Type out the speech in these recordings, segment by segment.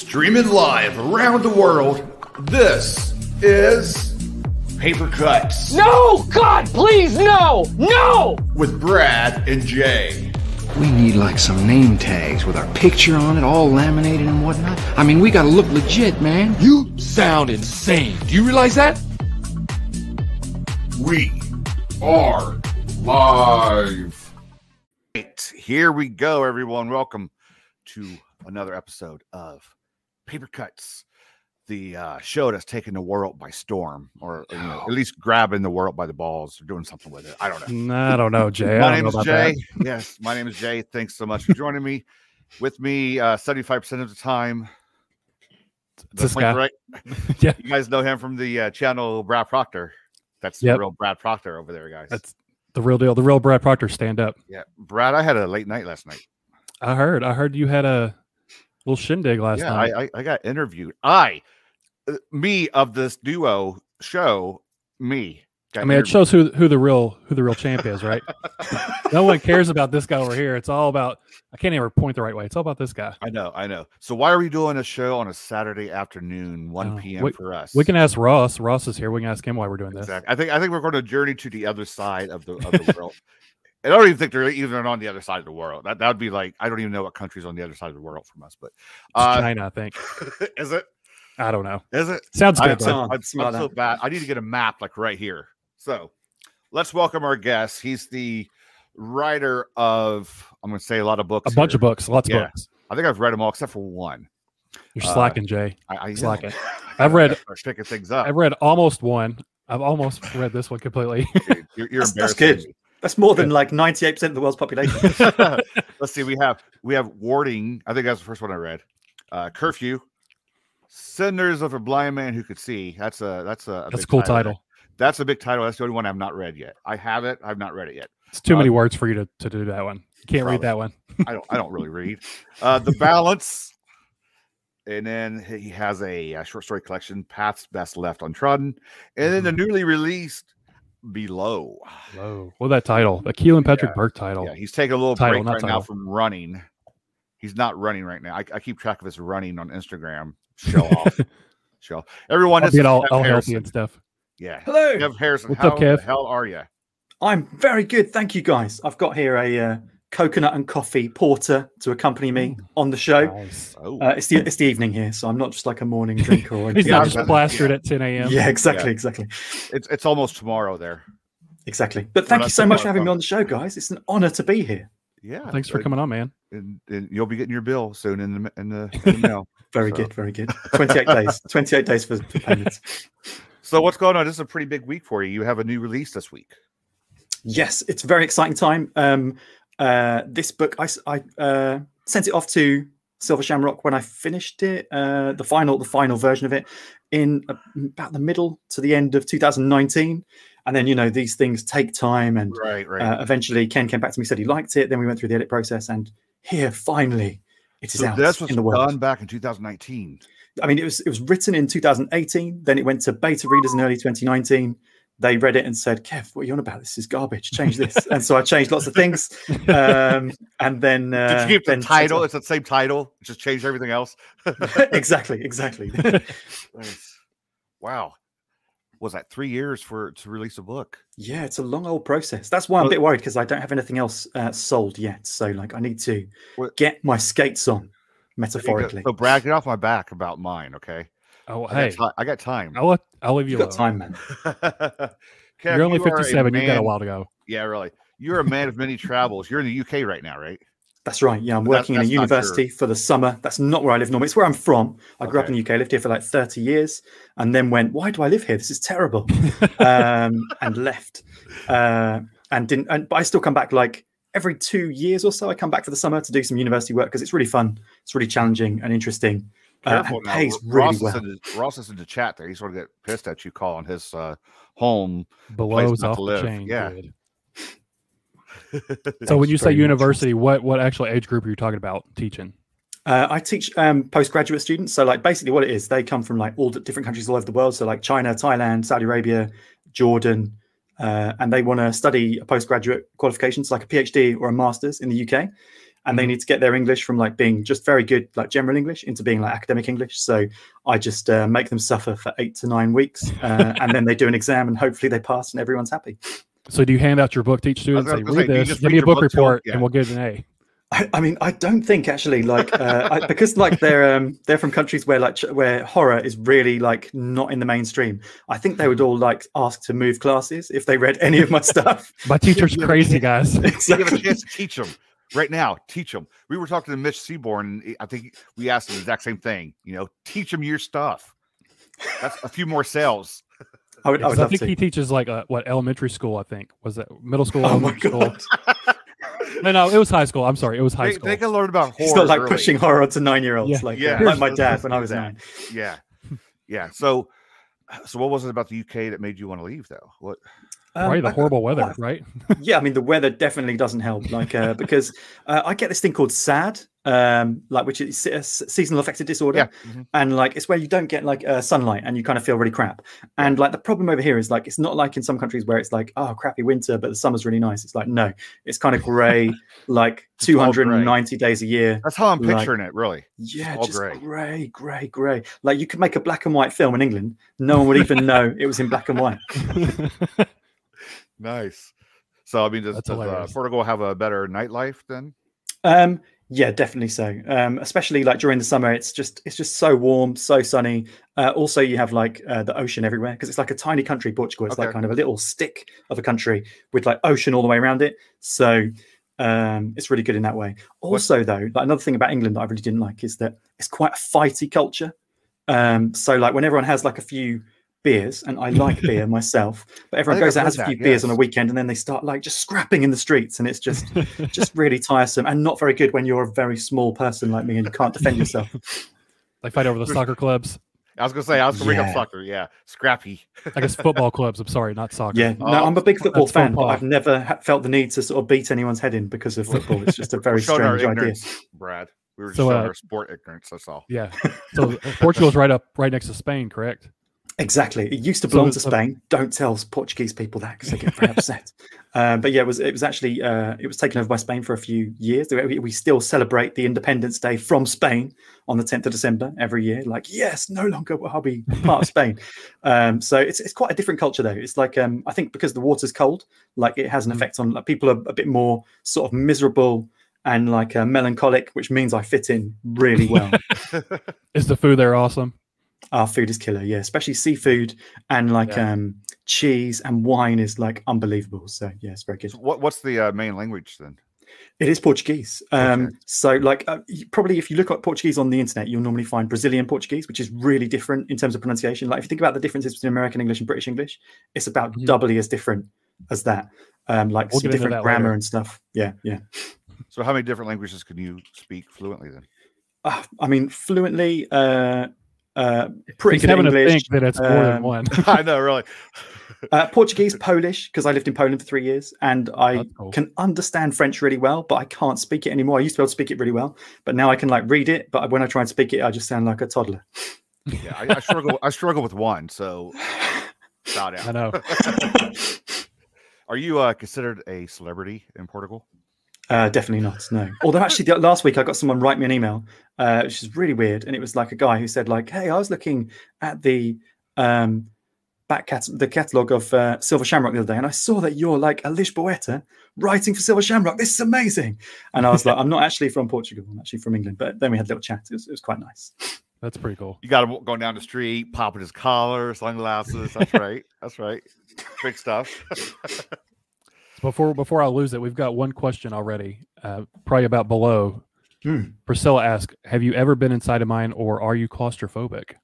Streaming live around the world, this is Paper Cuts No! God, please, no! No! with Brad and Jay. We need like some name tags with our picture on it, all laminated and whatnot. I mean, we gotta look legit, man. You sound insane. Do you realize that? We are live. Right, here we go, everyone. Welcome to another episode of Paper Cuts, the uh, show that's taking the world by storm, or you know, at least grabbing the world by the balls or doing something with it. I don't know. I don't know, Jay. My name is Jay. that. Yes, my name is Jay. Thanks so much for joining me. With me, uh, seventy-five percent of the time. This guy. right? Yeah. You guys know him from the uh, channel Brad Proctor. That's Yep. the real Brad Proctor over there, guys. That's the real deal. The real Brad Proctor stand up. yeah, Brad. I had a late night last night. I heard. I heard you had a little shindig last yeah, night. I, I I got interviewed. I, uh, me of this duo show, me. I mean, it shows who who the real who the real champ is, right? no one cares about this guy over here. It's all about. I can't even point the right way. It's all about this guy. I know, I know. So why are we doing a show on a Saturday afternoon, one Oh, p.m. we- for us? We can ask Ross. Ross is here. We can ask him why we're doing this. exactly. I think I think we're going to journey to the other side of the of the world. And I don't even think they're even on the other side of the world. That that would be like I don't even know what country's on the other side of the world from us. But It's uh, China, I think. is it? I don't know. Is it? Sounds I, good. though. I'm, I'm, I'm so bad. I need to get a map like right here. So let's welcome our guest. He's the writer of I'm going to say a lot of books. A bunch here. of books. Lots of books. I think I've read them all except for one. You're Uh, slacking, Jay. I, I Slacking. I I've read- picking things up. I've read almost one. I've almost read this one completely. Dude, You're, you're That's- that's embarrassing That's more than like 98% of the world's population. Let's see. We have we have warding. I think that's the first one I read. Uh, curfew. Sinners of a blind man who could see. That's a that's a, a That's a cool there. title. That's a big title. That's the only one I've not read yet. I have it. I've not read it yet. It's too Uh, many words for you to, to do that one. You can't Probably. read that one. I don't I don't really read. Uh the balance. And then he has a, uh short story collection, Paths Best Left Untrodden. And then the Mm-hmm. newly released Below. Whoa. What that title? The Keelan Patrick Yeah. Burke title. Yeah, he's taking a little Title, break not right now from running. He's not running right now. I, I keep track of his running on Instagram. Show off. Show. Everyone I'll this get is all, Kev all healthy Harrison. and stuff. Yeah. Hello. Kev Harrison. What's how up, Kev? the hell are you? I'm very good. Thank you, guys. I've got here a uh, coconut and coffee porter to accompany me on the show. Nice. Oh, Uh, it's the it's the evening here, so I'm not just like a morning drinker or He's not just but- plastered yeah. at 10 a.m. yeah, exactly, Yeah. exactly, it's it's almost tomorrow there. exactly. But thank not you so much for having me on the show, guys. It's an honor to be here. Yeah. Thanks for uh, coming on, man. And, and you'll be getting your bill soon in the in the, in the mail. Very So- good, very good. 28 days, 28 days for, for payments. So what's going on? This is a pretty big week for you. You have a new release this week. Yes, it's a very exciting time. Um, uh, this book, I uh, sent it off to Silver Shamrock when I finished it, uh, the final, the final version of it, in about the middle to the end of 2019. And then you know these things take time, and Right, right. uh, eventually Ken came back to me said he liked it. Then we went through the edit process, and here finally it is so out this was in the world. done back in 2019. I mean, it was it was written in 2018. Then it went to beta readers in early 2019. They read it and said, "Kev, what are you on about? This is garbage. Change this." and so I changed lots of things. Um, and then uh, Did you keep the then- title? It's the same title. Just change everything else. exactly, exactly. Wow. Was that three years for to release a book? yeah, it's a long old process. That's why I'm a bit worried because I don't have anything else uh, sold yet. So like, I need to Well- get my skates on, There you go. metaphorically. So get off my back about mine, okay? Oh, I hey. got, ti- I got time. I'll, let, I'll leave you You've got alone. time, man. Kev, You're only you 57. You've got a while to go. Yeah, really. You're a man of many travels. You're in the UK right now, right? That's right. Yeah, I'm But that- working in a that's not true. university for the summer. That's not where I live normally. It's where I'm from. I grew up in the UK, lived here for like 30 years, and then went, "Why do I live here? This is terrible," um, and left. Uh, and didn't. And, but I still come back like every two years or so. I come back for the summer to do some university work because it's really fun. It's really challenging and interesting. Uh, Careful and now. pays Ross really is well. in the, Ross is in the chat there. He's sort of get pissed at you calling his uh, home. Below's not off to the live. chain. Yeah. So when you say university, what what actual age group are you talking about teaching? Uh, I teach um, postgraduate students. So, like, basically, what it is, they come from like all the different countries all over the world. So, like China, Thailand, Saudi Arabia, Jordan, uh, and they want to study a postgraduate qualifications like a PhD or a master's in the UK. And they need to get their English from like being just very good, like general English, into being like academic English. So I just uh, make them suffer for eight to nine weeks, uh, and then they do an exam, and hopefully they pass, and everyone's happy. So do you hand out your book to each student? I was and Say, gonna say, read this, give read me a book book report, Yeah. and we'll get an A. I, I mean, I don't think actually like uh, I, because like they're um, they're from countries where like ch- where horror is really like not in the mainstream. I think they would all like ask to move classes if they read any of my stuff. My teacher's crazy, guys. You have a exactly. chance to teach them right now. Teach them. We were talking to Mitch Seaborn, and I think we asked him the exact same thing. You know, teach them your stuff. That's a few more sales. I would, I would I think to. he teaches like uh, what elementary school. I think was it middle school, Oh my elementary god! school. No, no, it was high school. I'm sorry, it was high They, school. they can learn about horror. It's not like early. pushing horror to nine year olds Yeah. like, Yeah. uh, like my dad when I was that. nine. Yeah, yeah. So, so what was it about the UK that made you want to leave, though? What? Probably Um, the I- horrible weather, I- right? yeah, I mean the weather definitely doesn't help. Like uh, because uh, I get this thing called SAD, um, like which is se- se- seasonal affective disorder, Yeah. mhm. and like it's where you don't get like uh, sunlight and you kind of feel really crap. And like the problem over here is like it's not like in some countries where it's like oh crappy winter, but the summer's really nice. It's like no, it's kind of grey, like It's all grey. 290 days a year. That's how I'm Like- picturing it. Really. Yeah, all just grey. grey, grey, grey. Like you could make a black and white film in England, no one would even know it was in black and white. Nice. So, I mean, does, does uh. Portugal have a better nightlife then? Um, yeah, definitely so. Um, especially like during the summer, it's just it's just so warm, so sunny. Uh, also, you have like uh, the ocean everywhere because it's like a tiny country. Portugal, it's like kind of a little stick of a country with like ocean all the way around it. So um, it's really good in that way. Also, though, like another thing about England that I really didn't like is that it's quite a fighty culture. Um, so like when everyone has like a few beers, and I like beer myself, but everyone goes I've out has heard a few that, beers on a weekend, and then they start like just scrapping in the streets, and it's just just really tiresome and not very good when you're a very small person like me and you can't defend yourself. they fight over the soccer clubs. I was gonna say I was gonna bring up soccer. Yeah, scrappy. I guess football clubs. I'm sorry, not soccer. Yeah, no, Oh, I'm a big football that's fan, but. I've never ha- felt the need to sort of beat anyone's head in because of football. It's just a very Showing our strange idea. Brad. We were just So, uh, our sport ignorance. That's all. Yeah. So uh, Portugal's right up, right next to Spain, correct? Exactly. It used to belong the- to Spain. Don't tell Portuguese people that because they get very upset. Um, but yeah, it was it was actually uh, it was taken over by Spain for a few years. We, we still celebrate the Independence Day from Spain on the 10th of December every year. Like, yes, no longer will I be part of Spain. Um, so it's it's quite a different culture though. It's like um, I think because the water's cold, like it has an Mm. effect on like, people are a bit more sort of miserable and like uh, melancholic, which means I fit in really well. Is the food there awesome? Our food is killer, yeah, especially seafood and like Yeah. um cheese and wine is like unbelievable. So yeah, it's very good. So what what's the uh, main language then? It is Portuguese. Um, Okay. So like uh, probably if you look at Portuguese on the internet, you'll normally find Brazilian Portuguese, which is really different in terms of pronunciation. Like if you think about the differences between American English and British English, it's about Mhm. doubly as different as that. Um, like We'll some different grammar later. and stuff. Yeah, yeah. So how many different languages can you speak fluently then? Uh, I mean, fluently, uh, uh, pretty He's good at to English. think that it's more than um, one. I know, really. Uh, Portuguese, Polish, because I lived in Poland for three years, and I cool. can understand French really well, but I can't speak it anymore. I used to be able to speak it really well, but now I can like read it. But when I try and speak it, I just sound like a toddler. Yeah, I, I struggle. I struggle with one. So shout I know. Are you uh, considered a celebrity in Portugal? Uh, definitely not. No. Although actually, the, last week I got someone write me an email, uh, which is really weird, and it was like a guy who said like, "Hey, I was looking at the um, back cat the catalog of uh, Silver Shamrock the other day, and I saw that you're like a Lisboeta writing for Silver Shamrock. This is amazing." And I was like, "I'm not actually from Portugal. I'm actually from England." But then we had a little chat. It was, it was quite nice. That's pretty cool. You got him going down the street, popping his collar, sunglasses. That's right. That's right. Big stuff. Before before I lose it, we've got one question already, uh, probably about below. Hmm. Priscilla asked, "Have you ever been inside a mine, or are you claustrophobic?"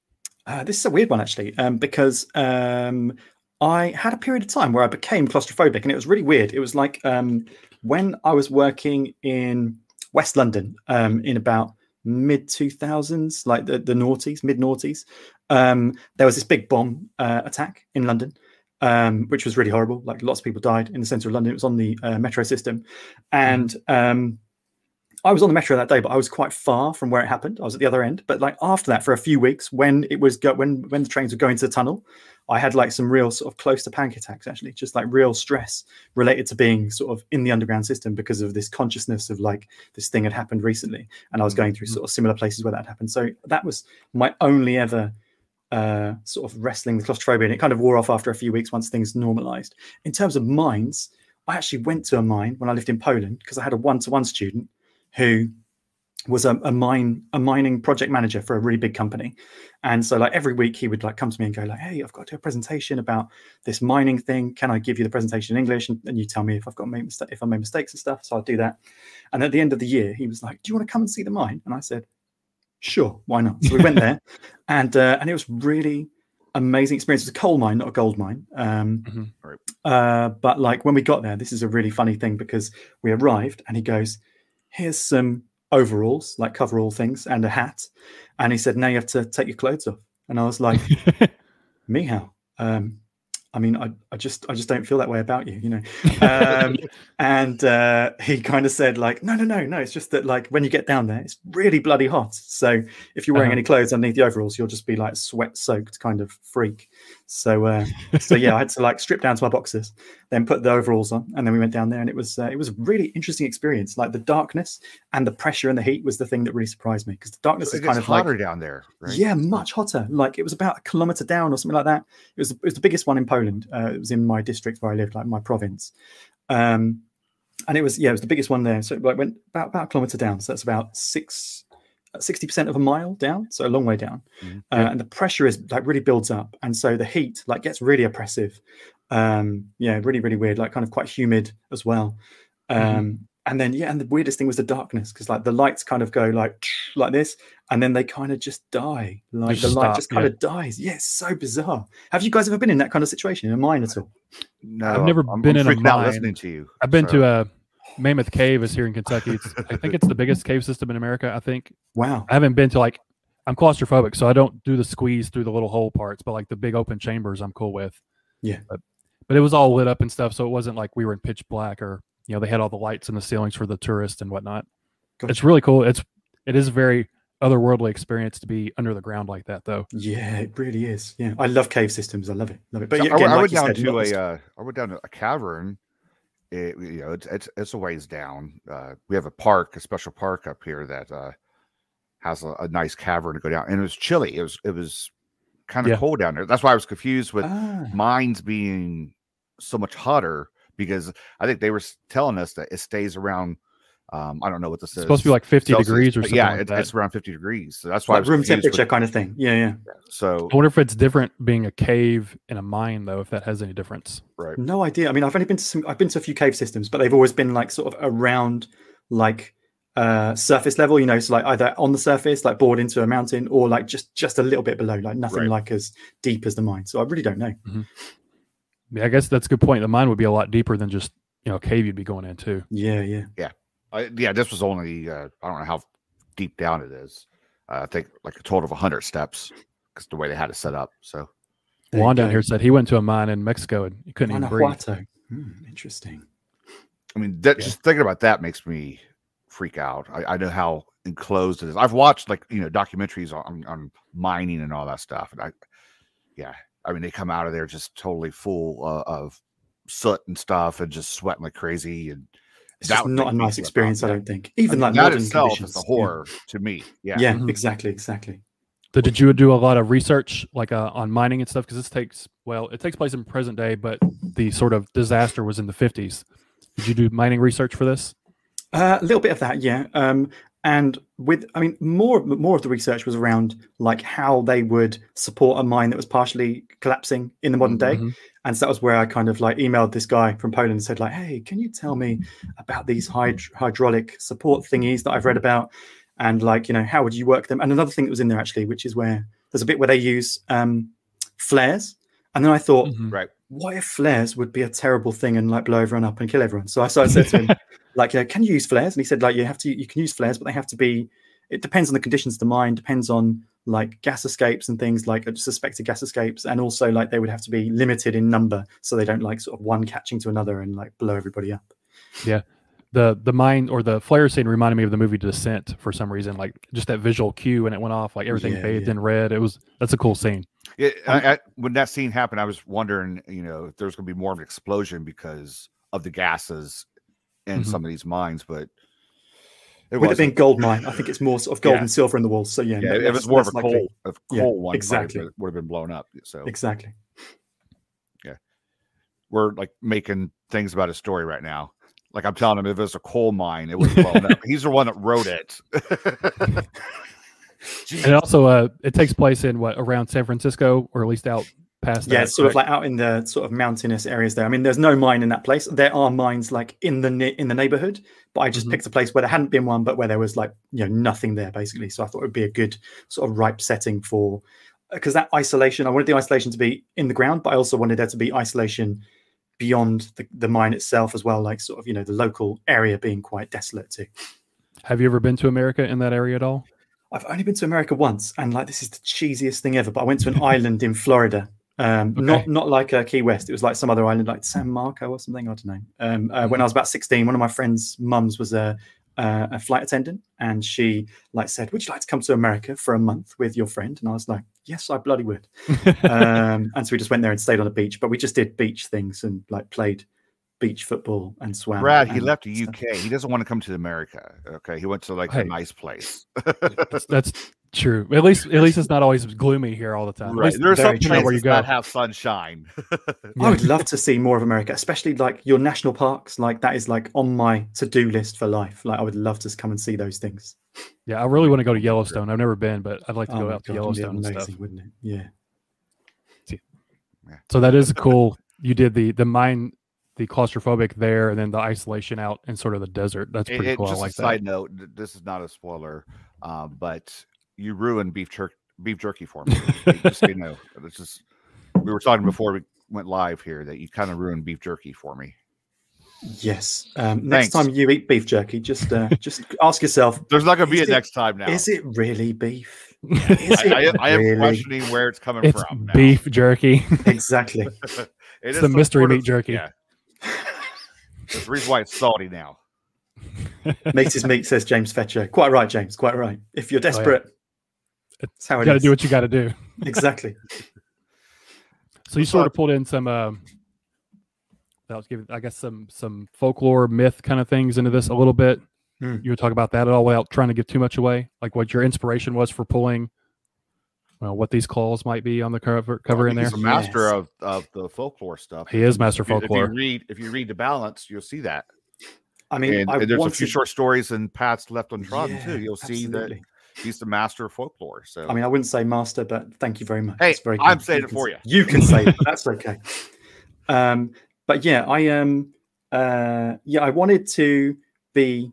Uh, this is a weird one actually, um, because um, I had a period of time where I became claustrophobic, and it was really weird. It was like um, when I was working in West London um, in about mid two thousands, like the the noughties, mid noughties. Um, there was this big bomb uh, attack in London, um, which was really horrible. Like lots of people died in the centre of London. It was on the uh, metro system, and um, I was on the metro that day, but I was quite far from where it happened. I was at the other end. But like after that, for a few weeks, when it was go- when when the trains were going to the tunnel, I had like some real sort of close to panic attacks, actually, just like real stress related to being sort of in the underground system because of this consciousness of like this thing had happened recently, and I was going through sort of similar places where that happened. So that was my only ever uh, sort of wrestling with claustrophobia, and it kind of wore off after a few weeks once things normalized. In terms of mines, I actually went to a mine when I lived in Poland because I had a one-to-one student who was a, a mine a mining project manager for a really big company. And so like every week he would like come to me and go like hey i've got to do a presentation about this mining thing. Can i give you the presentation in english? And, and you tell me if i've got made mistake if i made mistakes and stuff. So i'll do that. And at the end of the year he was like do you want to come and see the mine? And i said sure why not so we went there and uh, and it was really amazing experience it was a coal mine not a gold mine um, Mhm. Right. uh, but like when we got there this is a really funny thing because we arrived and he goes here's some overalls, like coverall things, and a hat. And he said, now you have to take your clothes off. And I was like, me how? Um, I mean, I, I just I just don't feel that way about you, you know. Um, and uh, he kind of said like, no, no, no, no. It's just that like when you get down there, it's really bloody hot. So if you're wearing Uh-huh. any clothes underneath the overalls, you'll just be like sweat soaked kind of freak. So uh, so yeah, I had to like strip down to my boxes, then put the overalls on, and then we went down there, and it was uh, it was a really interesting experience. Like the darkness and the pressure and the heat was the thing that really surprised me because the darkness So is kind of like down there, right? yeah, much hotter. Like it was about a kilometer down or something like that. It was it was the biggest one in Poland. Uh, it was in my district where I lived, like my province. Um, and it was yeah, it was the biggest one there. So it like went about about a kilometer down. So that's about six. 60% of a mile down so a long way down Mhm. uh, and the pressure is like really builds up and so the heat like gets really oppressive um yeah really really weird like kind of quite humid as well um Mhm. and then yeah and the weirdest thing was the darkness because like the lights kind of go like like this and then they kind of just die like Just the light stop, just kind yeah. of dies yeah it's so bizarre have you guys ever been in that kind of situation in a mine at all No, I've never I'm, been I'm in a freaking out mine. listening to you. I've been so- to a Mammoth Cave is here in Kentucky. It's, I think it's the biggest cave system in America. I think wow I haven't been to like I'm claustrophobic, so I don't do the squeeze through the little hole parts, but like the big open chambers, I'm cool with. Yeah. but, but it was all lit up and stuff, so it wasn't like we were in pitch black or you know they had all the lights in the ceilings for the tourists and whatnot. It's really cool. It's it is a very otherworldly experience to be under the ground like that, though. yeah it really is yeah i love cave systems i love it love it but So yeah, I, I like went you down said, to not a uh, I went down to a cavern. It, you know, it's it's it's a ways down. Uh, we have a park, a special park up here that uh, has a, a nice cavern to go down, and it was chilly. It was it was kind of Yeah. cold down there. That's why I was confused with Ah, mines being so much hotter because I think they were telling us that it stays around. Um, I don't know what this It's is. supposed to be like 50 Celsius, degrees or something yeah, like it- that. it's around fifty degrees. So that's why like room confused with- temperature kind of thing yeah yeah So I wonder if it's different being a cave and a mine, though, if that has any difference. right, No idea. I mean, I've only been to some. I've been to a few cave systems, but they've always been like sort of around like uh surface level. You know, so like either on the surface, like bored into a mountain, or like just just a little bit below, like nothing Right. like as deep as the mine. So I really don't know. Yeah, I guess that's a good point. The mine would be a lot deeper than just you know a cave you'd be going into. Yeah yeah, yeah. I, yeah, this was only uh, I don't know how deep down it is. Uh, I think like a total of hundred steps because the way they had it set up. So There Juan down here said he went to a mine in Mexico and he couldn't even breathe. Hmm, interesting. I mean, that Yeah. just thinking about that makes me freak out. I, I know how enclosed it is. I've watched like you know documentaries on, on mining and all that stuff, and I, yeah, I mean they come out of there just totally full uh, of soot and stuff, and just sweating like crazy. And It's that just not a nice flip out, experience. I don't think. I Even mean, like that modern itself conditions. is a yeah. horror to me. Yeah, Yeah, Mhm. exactly, exactly. So did you do a lot of research like uh, on mining and stuff? Because this takes well, it takes place in present day, but the sort of disaster was in the fifties. Did you do mining research for this? Uh, a little bit of that, yeah. Um, and with, I mean, more more of the research was around like how they would support a mine that was partially collapsing in the modern day. Mhm. And so that was where I kind of like emailed this guy from Poland and said like, "Hey, can you tell me about these hyd- hydraulic support thingies that I've read about, and like, you know, how would you work them?" And another thing that was in there actually, which is where there's a bit where they use um, flares, and then I thought, Mhm. right. what if flares would be a terrible thing and like blow everyone up and kill everyone? So I started said to him, like, yeah, can you use flares? And he said, like, you have to, you can use flares, but they have to be. It depends on the conditions of the mine, depends on like gas escapes and things like uh, suspected gas escapes, and also like they would have to be limited in number so they don't like sort of one catching to another and like blow everybody up. Yeah, the the mine or the flare scene reminded me of the movie Descent for some reason. Like just that visual cue and it went off, like everything Yeah, bathed yeah. in red. It was that's a cool scene. Yeah, I, I, when that scene happened, I was wondering, you know, if there's going to be more of an explosion because of the gases in Mhm. some of these mines, but it It would have been gold mine. I think it's more sort of gold Yeah. and silver in the walls. So yeah, Yeah, no, if less- it's more of less a likely. coal, a Yeah, coal one, exactly. exactly, would have been blown up. So Exactly. Yeah, we're like making things about his story right now. Like I'm telling him, if it was a coal mine, it would have blown up. He's the one that wrote it. And it also, uh, it takes place in what around San Francisco, or at least out past. Yeah, that, sort of like out in the sort of mountainous areas there. I mean, there's no mine in that place. There are mines like in the in the neighborhood, but I just Mhm. picked a place where there hadn't been one, but where there was like you know nothing there basically. So I thought it would be a good sort of ripe setting for because that isolation. I wanted the isolation to be in the ground, but I also wanted there to be isolation beyond the, the mine itself as well, like sort of you know the local area being quite desolate too. Have you ever been to America in that area at all? I've only been to America once, and like this is the cheesiest thing ever. But I went to an island in Florida. Um, Not Okay. not like uh, Key West. It was like some other island, like San Marco or something. I don't know. Um, uh, When I was about sixteen, one of my friends' mums was a uh, a flight attendant, and she like said, "Would you like to come to America for a month with your friend?" And I was like, "Yes, I bloody would." um, and so we just went there and stayed on the beach. But we just did beach things and like played beach football and swam. Brad, he left the stuff. UK. He doesn't want to come to America. Okay, he went to like Hey. a nice place. That's, that's true. At least, at least it's not always gloomy here all the time. At right. least There are some very true. depending places where you go. that have sunshine. I would love to see more of America, especially like your national parks. Like that is like on my to-do list for life. Like I would love to come and see those things. Yeah, I really want to go to Yellowstone. I've never been, but I'd like to Oh go my out to God, it'd be Yellowstone and amazing, stuff. wouldn't it? Yeah. So that is cool. You did the the mine, the claustrophobic there, and then the isolation out in sort of the desert. That's pretty it- cool. I just like a side that. note, this is not a spoiler, uh, but you ruined beef jerky beef jerky for me. just so you know, it's just we were talking before we went live here that you kind of ruined beef jerky for me. Yes. Um, next Thanks. time you eat beef jerky, just uh, just ask yourself: There's not going to be a it- next time now. Is it really beef? Is I, I, it I am really? questioning where it's coming It's from. now. beef jerky. Exactly. It It's is the mystery sort of- meat jerky. Yeah. There's the reason why it's salty now. Meat is meat, says James Fetcher. Quite right, James. Quite right. If you're desperate, that's how you it got to is. do what you got to do. exactly. So you sort up? of pulled in some. Um, that was giving, I guess, some some folklore myth kind of things into this a little bit. Hmm. You would talk about that at all without trying to give too much away, like what your inspiration was for pulling. Well, what these claws might be on the cover cover I in there. He's a master Yes. of, of the folklore stuff. He is master If you- folklore. If you read if you read the balance, you'll see that. I mean, and, I and there's a few short stories and paths Left Untrodden Yeah, too. You'll see absolutely. that he's the master of folklore. So I mean, I wouldn't say master, but thank you very much. Hey, very I'm saying it for you. You can say it. That's okay. Um, but yeah, I um, uh, yeah, I wanted to be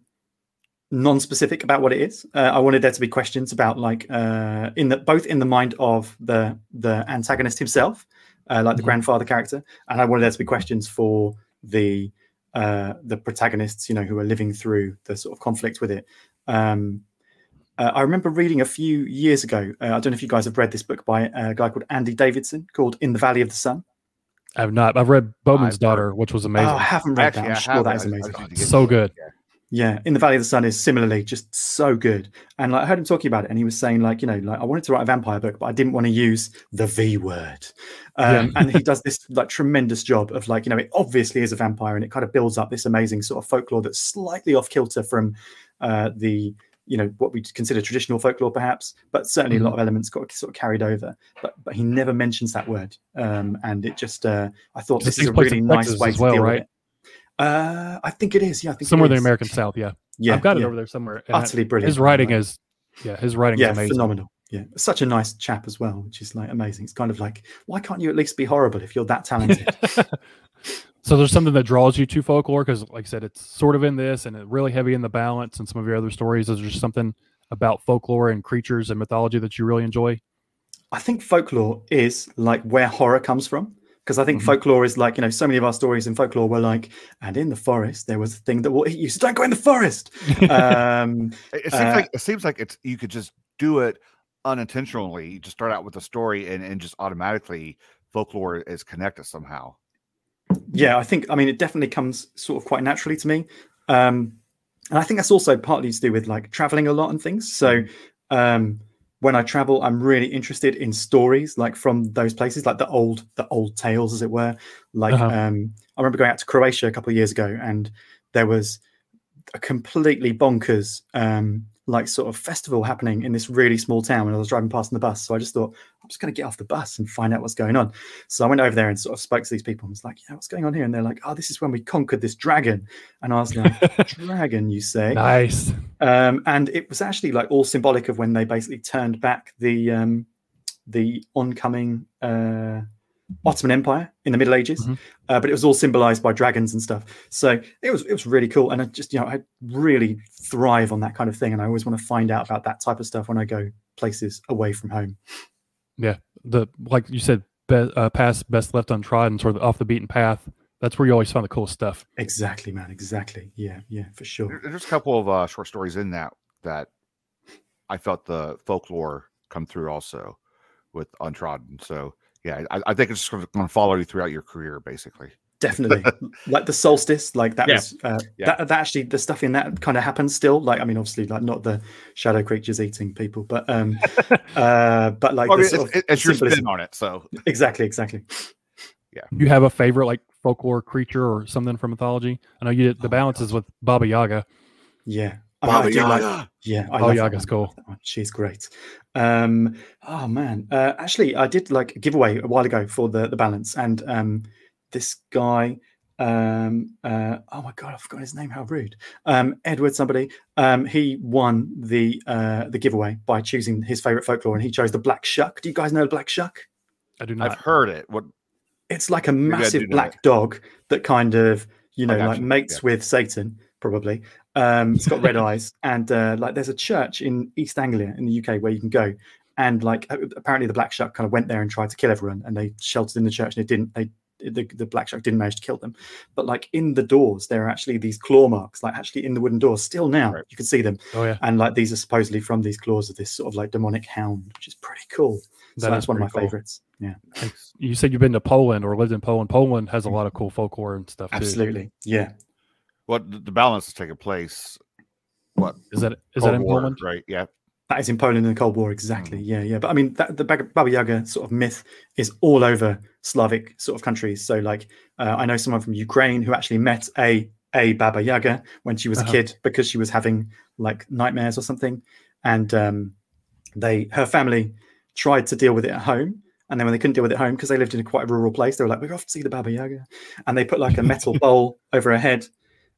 non-specific about what it is. Uh, I wanted there to be questions about like uh, in the both in the mind of the the antagonist himself, uh, like the Mhm. grandfather character, and I wanted there to be questions for the uh, the protagonists, you know, who are living through the sort of conflict with it. Um, uh, I remember reading a few years ago. Uh, I don't know if you guys have read this book by a guy called Andy Davidson called "In the Valley of the Sun." I have not. I've read Boatman's I've Daughter, which was amazing. Oh, I haven't read actually, that. I'm I sure have that it. is I- I amazing. just need to get so good. Yeah, in the Valley of the Sun is similarly just so good. And like I heard him talking about it, and he was saying like, you know, like I wanted to write a vampire book, but I didn't want to use the V word. Um, and he does this like tremendous job of like, you know, it obviously is a vampire, and it kind of builds up this amazing sort of folklore that's slightly off kilter from uh, the, you know, what we consider traditional folklore, perhaps, but certainly a lot of elements got sort of carried over. But but he never mentions that word, um, and it just uh, I thought This is a really nice way to well, deal right? with it. Uh, I think it is. Yeah, I think somewhere in the. American South. Yeah, Yeah, I've got it over there somewhere. Utterly brilliant. His writing Like, is, yeah, his writing yeah, is amazing. phenomenal. Yeah, such a nice chap as well, which is like amazing. It's kind of like, why can't you at least be horrible if you're that talented? so there's something that draws you to folklore because, like I said, it's sort of in this and it really heavy in the balance and some of your other stories. Is there just something about folklore and creatures and mythology that you really enjoy? I think folklore is like where horror comes from. Because I think Mhm. folklore is like, you know, so many of our stories in folklore were like, and in the forest, there was a thing that will eat you. So don't go in the forest. um, It, it seems Uh, like it seems like it's you could just do it unintentionally. You just start out with a story and, and just automatically folklore is connected somehow. Yeah i think i mean it definitely comes sort of quite naturally to me um and i think that's also partly to do with like traveling a lot and things so um when I travel, I'm really interested in stories like from those places, like the old the old tales, as it were. Like Uh-huh. um, I remember going out to Croatia a couple of years ago, and there was a completely bonkers um, like sort of festival happening in this really small town when I was driving past on the bus. So I just thought I'm just going to get off the bus and find out what's going on. So I went over there and sort of spoke to these people and was like, "Yeah, what's going on here?" And they're like, "Oh, this is when we conquered this dragon." And I was like, "Dragon, you say?" Nice. um, and it was actually like all symbolic of when they basically turned back the um, the oncoming uh, Ottoman Empire in the Middle Ages, Mhm. uh, but it was all symbolized by dragons and stuff. So it was it was really cool, and I just you know I really thrive on that kind of thing, and I always want to find out about that type of stuff when I go places away from home. Yeah, the like you said, be, uh, paths best left untrodden, sort of off the beaten path. That's where you always find the coolest stuff. Exactly, man. Exactly. Yeah, yeah, for sure. There- There's a couple of uh, short stories in that that I felt the folklore come through also with Untrodden. So yeah, I, I think it's going to follow you throughout your career, basically. definitely like the solstice like that Yeah. was uh, Yeah. that, that actually the stuff in that kind of happens still like i mean obviously like not the shadow creatures eating people but um uh but like I the mean, sort it's, of it's your spin on it. So exactly exactly Yeah, You have a favorite like folklore creature or something from mythology? I know you did the Oh my balances with Baba Yaga. yeah I mean, I Baba do like- Yaga. yeah I Baba love Yaga's cool. She's great. Um, oh man, uh, actually, I did like a giveaway a while ago for the the balance, and um, this guy. Um, uh, oh my god, I forgot his name. How rude. Um, Edward, somebody. Um, he won the uh, the giveaway by choosing his favorite folklore, and he chose the black shuck. Do you guys know the black shuck? I do not. I've heard it. What It's like a massive black dog that kind of you know got like mates yeah. with Satan probably. Um, it's got red eyes and uh, like there's a church in East Anglia in the UK where you can go and like apparently the black shuck kind of went there and tried to kill everyone and they sheltered in the church and it didn't they the, the black shuck didn't manage to kill them but like in the doors there are actually these claw marks like actually in the wooden doors still now Right. you can see them Oh yeah, and like these are supposedly from these claws of this sort of like demonic hound which is pretty cool so that's one of my cool. favorites yeah Thanks. You said you've been to Poland or lived in Poland. Poland has a lot of cool folklore and stuff too. absolutely yeah what the, the balance is taking place? What Is that is Cold that in War, Poland? right? Yeah. That is in Poland in the Cold War, exactly. Mm. Yeah, yeah. But I mean, that, the Baba Yaga sort of myth is all over Slavic sort of countries. So, like, uh, I know someone from Ukraine who actually met a a Baba Yaga when she was Uh-huh. a kid because she was having like nightmares or something, and um, they her family tried to deal with it at home. And then when they couldn't deal with it at home because they lived in a quite a rural place, they were like, "We're off to see the Baba Yaga," and they put like a metal bowl over her head,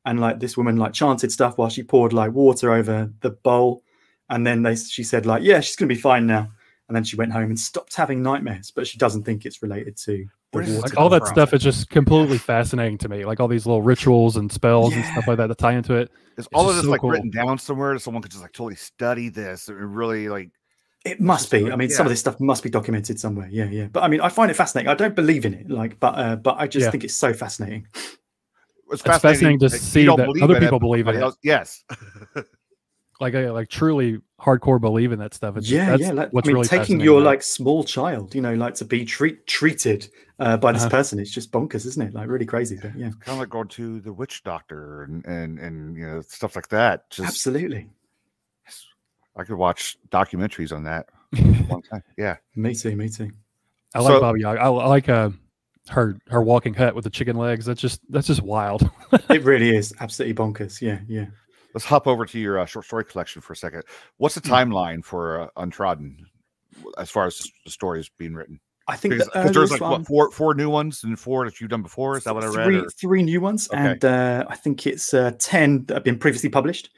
and like this woman like chanted stuff while she poured like water over the bowl, and then they she said like, "Yeah, she's gonna be fine now," and then she went home and stopped having nightmares, but she doesn't think it's related to the Where does it water. Like all that from? stuff is just completely fascinating to me. Like all these little rituals and spells and stuff like that that tie into it. Is all of this so like cool. written down somewhere so someone could just like totally study this and really like It must be. like- I mean, some of this stuff must be documented somewhere. Yeah, yeah. But I mean, I find it fascinating. I don't believe in it, like, but uh, but I just Yeah. think it's so fascinating. It's, fascinating to that you see that other in it, people believe in it. else- Yes. Like I like truly hardcore believe in that stuff. It's yeah, that's yeah. Like, what's I mean, really taking your about like small child, you know, like to be treat treated uh, by this Uh-huh. person, it's just bonkers, isn't it? Like really crazy. But yeah, kind of like going to the witch doctor and and and you know stuff like that. Just absolutely. I could watch documentaries on that one time. Yeah. Me too. Me too. I like So- Baba Yaga. I, I like uh, her her walking hut with the chicken legs. That's just that's just wild. It really is absolutely bonkers. Yeah, yeah. Let's hop over to your uh, short story collection for a second. What's the Hmm. timeline for uh, Untrodden as far as the stories being written? I think Because the 'cause there's like one- what four four new ones and four that you've done before. Is that what I read? three, or- three new ones, Okay. and uh, I think it's uh, ten that have been previously published.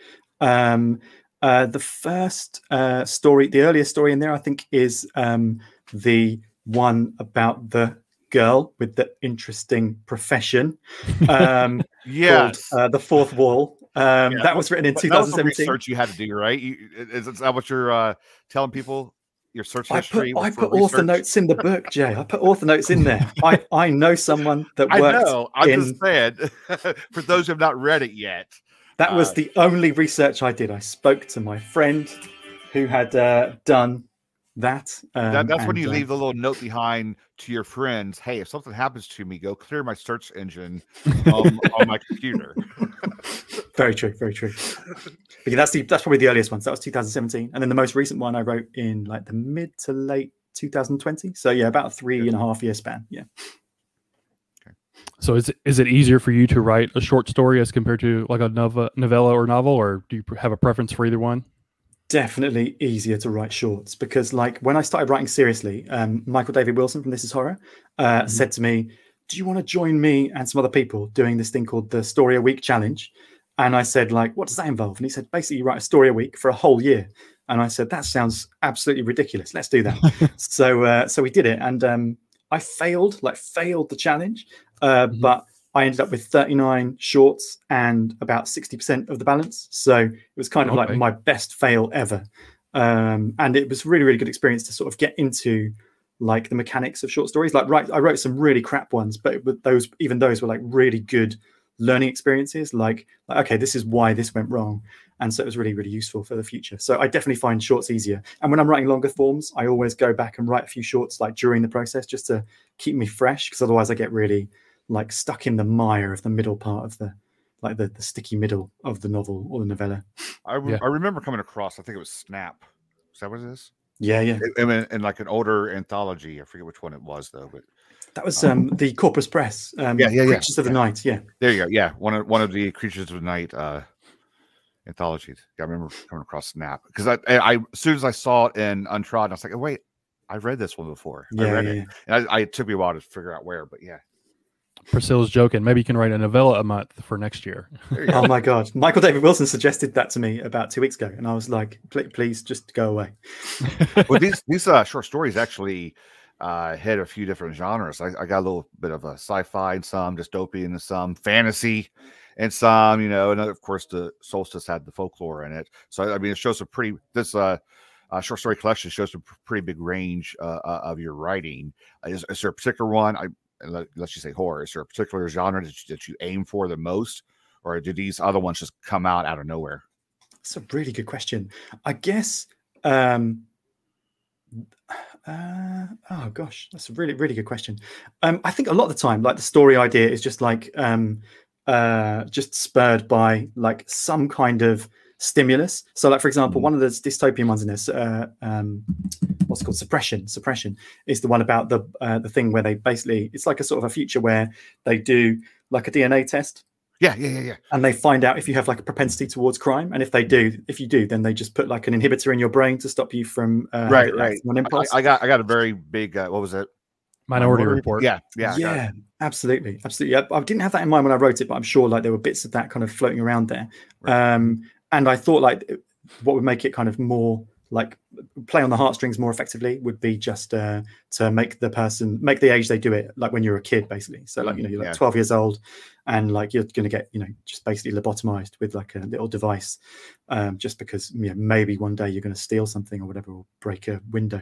Um, uh, the first uh, story, the earliest story in there, I think, is um, the one about the girl with the interesting profession um, Yes. called uh, the Fourth Wall. Um, Yeah, that was written in But that was the 2017. research you had to do, right? You, is, is that what you're uh, telling people? Your search I history. put, I put author research? notes in the book, Jay. I put author notes in there. I, I know someone that I worked know. I'm in just saying. for those who have not read it yet, That was Uh, the only research I did. I spoke to my friend who had uh, done that. Um, that, that's when you uh, leave the little note behind to your friends. Hey, if something happens to me, go clear my search engine um, on my computer. very true, very true. But yeah, that's the that's probably the earliest one. So that was 2017, and then the most recent one I wrote in like the mid to late 2020. So yeah, about a three and a half year span. Yeah. So is it, is it easier for you to write a short story as compared to like a nova, novella or novel, or do you have a preference for either one? Definitely easier to write shorts because, like, when I started writing seriously, um, Michael David Wilson from This Is Horror uh, Mhm. said to me, "Do you want to join me and some other people doing this thing called the Story a Week Challenge?" And I said, "Like, what does that involve?" And he said, "Basically, you write a story a week for a whole year." And I said, "That sounds absolutely ridiculous. Let's do that." so, uh, so we did it, and um, I failed, like, failed the challenge, uh, Mhm. but I ended up with 39 shorts and about 60% of the balance. So it was kind of Okay. like my best fail ever. Um, and it was really, really good experience to sort of get into like the mechanics of short stories. Like, right, I wrote some really crap ones, but, but those, even those were like really good learning experiences. Like, like, okay, this is why this went wrong. And so it was really, really useful for the future. So I definitely find shorts easier. And when I'm writing longer forms, I always go back and write a few shorts like during the process just to keep me fresh because otherwise I get really like stuck in the mire of the middle part of the like the, the sticky middle of the novel or the novella. I, re- Yeah. I remember coming across. I think it was Snap. Is that what it is? Yeah, yeah. I mean, in like an older anthology. I forget which one it was though, but That was um the Corpus Press. Um Yeah, yeah, yeah, Creatures of the Night. Yeah. there you go. Yeah, one of one of the Creatures of the Night uh anthologies. Yeah, I remember coming across Snap because I, I, I as soon as I saw it in Untrodden, I was like, oh, wait, I've read this one before. I Yeah, read yeah, it, and I, I it took me a while to figure out where, but yeah, Priscilla's joking. Maybe you can write a novella a month for next year. there you go. Oh my god. Michael David Wilson suggested that to me about two weeks ago. And I was like, please just go away. well, these these uh, short stories actually uh, hit a few different genres. I, I got a little bit of a sci-fi and some dystopian and some fantasy and some, you know, and of course the solstice had the folklore in it. So I mean, it shows a pretty this uh, uh short story collection shows a pr- pretty big range uh, uh, of your writing. Uh, Is, is there a particular one? I let, let's just say horror. Is there a particular genre that you, that you aim for the most, or do these other ones just come out out of nowhere? That's a really good question. I guess um uh, oh gosh, that's a really, really good question. Um, I think a lot of the time, like the story idea is just like um, uh, just spurred by like some kind of stimulus. So, like for example, one of the dystopian ones in this, uh, um, what's it called suppression. Suppression is the one about the uh, the thing where they basically it's like a sort of a future where they do like a DNA test Yeah, yeah, yeah, yeah. and they find out if you have like a propensity towards crime and if they do if you do then they just put like an inhibitor in your brain to stop you from uh, Right, right. acting on I, impulse I got I got a very big uh, what was it? Minority Report. Yeah, yeah, I got it. yeah absolutely absolutely I, I didn't have that in mind when i wrote it but i'm sure like there were bits of that kind of floating around there um and i thought like what would make it kind of more like play on the heartstrings more effectively would be just uh to make the person make the age they do it like when you're a kid basically so like you know you're like Yeah. 12 years old and like you're going to get you know just basically lobotomized with like a little device um just because you know maybe one day you're going to steal something or whatever or break a window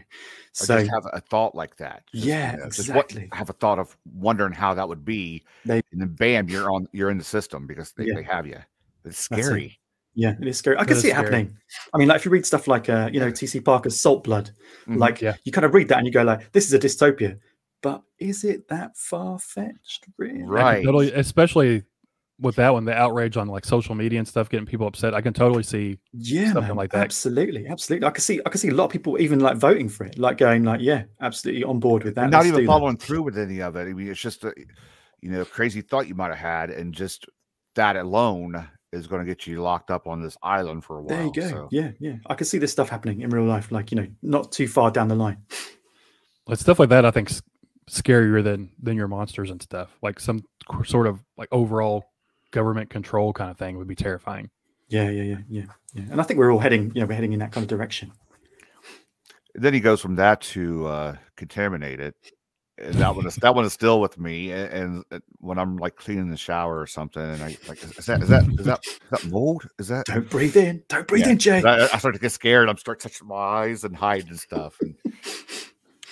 so have a thought like that. Just, Yeah, just what- exactly. have a thought of wondering how that would be, They- and then bam, you're on. You're in the system because they, Yeah. they have you. It's scary. Yeah, it is scary. I can see it scary. happening. I mean, like if you read stuff like uh, you know, TC Parker's Salt Blood, Mhm. like Yeah. you kind of read that and you go like, this is a dystopia. But is it that far fetched, really? Right. Totally, especially with that one, the outrage on like social media and stuff, getting people upset. I can totally see. Yeah, Something man, like that. Absolutely, absolutely. I can see, I can see a lot of people even like voting for it, like going like, yeah, absolutely on board with that. And not let's even do that. following through with any of it. I mean, it's just a you know crazy thought you might have had, and just that alone is going to get you locked up on this island for a while. There you go. so- Yeah, yeah. I can see this stuff happening in real life, like you know, not too far down the line. Like stuff like that, I think, scarier than than your monsters and stuff. Like some sort of like overall government control kind of thing would be terrifying. Yeah, yeah, yeah, yeah, yeah. And I think we're all heading, you know, we're heading in that kind of direction. then he goes from that to uh contaminated and that one is that one is still with me and, and uh, when i'm like cleaning the shower or something and i like is that is that is that is that mold is that Don't breathe in. Don't breathe Yeah. in, Jay. I, I start to get scared i'm start touching my eyes and hiding and stuff and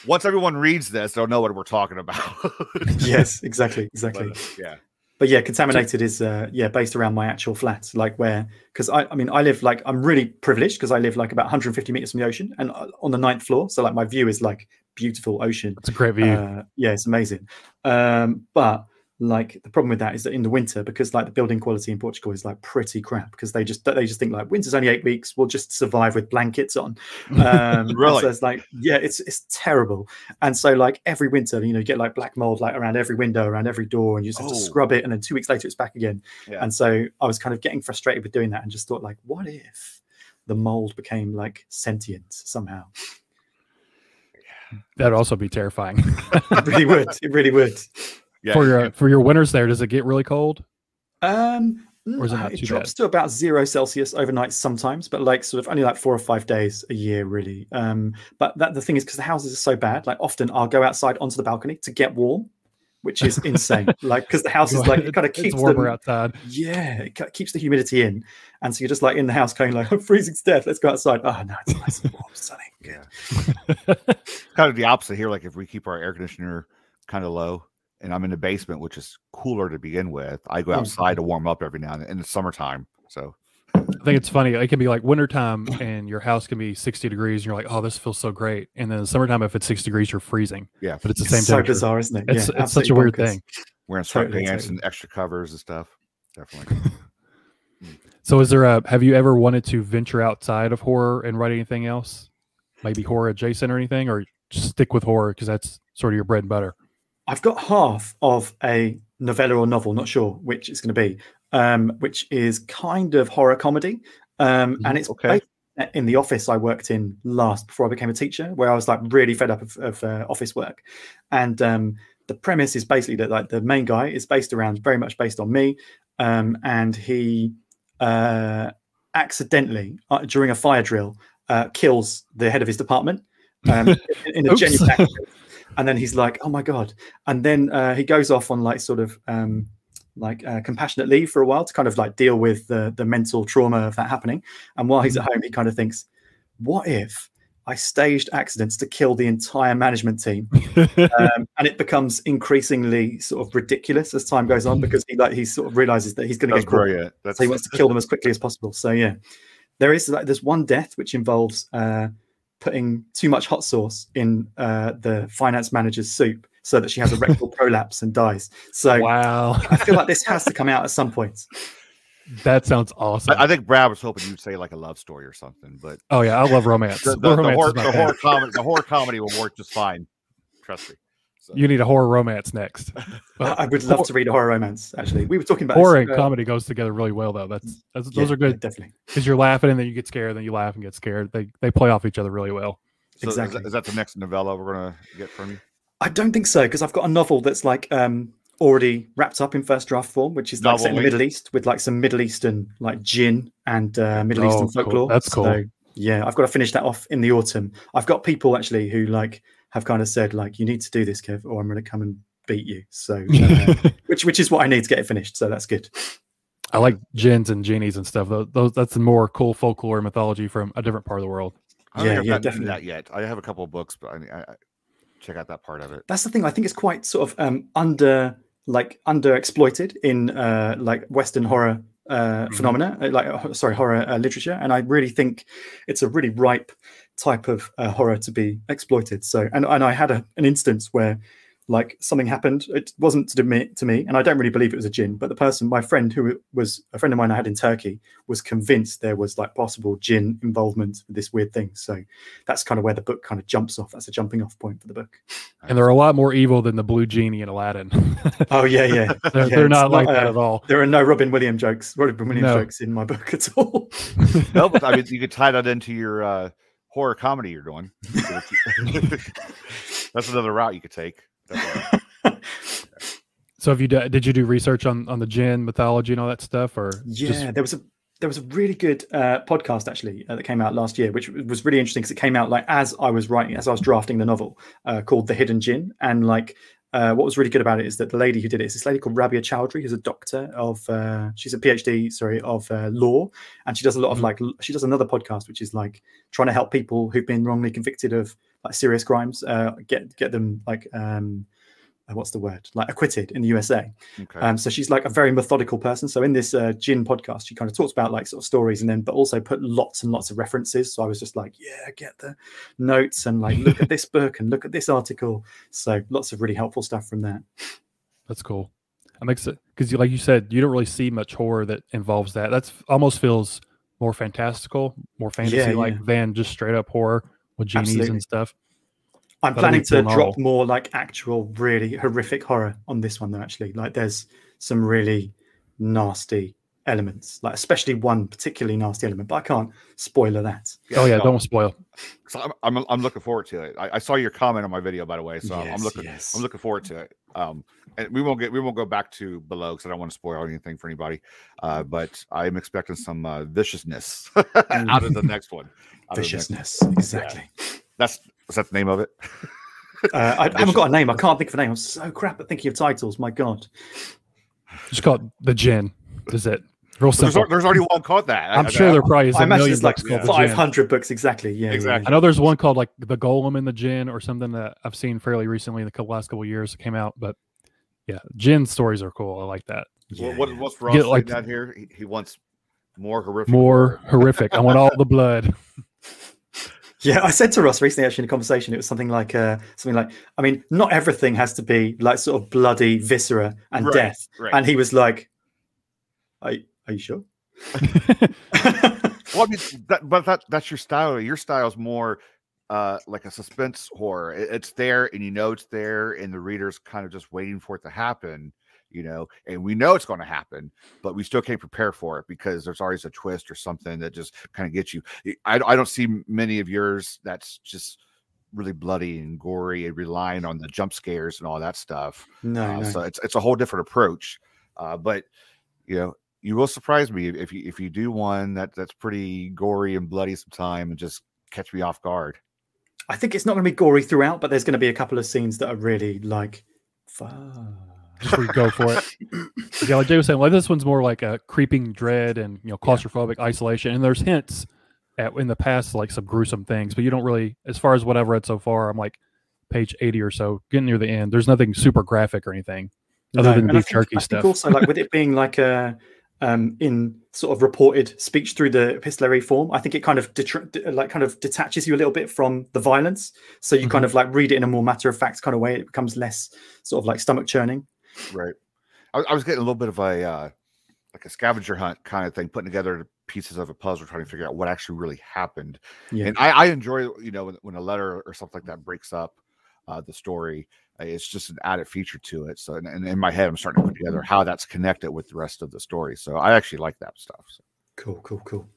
once everyone reads this they'll know what we're talking about yes, exactly, exactly. But, uh, yeah But yeah, contaminated is uh, yeah based around my actual flat, like where because I I mean I live like I'm really privileged because I live like about 150 meters from the ocean and uh, on the ninth floor, so like my view is like beautiful ocean. It's a great view. Uh, yeah, it's amazing. Um, but like the problem with that is that in the winter, because like the building quality in Portugal is like pretty crap because they just they just think like winter's only eight weeks, we'll just survive with blankets on. Um, and Really? So it's like yeah, it's it's terrible. And so like every winter, you know, you get like black mold like around every window, around every door, and you just have to Oh. scrub it, and then two weeks later it's back again. Yeah. And so I was kind of getting frustrated with doing that, and just thought like, what if the mold became like sentient somehow? That'd also be terrifying. It really would. It really would. Yeah, for your for your winters there, does it get really cold? Um, Or is it not it too drops to about zero Celsius overnight sometimes, but like sort of only like four or five days a year, really. Um, but that the thing is because the houses are so bad, like often I'll go outside onto the balcony to get warm, which is insane. like because the house is like it kind of it's keeps warmer them, outside. yeah, it ki- keeps the humidity in, and so you're just like in the house going like I'm freezing to death. Let's go outside. Oh no, it's nice and warm, sunny. Good. kind of the opposite here. Like if we keep our air conditioner kind of low, and I'm in the basement, which is cooler to begin with, I go Mm. outside to warm up every now and then in the summertime. So I think it's funny. It can be like wintertime and your house can be 60 degrees and you're like, oh, this feels so great. And then in the summertime, if it's 6 degrees, you're freezing. yeah, But it's the It's same so temperature. bizarre, isn't it? It's, Yeah, it's such a weird bonkers. thing. wearing Totally, sweatpants totally. and extra covers and stuff. Definitely. So, is there a have you ever wanted to venture outside of horror and write anything else? Maybe horror adjacent or anything, or just stick with horror because that's sort of your bread and butter? I've got half of a novella or novel, not sure which it's going to be, um, which is kind of horror comedy. Um, and it's Okay. in the office I worked in last before I became a teacher, where I was like really fed up of, of uh, office work. And um, the premise is basically that like the main guy is based around very much based on me, um, and he uh, accidentally uh, during a fire drill uh, kills the head of his department um, in, a genuine. And then he's like, "Oh my god!" And then uh, he goes off on like sort of um, like uh, compassionate leave for a while to kind of like deal with the the mental trauma of that happening. And while he's at home, he kind of thinks, "What if?" I staged accidents to kill the entire management team, um, and it becomes increasingly sort of ridiculous as time goes on because he like he sort of realizes that he's going to get caught. That's so he wants to kill them as quickly as possible. So yeah, there is like there's one death which involves uh, putting too much hot sauce in uh, the finance manager's soup so that she has a rectal prolapse and dies. So wow, I feel like this has to come out at some point. that sounds awesome. I, I think Brad was hoping you'd say like a love story or something, but oh yeah, I love romance. the, the, the romance horror, the horror comedy, the horror comedy will work just fine. Trust me. So, You need a horror romance next. I, I would love to read a horror romance. Actually, we were talking about horror this, and uh, comedy goes together really well though. That's, that's yeah, those are good definitely. because you're laughing and then you get scared, and then you laugh and get scared. They they play off each other really well. so exactly. Is, that the next novella we're gonna get from you? I don't think so because I've got a novel that's like um, already wrapped up in first draft form, which is like set in the Middle East with like some Middle Eastern like jinn and uh, Middle Oh, Eastern cool. folklore. That's cool. So, yeah, I've got to finish that off in the autumn. I've got people actually who like have kind of said like you need to do this, Kev, or I'm going to come and beat you. So uh, which which is what I need to get it finished. So that's good. I like jinns and genies and stuff. Those, those that's more cool folklore and mythology from a different part of the world. I don't Yeah, think I've yeah, definitely. that yet. I have a couple of books, but I, I, I check out that part of it. That's the thing. I think it's quite sort of um, under like underexploited in uh, like Western horror uh, phenomena, uh, like uh, sorry, horror uh, literature. And I really think it's a really ripe type of uh, horror to be exploited. So, and and I had a, an instance where like something happened. It wasn't to me, to me, and I don't really believe it was a jinn. But the person, my friend, who was a friend of mine I had in Turkey, was convinced there was like possible jinn involvement with this weird thing. So that's kind of where the book kind of jumps off. That's a jumping off point for the book. And they're a lot more evil than the blue genie in Aladdin. Oh yeah, yeah. they're, Yeah, they're it's not like that uh, at all. There are no Robin Williams jokes, Robin Williams No. jokes in my book at all. no, but I mean, you could tie that into your uh, horror comedy you're doing. That's another route you could take. So have you do, did you do research on on the jinn mythology and all that stuff, or Yeah, just there was a there was a really good uh, podcast actually uh, that came out last year, which was really interesting because it came out like as I was writing, as I was drafting the novel, uh, called The Hidden Jinn, and like. Uh, what was really good about it is that the lady who did it is this lady called Rabia Chaudry, who's a doctor of, uh, she's a PhD, sorry, of uh, law, and she does a lot of like, she does another podcast which is like trying to help people who've been wrongly convicted of like serious crimes, uh, get get them like, um, uh, what's the word, like acquitted in the USA. Okay. Um, so she's like a very methodical person. So in this uh, Jinn podcast, she kind of talks about like sort of stories and then, but also put lots and lots of references. So I was just like, yeah, get the notes and like look at this book and look at this article. So lots of really helpful stuff from that. that's cool. I'm it because, like you said, you don't really see much horror that involves that. That's almost feels more fantastical, more fantasy like yeah. than just straight up horror with genies Absolutely. and stuff. I'm planning to drop novel. more like actual, really horrific horror on this one, though. Actually, like there's some really nasty elements, like especially one particularly nasty element, but I can't spoiler that. oh yeah, no, don't spoil. so I'm, I'm I'm looking forward to it. I, I saw your comment on my video, by the way, so I'm- I'm looking yes. I'm looking forward to it. Um, and we won't get we won't go back to below because I don't want to spoil anything for anybody. Uh, but I'm expecting some uh, viciousness out of the next one. Out of the next- Viciousness, exactly. That's is that the name of it? Uh, I haven't got a name. I can't think of a name. I'm so crap at thinking of titles. My God. Just call it the Jinn. Is it real There's, simple? al- there's already one called that. I- I'm I- sure there probably is I a imagine million it's like books called the Jinn. 500 books exactly. Yeah, yeah, yeah. Exactly. I know there's one called like the Golem in the Jinn or something that I've seen fairly recently in the cou- last couple of years that came out. But yeah, Jinn stories are cool. I like that. What, what, what's Get, Ross like- like, out here? He, he wants more horrific. More horrific. I want all the blood. Yeah, I said to Ross recently, actually, in a conversation, it was something like, uh, something like, I mean, not everything has to be like sort of bloody viscera and Right, death. right. And he was like, "Are, are you sure?" Well, I mean, that, but that that's your style. Your style is more uh like a suspense horror. It- it's there, and you know it's there, and the reader's kind of just waiting for it to happen. You know, and we know it's going to happen, but we still can't prepare for it because there's always a twist or something that just kind of gets you. I, I don't see many of yours that's just really bloody and gory and relying on the jump scares and all that stuff. no, Uh, no. So it's it's a whole different approach. Uh, but you know, you will surprise me if you if you do one that that's pretty gory and bloody sometime and just catch me off guard. I think it's not going to be gory throughout, but there's going to be a couple of scenes that are really like, fuck. Just where you go for it. yeah, like Jay was saying, like this one's more like a creeping dread and you know claustrophobic isolation. And there's hints at in the past like some gruesome things, but you don't really, as far as what I've read so far, I'm like page 80 or so, getting near the end. There's nothing super graphic or anything other No, than beef jerky I stuff. Think also, like with it being like a um, in sort of reported speech through the epistolary form, I think it kind of like kind of detaches you a little bit from the violence. So you Mm-hmm. kind of like read it in a more matter of fact kind of way. It becomes less sort of like stomach churning. Right. I, I was getting a little bit of a uh, like a scavenger hunt kind of thing, putting together pieces of a puzzle, trying to figure out what actually really happened. Yeah. And I, I enjoy, you know, when, when a letter or something like that breaks up uh, the story. uh, It's just an added feature to it. So, and, and in my head, I'm starting to put together how that's connected with the rest of the story. So, I actually like that stuff. So Cool, cool, cool.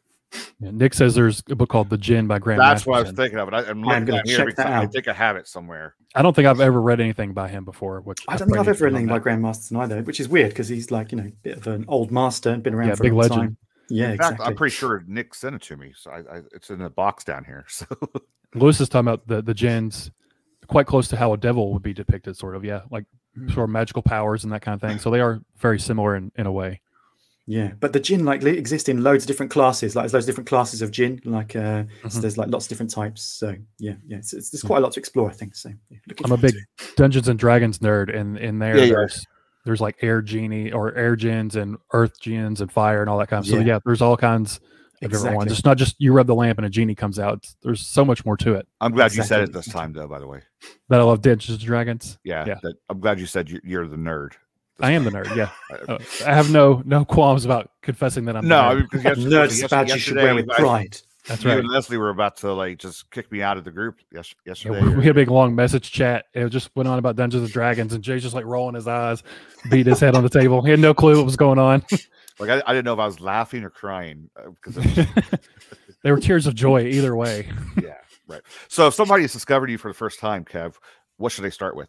Yeah, Nick says there's a book called The Djinn by Grant. that's what I was thinking of. It. I, I'm I'm looking gonna down here check because that I think I have it somewhere. I don't think I've ever read anything by him before. Which I don't think I've ever read anything by that. Graham Masterson either, which is weird because he's like you know a bit of an old master and been around Yeah, for big a long legend. time. Yeah, In fact, exactly. I'm pretty sure Nick sent it to me. So, I, I, it's in a box down here. So, Lewis is talking about the the jinns, quite close to how a devil would be depicted, sort of. Yeah, like Mm. sort of magical powers and that kind of thing. So they are very similar in, in a way. Yeah, but the jinn like exists in loads of different classes. Like there's loads of different classes of jinn. Like uh, so Mhm. there's like lots of different types. So yeah, yeah, it's, it's, there's quite a lot to explore. I think so. Yeah, I'm a big to. Dungeons and Dragons nerd, and in there Yeah, yeah. there's there's like air genie or air jinns and earth jinns and fire and all that kind of stuff. Yeah. So yeah, there's all kinds of different ones. It's not just you rub the lamp and a genie comes out. It's- there's so much more to it. I'm glad you said it this time, though, by the way. That I love Dungeons and Dragons. Yeah. Yeah. That, I'm glad you said you, you're the nerd. I am the nerd. Yeah, Uh, Uh, I have no no qualms about confessing that I'm the no, I nerd. mean, because yesterday, Nerd is badge you should wear with pride. That's you right. and Leslie were about to like just kick me out of the group yes, Yeah, yesterday. we or- we had a big long message chat. It just went on about Dungeons and Dragons, and Jay's just like rolling his eyes, beat his head on the table. He had no clue what was going on. like I, I didn't know if I was laughing or crying because it was they were tears of joy either way. yeah, right. So if somebody has discovered you for the first time, Kev, what should they start with?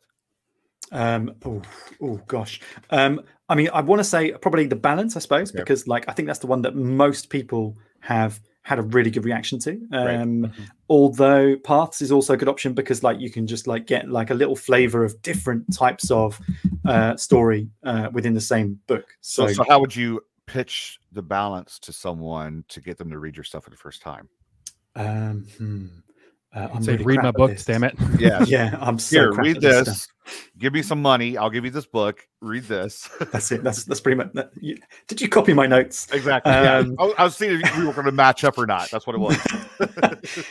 Um, oh, oh gosh. Um, I mean, I want to say probably the balance, I suppose, Yeah. because like I think that's the one that most people have had a really good reaction to. Right. Um, although Paths is also a good option because like you can just like get like a little flavor of different types of uh, story uh, within the same book. So, So, so how would you pitch the balance to someone to get them to read your stuff for the first time? um, hmm. Uh, I'm Say, really read my at book, this. damn it. Yeah. Yeah, I'm so Here, read this this. give me some money. I'll give you this book. Read this. That's it. That's that's pretty much. That, you, did you copy my notes? exactly. yeah. Um, I, I was seeing if we were going to match up or not. That's what it was.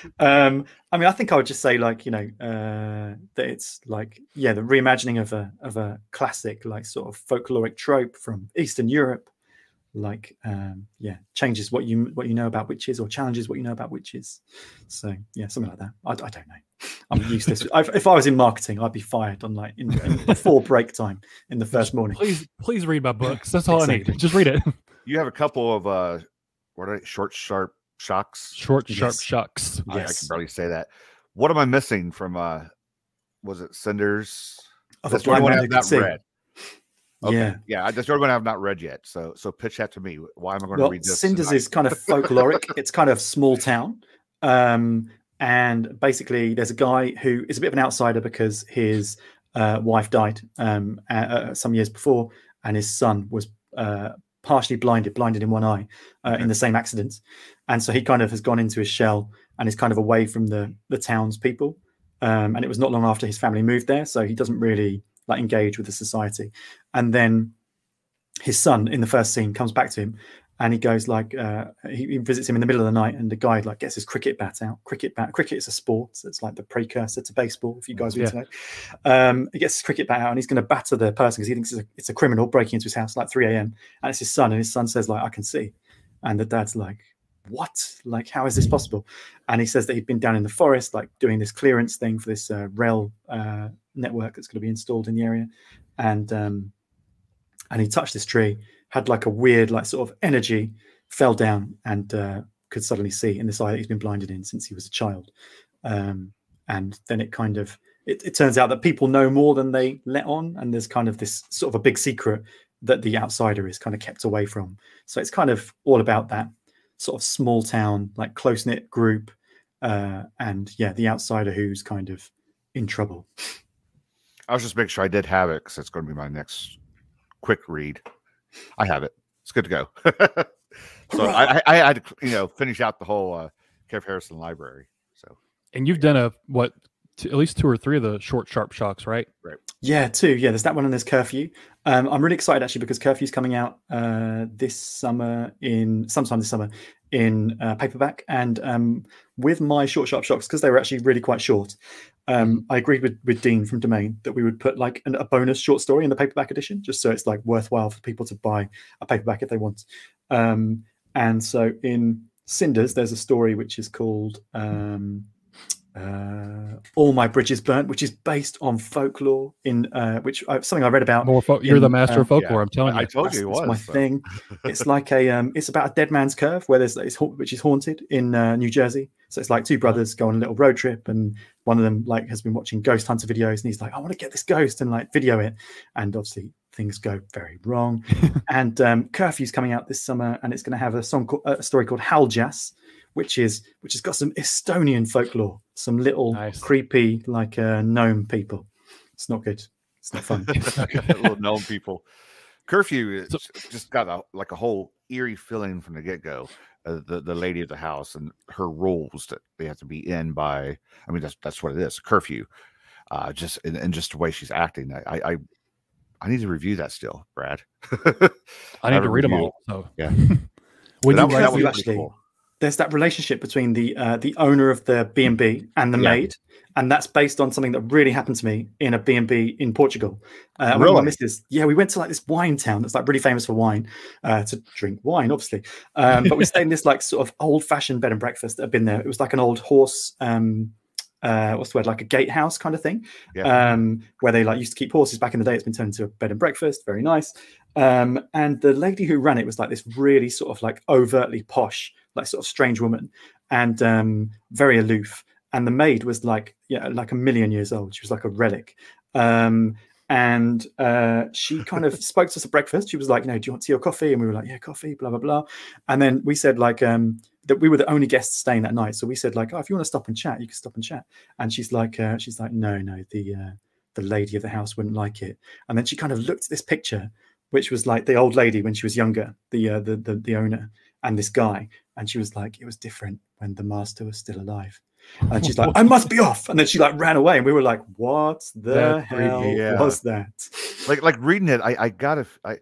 um, I mean, I think I would just say like you know uh, that it's like yeah, the reimagining of a of a classic like sort of folkloric trope from Eastern Europe, like um, yeah, changes what you what you know about witches or challenges what you know about witches. So yeah, something like that. I, I don't know. I'm useless. I, if I was in marketing, I'd be fired on like in, in before break time in the first morning. Please, please read my books. That's all I need. Just read it. you have a couple of uh, what are they? Short, sharp shocks. Short, sharp Yes. shucks. I, I can barely say that. What am I missing from? uh Was it Cinders? Of a That's the only blind one man I who have can not see. read. Okay. Yeah. Yeah, that's the only one I have not read yet. So, so pitch that to me. Why am I going to read this? Cinders tonight? is kind of folkloric. it's kind of small town. Um, and basically, there's a guy who is a bit of an outsider because his uh, wife died um, uh, some years before, and his son was uh, partially blinded, blinded in one eye, uh, in the same accident. And so he kind of has gone into his shell and is kind of away from the the townspeople. Um, and it was not long after his family moved there, so he doesn't really like engage with the society. And then his son in the first scene comes back to him and he goes like uh, he, he visits him in the middle of the night and the guy like gets his cricket bat out. Cricket bat cricket is a sport. So it's like the precursor to baseball if you guys want to know um, he gets his cricket bat out and he's going to batter the person because he thinks it's a, it's a criminal breaking into his house like 3 a.m and it's his son and his son says like i can see. And the dad's like what? Like how is this possible? And he says that he'd been down in the forest like doing this clearance thing for this uh, rail uh, network that's going to be installed in the area. And um, and he touched this tree had like a weird like sort of energy fell down and uh, could suddenly see. In this eye that he's been blinded in since he was a child. Um, and then it kind of it, it turns out that people know more than they let on. And there's kind of this sort of a big secret that the outsider is kind of kept away from. So it's kind of all about that sort of small town like close knit group uh, and yeah the outsider who's kind of in trouble I was just making sure I did have it because it's going to be my next quick read. I have it. It's good to go. so I, I, I had to, you know, finish out the whole uh, Kev Harrison library. So And you've done a what? T- at least two or three of the short, sharp shocks, right? Yeah, two. Yeah, there's that one and there's Curfew. Um, I'm really excited actually because Curfew's coming out uh, this summer in sometime this summer in uh, paperback. And um, with my short sharp shocks, because they were actually really quite short, um, I agreed with, with Dean from Demain that we would put like an, a bonus short story in the paperback edition, just so it's like worthwhile for people to buy a paperback if they want. Um, and so in Cinders, there's a story which is called um, uh, All My Bridges Burnt, which is based on folklore in uh, which I, something I read about. More, fo- you're in, the master of folklore. I'm telling you, I told you it That's- was. that's so. my thing. It's like a um, it's about a dead man's curve where there's it's ha- which is haunted in uh, New Jersey. So it's like two brothers go on a little road trip, and one of them like has been watching ghost hunter videos, and he's like, I want to get this ghost and like video it, and obviously things go very wrong. and um, Curfew's coming out this summer, and it's going to have a song, called, a story called Haljas, which is which has got some Estonian folklore, some little Nice. creepy like uh, gnome people. It's not good. It's not fun. little known people. Curfew is So- just got a like a whole eerie feeling from the get go. Uh, the the lady of the house and her rules that they have to be in by. I mean, that's that's what it is. Curfew. Uh, just and, and just the way she's acting. I, I I I need to review that still, Brad. I need have to read them all. So Yeah. when that, you that Curfew was actually- cool. There's that relationship between the uh, the owner of the B and B and the Yeah. maid, and that's based on something that really happened to me in a B and B in Portugal. Uh, I remember my Really? yeah, we went to like this wine town that's like really famous for wine, uh, to drink wine, obviously. Um, but we stayed in this like sort of old fashioned bed and breakfast that had been there. It was like an old horse. Um, uh, what's the word? Like a gatehouse kind of thing, Yeah. um, where they like used to keep horses back in the day. It's been turned into a bed and breakfast. Very nice. Um, and the lady who ran it was like this really sort of like overtly posh, like sort of strange woman, and um, very aloof. And the maid was like, yeah, like a million years old. She was like a relic. Um, and uh, she kind of spoke to us at breakfast. She was like, you know, do you want tea or coffee? And we were like, yeah, coffee, blah blah blah. And then we said like um, that we were the only guests staying that night. So we said like, oh, if you want to stop and chat, you can stop and chat. And she's like, uh, she's like, no, no, the uh, the lady of the house wouldn't like it. And then she kind of looked at this picture, which was like the old lady when she was younger, the uh, the, the the owner, and this guy, and she was like, it was different when the master was still alive. And she's like, I must be off. And then she like ran away. And we were like, what the That's hell creepy, yeah. was that? like like reading it, I I gotta I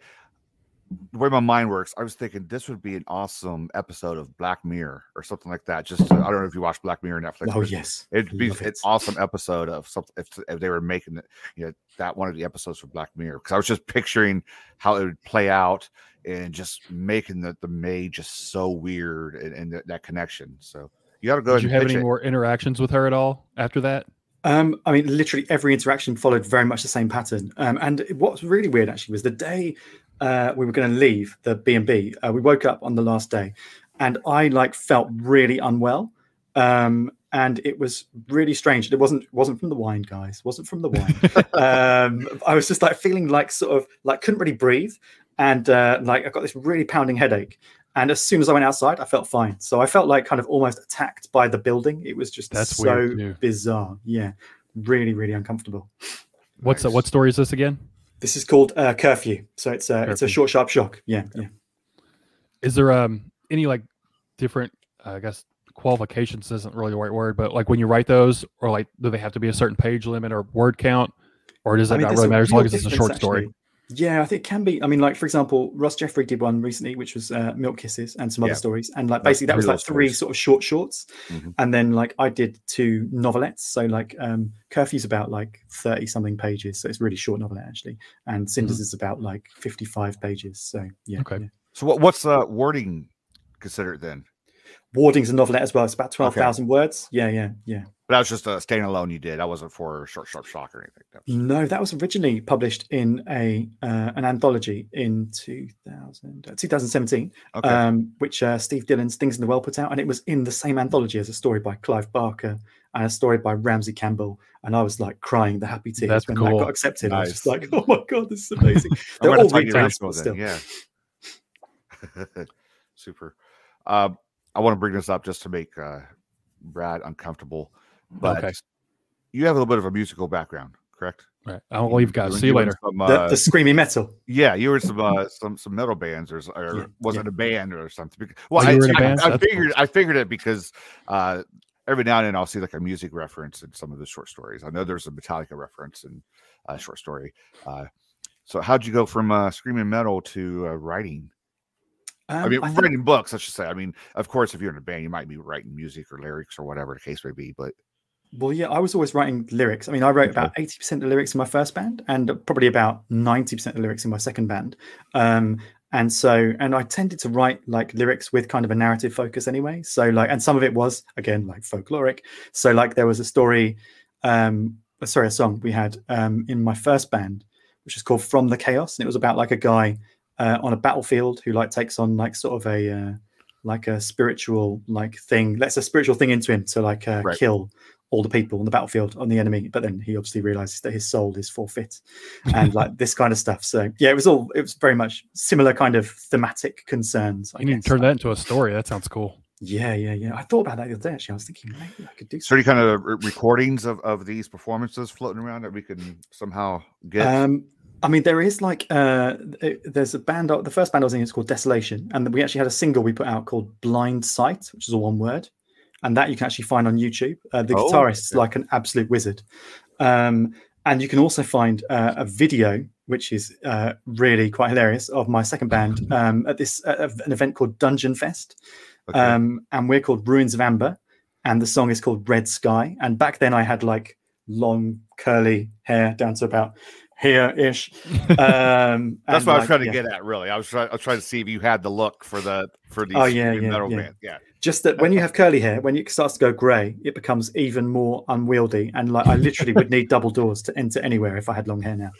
the way my mind works, I was thinking this would be an awesome episode of Black Mirror or something like that. Just to- I don't know if you watch Black Mirror on Netflix. Oh, yes. It'd be an awesome episode of something if, if they were making it, you know, that one of the episodes for Black Mirror. Because I was just picturing how it would play out and just making the, the maid just so weird and, and that, that connection. So you got to go Did you have any it. more interactions with her at all after that? Um, I mean, literally every interaction followed very much the same pattern. Um, and what's really weird actually was the day uh, we were going to leave the B and B. uh, We woke up on the last day, and I like felt really unwell. Um, and it was really strange. It wasn't wasn't from the wine, guys. wasn't from the wine. um, I was just like feeling like sort of like couldn't really breathe, and uh, like I got this really pounding headache. And as soon as I went outside, I felt fine. So I felt like kind of almost attacked by the building. It was just That's so weird, too. bizarre. Yeah, really, really uncomfortable. What's? Nice. What story is this again? This is called uh, curfew. So it's a it's a short, sharp shock. Yeah, yeah. Is there um any like different uh, I guess qualifications isn't really the right word, but like when you write those, or like do they have to be a certain page limit or word count, or does that I mean, not really matter as long as it's a short story? Yeah, I think it can be. I mean, like for example, Ross Jeffery did one recently, which was uh, Milk Kisses and some Yeah. other stories, and like basically that was like three stories. sort of short shorts, Mhm. and then like I did two novelettes. So like um, Curfew's about like thirty something pages, so it's a really short novelette actually, and Cinders is about like fifty five pages. So yeah, Okay. yeah. So what what's uh Warding considered then? Warding's a novelette as well. It's about twelve thousand words. Yeah, yeah, yeah. But that was just a standalone you did. That wasn't for short sharp shock or anything. That was- No, that was originally published in a uh, an anthology in 2000, uh, 2017, Okay. um, which uh, Steve Dillon's Things in the Well put out, and it was in the same anthology as a story by Clive Barker and a story by Ramsey Campbell. And I was like crying the happy tears That's when cool. that got accepted. I was just like, oh my god, this is amazing. They're all tighten your retakes, info but then, still. Yeah. Super. Um, I want to bring this up just to make uh, Brad uncomfortable, but Okay. you have a little bit of a musical background, correct? Right. I'll leave, guys. were- See you were later. Some, The, uh, the screamy metal. yeah, you were some uh, some some metal bands, or, or Yeah, was yeah. it a band or something? Well, Oh, I, you were in a I- band? I, That's cool. figured I figured it because uh, every now and then I'll see like a music reference in some of the short stories. I know there's a Metallica reference in a short story. Uh, so how'd you go from uh, screaming metal to uh, writing? I Um, mean, think- writing books, I should say. I mean, of course, if you're in a band, you might be writing music or lyrics or whatever the case may be. But Well, yeah, I was always writing lyrics. I mean, I wrote about 80% of the lyrics in my first band and probably about 90% of the lyrics in my second band. Um, and so, and I tended to write like lyrics with kind of a narrative focus anyway. So, like, and some of it was again like folkloric. So, like, there was a story, um, sorry, a song we had um, in my first band, which is called From the Chaos. And it was about like a guy uh, on a battlefield who like takes on like sort of a, uh, like a spiritual like thing, lets a spiritual thing into him to like uh, Right. kill all the people on the battlefield on the enemy but then he obviously realizes that his soul is forfeit and like this kind of stuff so yeah it was all it was very much similar kind of thematic concerns I You need to turn that into a story. That sounds cool. yeah yeah yeah i thought about that the other day actually i was thinking maybe i could do is something any kind of recordings of, of these performances floating around that we can somehow get? um I mean, there is like uh, there's a band. The first band I was in is called Desolation, and we actually had a single we put out called Blind Sight, which is all one word, and that you can actually find on YouTube. Uh, the Oh, guitarist is like an absolute wizard, um, and you can also find uh, a video which is uh, really quite hilarious of my second band um, at this uh, an event called Dungeon Fest, Okay. um, and we're called Ruins of Amber, and the song is called Red Sky. And back then, I had like long curly hair down to about here ish. Um, That's and, what I was trying to yeah, get at. Really, I was trying. I was trying to see if you had the look for the for these Oh, yeah, yeah, metal yeah. bands. Yeah. Just that when you have curly hair, when it starts to go grey, it becomes even more unwieldy. And like I literally would need double doors to enter anywhere if I had long hair now.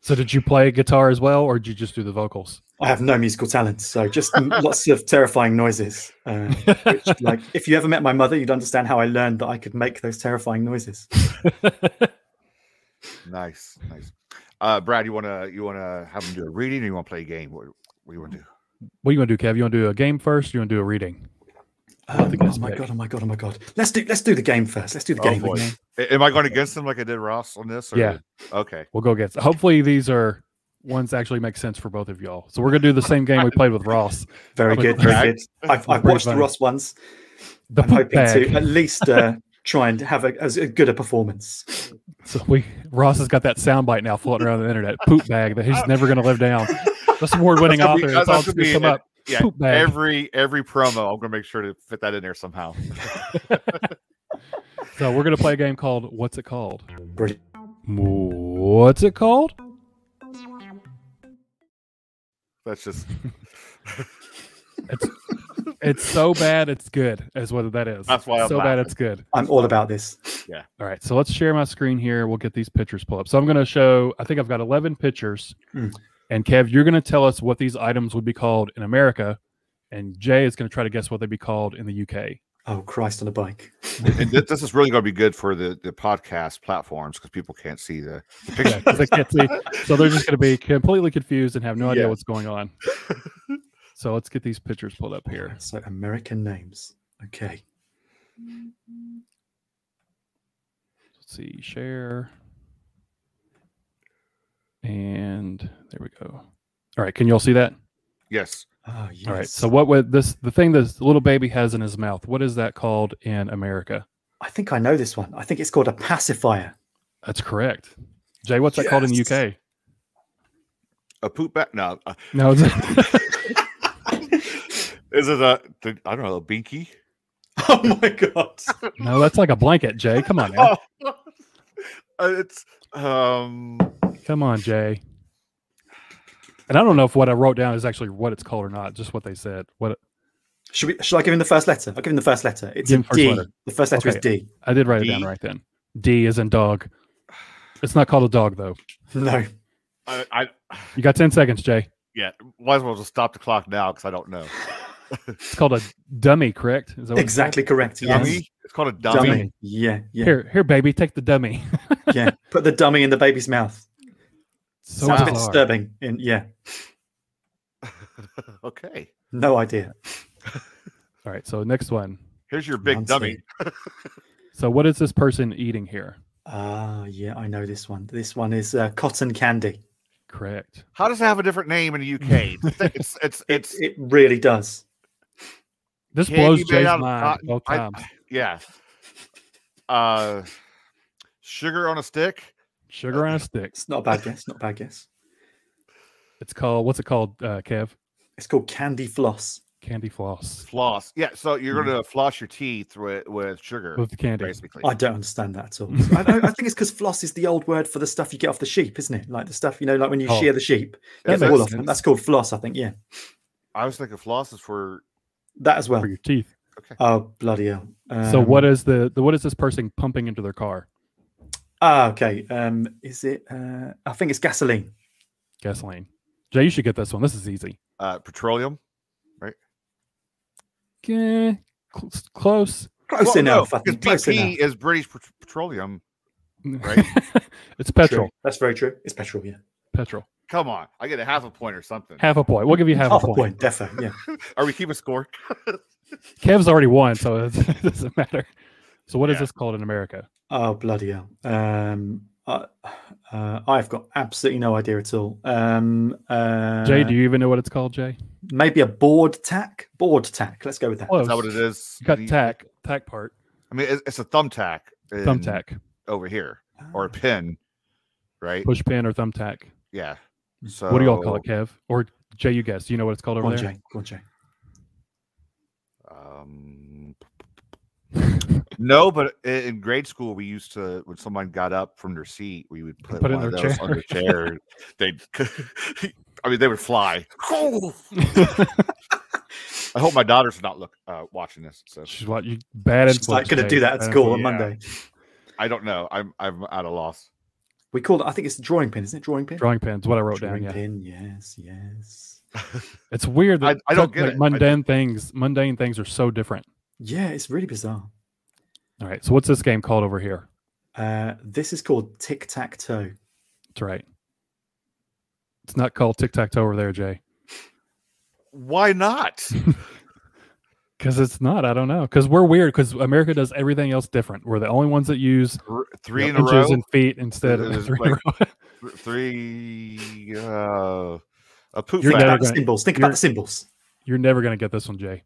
So did you play guitar as well, or did you just do the vocals? I have no musical talent, so just lots of terrifying noises. Uh, which, like, if you ever met my mother, you'd understand how I learned that I could make those terrifying noises. Nice, nice. Uh, Brad, you want to you want to have them do a reading, or you want to play a game? What, what you want to do? What you gonna do, Kev? You want to do a game first? Or you want to do a reading? Um, oh my pick. god! Oh my god! Oh my god! Let's do let's do the game first. Let's do the Oh, game. boy. Am I going against them like I did Ross on this? Or? Yeah. Okay. We'll go against. Hopefully, these are ones that actually make sense for both of y'all. So we're gonna do the same game we played with Ross. Very good. Very Brad. good. I've, I've Pretty watched the funny. Ross ones. The I'm hoping bag. to at least uh, try and have a, as a good a performance. So we Ross has got that soundbite now floating around the internet. Poop bag that he's never going to live down. This award-winning That's gonna be- author. that's It's all gonna be come up. Yeah, Poop bag. every every promo, I'm gonna make sure to fit that in there somehow. So we're going to play a game called What's It Called? Brilliant. What's it called? That's just It's it's so bad it's good, is what that is. That's why I'm so bad laughing. it's good. I'm all about this. All right, so let's share my screen here. We'll get these pictures pulled up. So I'm going to show. I think I've got 11 pictures, Hmm. and Kev, you're going to tell us what these items would be called in America, and Jay is going to try to guess what they'd be called in the UK. Oh Christ on a bike. and this is really going to be good for the the podcast platforms because people can't see the, the Yeah, they can't see, so they're just going to be completely confused and have no idea Yeah. what's going on. So let's get these pictures pulled up here. So American names. Okay. Let's see, share, and there we go. All right, can you all see that? yes, Oh yes. All right. So what would this the thing this little baby has in his mouth? What is that called in America? I think I know this one. I think it's called a pacifier. That's correct. Jay, what's that called in the UK? a poop bag. No, uh, No, it's, is it a the, I don't know a binky? Oh my god. no, that's like a blanket, Jay. Come on, now. Uh, it's um come on, Jay. And I don't know if what I wrote down is actually what it's called or not. Just what they said. What Should we should I give him the first letter? I'll give him the first letter. It's Give a him first D. letter. The first letter is D. I did write it down right then. D is in dog. It's not called a dog though. No. I, I You got ten seconds, Jay. yeah might as well just stop the clock now because I don't know. It's called a dummy, correct? Is that what? Exactly correct. Yes. Dummy. It's called a dummy. Dummy. Yeah, yeah, Here, here, baby, take the dummy. yeah. Put the dummy in the baby's mouth. so Sounds a bit disturbing. In yeah. okay, No idea. All right. So next one. here's your big dummy. So what is this person eating here? Ah, yeah, I know this one. This one is uh, cotton candy. Correct. How does it have a different name in the UK? it's it's It, it's it really does. This Candy blows made Jay's out of mind cotton. both I- times. yeah. Uh, sugar on a stick. Sugar on a stick. It's not a bad guess. Not a bad guess. It's called what's it called, uh, Kev? It's called candy floss. Candy floss Floss. Yeah. So you're Mm. gonna floss your teeth with with sugar, with the candy. basically. I don't understand that at all. I, I, I think it's because floss is the old word for the stuff you get off the sheep, isn't it? Like the stuff you know, like when you Oh, shear the sheep, that get the wool off them. That's called floss. I think. Yeah, I was thinking floss is for. That as well. for your teeth. Oh bloody hell! so what Um, the, the what is this person pumping into their car? Ah, okay. Um, is it? Uh, I think it's gasoline. Gasoline. Jay, you should get this one. This is easy. Uh, petroleum. Eh, cl- close. Close Well, enough. I because Close BP enough. is British Petroleum. Right. it's petrol. True. That's very true. It's petrol. Yeah. Petrol. Come on, I get a half a point or something. Half a point. We'll give you half, Half a a point. point. Defo. Yeah. Are we keeping score? Kev's already won, so it doesn't matter. So what is Yeah. this called in America? Oh bloody hell! Um, uh, uh, I've got absolutely no idea at all. Um, uh, Jay, do you even know what it's called, Jay? maybe a board tack? Board tack. Let's go with that. Close. Is that what it is? You got The- tack, tack part, I mean, it's, it's a thumbtack. in- thumbtack, over here, or a pin, right? push pin, or thumbtack. Yeah. So What do y'all call it, Kev? Or Jay, you guess. Do you know what it's called over on, there? Jay. Go Jay. Um, no, but in grade school, we used to when someone got up from their seat, we would put, Put it in one of their those on their chair. They'd, I mean, they would fly. I hope my daughter's not look uh, watching this. So She's what you bad She's like influence. going to do that at Bad school on yeah. Monday. I don't know. I'm I'm at a loss. We call it. I think it's a drawing pin, isn't it? Drawing pin. Drawing pins. What I wrote drawing down. Yeah, pin. Yes. Yes. it's weird. That I- I don't get like, it. I Mundane things. Mundane things are so different. Yeah, it's really bizarre. All right. So what's this game called over here? Uh, this is called tic tac toe. That's right. It's not called tic tac toe over there, Jay. Why not? Because it's not. I don't know. Because we're weird. Because America does everything else different. We're the only ones that use Three you in know, a row. inches and feet instead of is three in a like- row. Three. Uh, a poop You're never gonna- symbols. Think you're- about the symbols. You're never gonna get this one, Jay.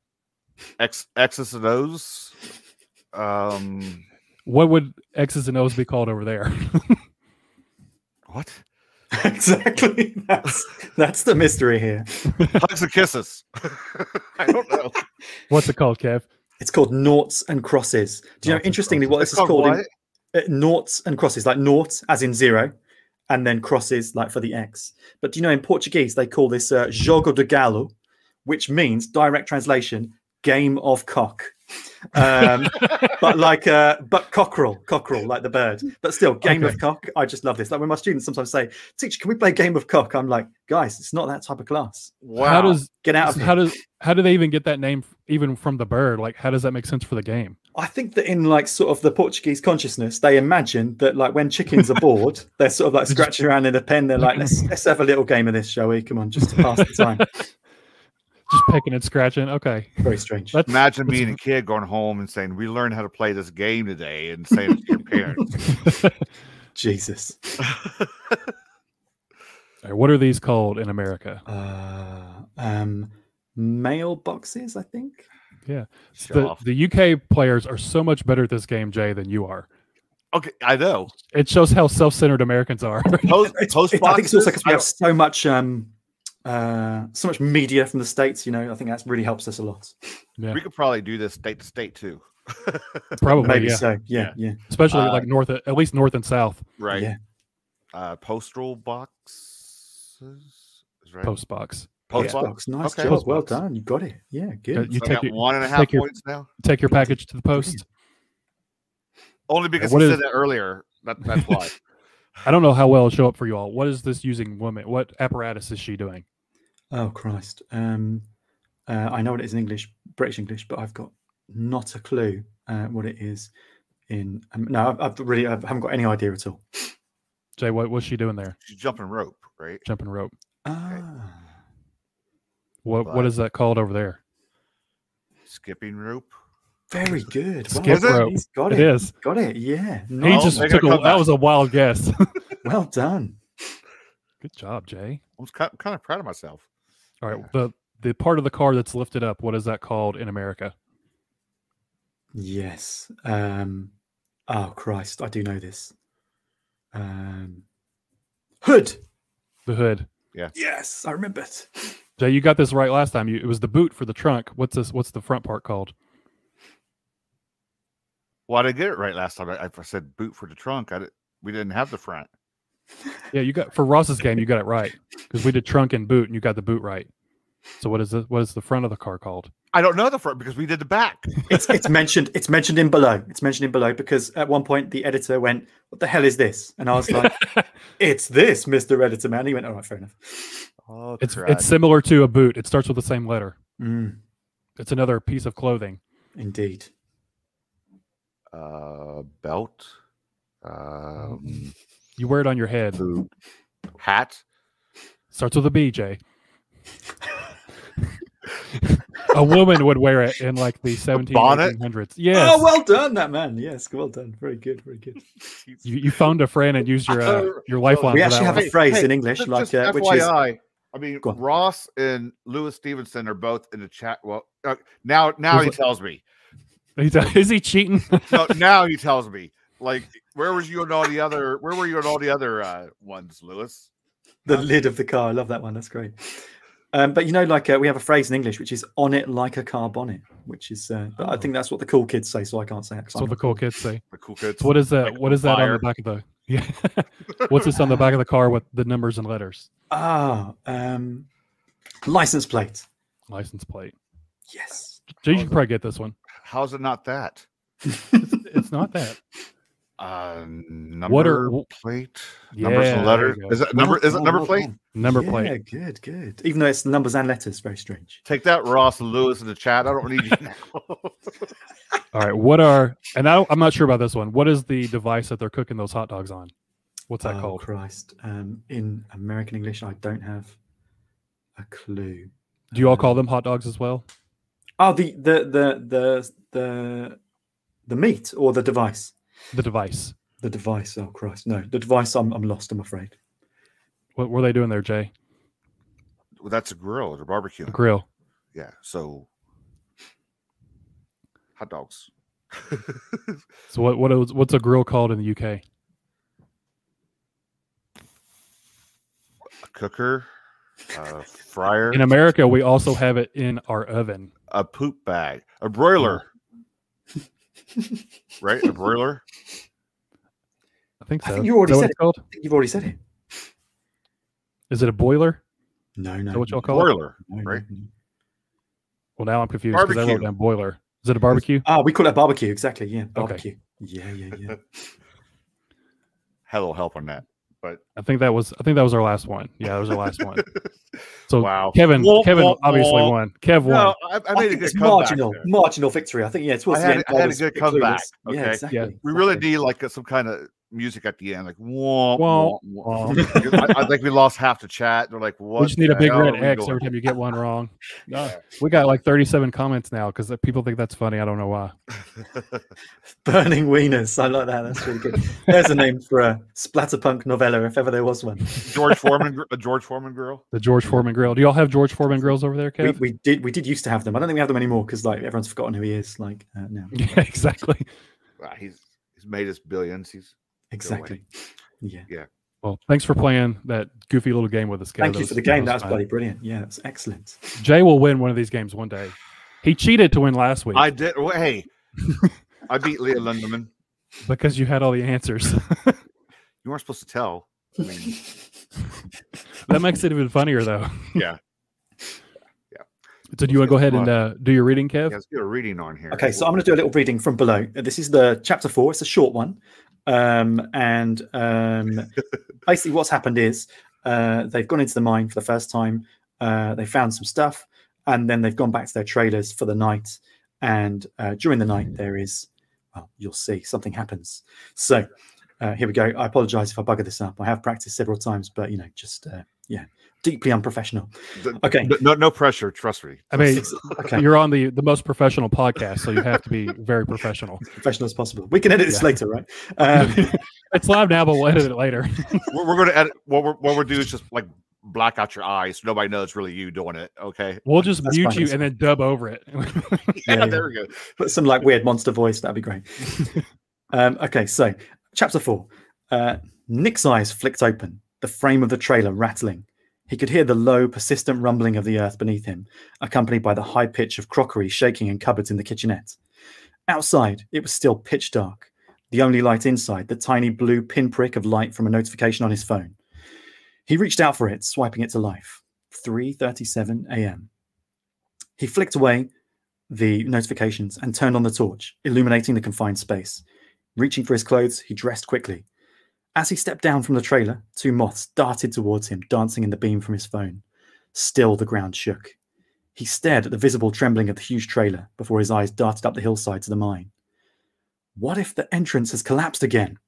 X X's and O's. Um, What would X's and O's be called over there? what? exactly. That's that's the mystery here. Hugs and kisses. I don't know. What's it called, Kev? It's called noughts and crosses. Do you know? Noughts and Interestingly, what this It's is called? in- uh, noughts and crosses, like nought as in zero, and then crosses like for the X. But do you know in Portuguese they call this uh, jogo de galo, which means direct translation game of cock. Um, but like uh, but cockerel, cockerel, like the bird. But still, game Okay. of cock. I just love this. Like when my students sometimes say, "Teacher, can we play game of cock?" I'm like, guys, it's not that type of class. Wow. How does Get out of here. how does how do they even get that name even from the bird? Like how does that make sense for the game? I think that in like sort of the Portuguese consciousness, they imagine that like when chickens are bored, they're sort of like scratching around in a pen. They're like, let's let's have a little game of this, shall we? Come on, just to pass the time. Just picking and scratching. Okay. Very strange. That's, Imagine being a kid going home and saying, "We learned how to play this game today," and saying to your parents. Jesus. All right, what are these called in America? Uh, um, mailboxes, I think. Yeah. Show The, the UK players are so much better at this game, Jay, than you are. Okay, I know. It shows how self-centered Americans are. Post, post it- I think it's also because we have so much um, uh, so much media from the states. You know, I think that's really helps us a lot. yeah, we could probably do this state to state too. probably. Maybe yeah. so. Yeah, yeah. Especially Uh, like north, at least north and south. Right. Yeah. Uh, postal boxes. Is right. Post box. Post Postbox, box. nice Okay. job. Well Postbox. done. You got it. Yeah, good. You So I take got your, one and a half take your- points now. take your package to the post. Only because what he is- said that earlier. That, that's why. I don't know how well it'll show up for you all. What is this using woman? What apparatus is she doing? Oh Christ. Um, uh, I know what it is in English, British English, but I've got not a clue uh, what it is in. Um, no, I've, I've really I haven't got any idea at all. Jay, what was she doing there? She's jumping rope, right? Jumping rope. Ah, What what But- is that called over there? Skipping rope. very good. Skip well, rope. he's got It it. is. Got it. Yeah. He just took a, that back. was a wild guess. well done. Good job, Jay. I was kind, kind of proud of myself. All right, the the part of the car that's lifted up. What is that called in America? Yes. Um, oh Christ, I do know this. Um, hood. The hood. Yes, Yes, I remember it. Jay, you got this right last time. You, it was the boot for the trunk. What's this? What's the front part called? Why did I get it right last time? I, I said boot for the trunk. I did, we didn't have the front. Yeah, you got for Ross's game. You got it right because we did trunk and boot, and you got the boot right. So what is the what is the front of the car called? I don't know the front because we did the back. It's it's mentioned. It's mentioned in below. It's mentioned in below because at one point the editor went, "What the hell is this?" And I was like, "It's this, Mister Editor Man." He went, "All right, fair enough." Oh, It's crud. it's similar to a boot. It starts with the same letter. Mm, It's another piece of clothing. indeed. uh, belt, um, You wear it on your head. boot, hat. Starts with a B, Jay. a woman would wear it in like the 17 bonnet? 1800s. Yes. Oh, well done, that man. Yes, well done. Very good. Very good. you, you phoned a friend and used your uh, your lifeline. We for actually that have one. a phrase in English just- like just uh, which is FYI, I mean, Go. Ross and Lewis Stevenson are both in the chat. Well, uh, now now Who's he it? tells me. Is he cheating? No, now he tells me. Like, where was you and all the other? Where were you and all the other uh, ones, Lewis? the lid of the car. I love that one. That's great. Um, but you know, like uh, we have a phrase in English which is "on it like a car bonnet," which is. Uh, but I think that's what the cool kids say, so I can't say it. 'cause That's what the cool kids say. The cool kids. What is that? Like what is that on the back of the? Yeah. What's this on the back of the car with the numbers and letters? Ah, um, license plate. License plate. Yes. Jay, you should probably get this one. How's it not that? It's not that. Uh, number What are- w- plate, numbers and there letters. Is it number? Is it number done, plate? Number done. plate. Yeah, good, good. Even though it's numbers and letters, very strange. Take that, Ross Lewis in the chat. I don't need you now. All right. What are and I, I'm not sure about this one. What is the device that they're cooking those hot dogs on? What's that oh, called? Christ. Um, in American English, I don't have a clue. Do you all call them hot dogs as well? Oh, the the the the the the meat or the device. The device. The device. Oh Christ, no, the device. I'm I'm lost. I'm afraid. What were they doing there, Jay? well, that's a grill or barbecue. A grill. Yeah. So hot dogs. So what what is, what's a grill called in the UK? a cooker, a fryer, In America, we also have it in our oven. a poop bag, a broiler. Right? A broiler. I think so. I think you already Is that what said it's called? I think You've already said it. Is it a boiler? No, Is no. that what y'all call it? Broiler. no, no, right? Well, now I'm confused because I wrote Barbecue. down boiler. Is it a barbecue? Ah, we call it a barbecue. Exactly. Yeah, barbecue. Yeah, yeah, yeah. Had a little help on that. But I think that was I think that was our last one. Yeah, that was our last one. So Wow. Kevin Womp, Kevin womp, obviously womp. won. Kev won. no, I, I I made a think good it's comeback. marginal, there. marginal victory. I think yeah, towards I the had end. a- I had a good comeback, clueless. Yeah, okay? exactly. We really exactly. need like a, some kind of music at the end, like womp, Womp, womp, womp. I, I think we lost half the chat. They're like, "What?" we just need a big red X every time you get one wrong. Yeah. We got like 37 comments now because people think that's funny. I don't know why. Burning wieners. I like that. That's really good. There's a name for a splatterpunk novella, if ever there was one. George Foreman, gr- a George Foreman girl. The George Foreman grill. Do y'all have George Foreman grills over there, We, Kev? we did we did used to have them. I don't think we have them anymore because like everyone's forgotten who he is. Like uh, now, yeah, exactly. Ah, he's he's made us billions. He's exactly. Yeah. Yeah. Well, thanks for playing that goofy little game with us, Kev. Thank you for the game. That was bloody brilliant. Yeah, that's excellent. Jay will win one of these games one day. He cheated to win last week I did. Well, hey, I beat Leah Lindemann. because you had all the answers. You weren't supposed to tell. I mean, that makes it even funnier, though. yeah. Yeah. So, do you want to go ahead and uh, do your reading, Kev? Yeah, let's get a reading on here. Okay, so I'm going to do a little reading from below. Uh, This is the chapter four. It's a short one, um, and um, basically what's happened is uh, they've gone into the mine for the first time. Uh, they found some stuff, and then they've gone back to their trailers for the night. And uh, during the night, there is, well, you'll see something happens. So uh, here we go. I apologize if I bugger this up. I have practiced several times, but you know, just uh, yeah, deeply unprofessional. Th- Okay. No, no, no pressure. Trust me. I mean, Okay. you're on the the most professional podcast, so you have to be very professional. professional as possible. We can edit this Yeah. later, right? Um, It's live now, but we'll edit it later. We're, we're going to edit. What we're what we're do is just like black out your eyes. So nobody knows it's really you doing it. Okay. We'll just That's mute fine, you and then dub over it. Yeah, yeah. there we go. put some like weird monster voice. That'd be great. um, okay, so chapter four. Uh, Nick's eyes flicked open, the frame of the trailer rattling. He could hear the low, persistent rumbling of the earth beneath him, accompanied by the high pitch of crockery shaking in cupboards in the kitchenette. Outside, it was still pitch dark. The only light inside, the tiny blue pinprick of light from a notification on his phone. He reached out for it, swiping it to life. 3:37 a.m. He flicked away the notifications and turned on the torch, illuminating the confined space. Reaching for his clothes, he dressed quickly. As he stepped down from the trailer, two moths darted towards him, dancing in the beam from his phone. Still, the ground shook. He stared at the visible trembling of the huge trailer before his eyes darted up the hillside to the mine. What if the entrance has collapsed again?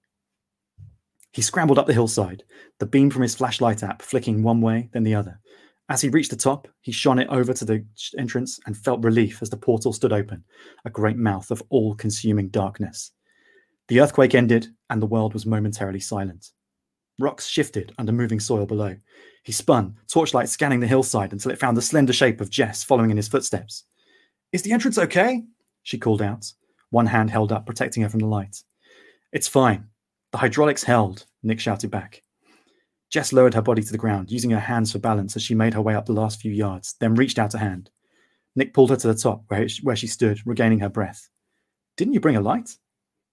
He scrambled up the hillside, the beam from his flashlight app flicking one way, then the other. As he reached the top, he shone it over to the entrance and felt relief as the portal stood open, a great mouth of all consuming darkness. The earthquake ended, and the world was momentarily silent. Rocks shifted under moving soil below. He spun, torchlight scanning the hillside until it found the slender shape of Jess following in his footsteps. Is the entrance okay? She called out, one hand held up, protecting her from the light. It's fine. The hydraulics held, Nick shouted back. Jess lowered her body to the ground, using her hands for balance as she made her way up the last few yards, then reached out a hand. Nick pulled her to the top, where, where she stood, regaining her breath. Didn't you bring a light?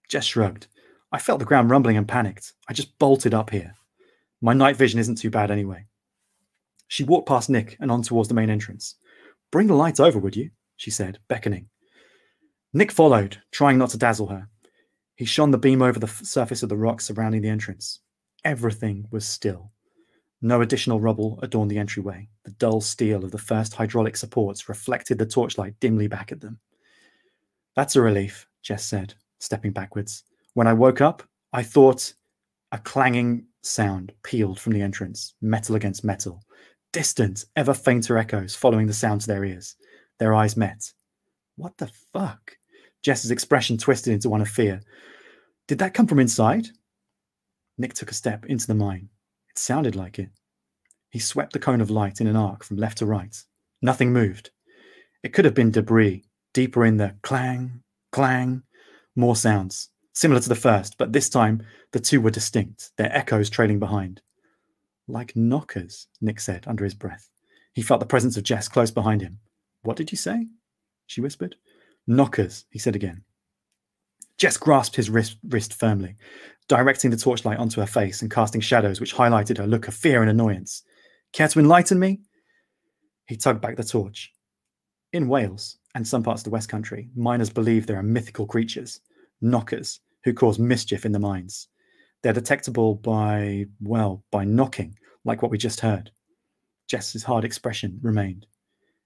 Jess shrugged. I felt the ground rumbling and panicked. I just bolted up here. My night vision isn't too bad anyway. She walked past Nick and on towards the main entrance. Bring the light over, would you? she said, beckoning. Nick followed, trying not to dazzle her. He shone the beam over the f- surface of the rocks surrounding the entrance. Everything was still. No additional rubble adorned the entryway. The dull steel of the first hydraulic supports reflected the torchlight dimly back at them. That's a relief, Jess said, stepping backwards. When I woke up, I thought a clanging sound pealed from the entrance, metal against metal. Distant, ever fainter echoes following the sound to their ears. Their eyes met. What the fuck? Jess's expression twisted into one of fear. Did that come from inside? Nick took a step into the mine. It sounded like it. He swept the cone of light in an arc from left to right. Nothing moved. It could have been debris, deeper in the clang, clang, more sounds, similar to the first, but this time the two were distinct, their echoes trailing behind. Like knockers, Nick said under his breath. He felt the presence of Jess close behind him. What did you say? She whispered. Knockers, he said again. Jess grasped his wrist, wrist firmly, directing the torchlight onto her face and casting shadows which highlighted her look of fear and annoyance. Care to enlighten me? He tugged back the torch. In Wales and some parts of the West Country, miners believe there are mythical creatures, knockers, who cause mischief in the mines. They're detectable by, well, by knocking, like what we just heard. Jess's hard expression remained.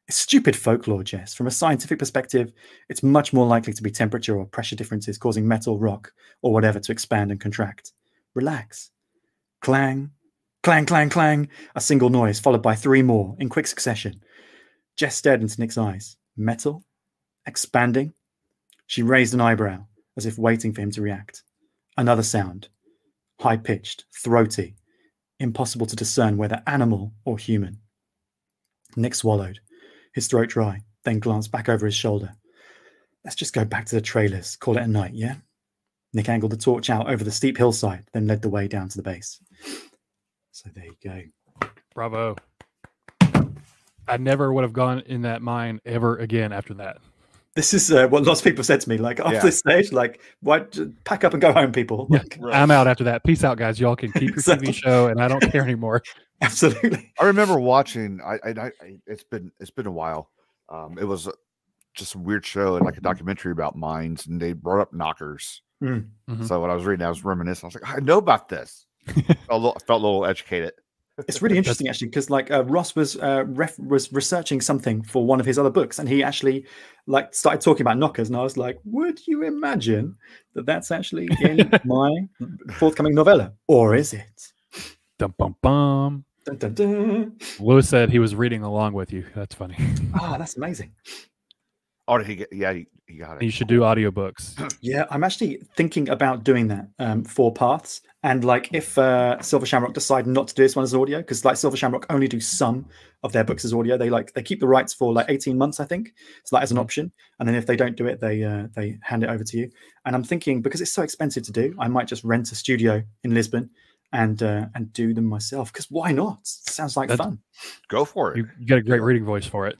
It's stupid folklore, Jess. From a scientific perspective, it's much more likely to be temperature or pressure differences causing metal, rock, or whatever to expand and contract. Relax. Clang, clang, clang, clang. A single noise, followed by three more in quick succession. Jess stared into Nick's eyes. Metal? Expanding? She raised an eyebrow, as if waiting for him to react. Another sound. High pitched, throaty, impossible to discern whether animal or human. Nick swallowed his throat dry, then glanced back over his shoulder. Let's just go back to the trailers, call it a night, yeah? Nick angled the torch out over the steep hillside, then led the way down to the base. So there you go. Bravo. I never would have gone in that mine ever again after that. This is uh, what lots of people said to me. Like after Yeah. this stage, like, why pack up and go home, people? Yeah. Like, I'm out after that. Peace out, guys. Y'all can keep your Exactly. TV show, and I don't care anymore. absolutely. I remember watching. I, I, I it's been it's been a while. Um, it was just a weird show and like a documentary about mines, and they brought up knockers. Mm. Mhm. So when I was reading, I was reminiscing. I was like, I know about this. felt, a little, felt a little educated. It's really interesting actually because like uh, Ross was uh, ref- was researching something for one of his other books, and he actually like started talking about knockers, and I was like, would you imagine that that's actually in my forthcoming novella, or is it? Dum bum bum. Dun, dun, dun. Lewis said he was reading along with you. That's funny. Ah, that's amazing. Oh, he get? Yeah, he, he got it. You should do audiobooks. Yeah, I'm actually thinking about doing that um, for paths. And like, if uh, Silver Shamrock decide not to do this one as audio, because like Silver Shamrock only do some of their books as audio. They like they keep the rights for like 18 months, I think. So like as an option. And then if they don't do it, they uh, they hand it over to you. And I'm thinking because it's so expensive to do, I might just rent a studio in Lisbon and uh, and do them myself. Because why not? sounds like That's- fun. Go for it. You, you get a great reading voice for it.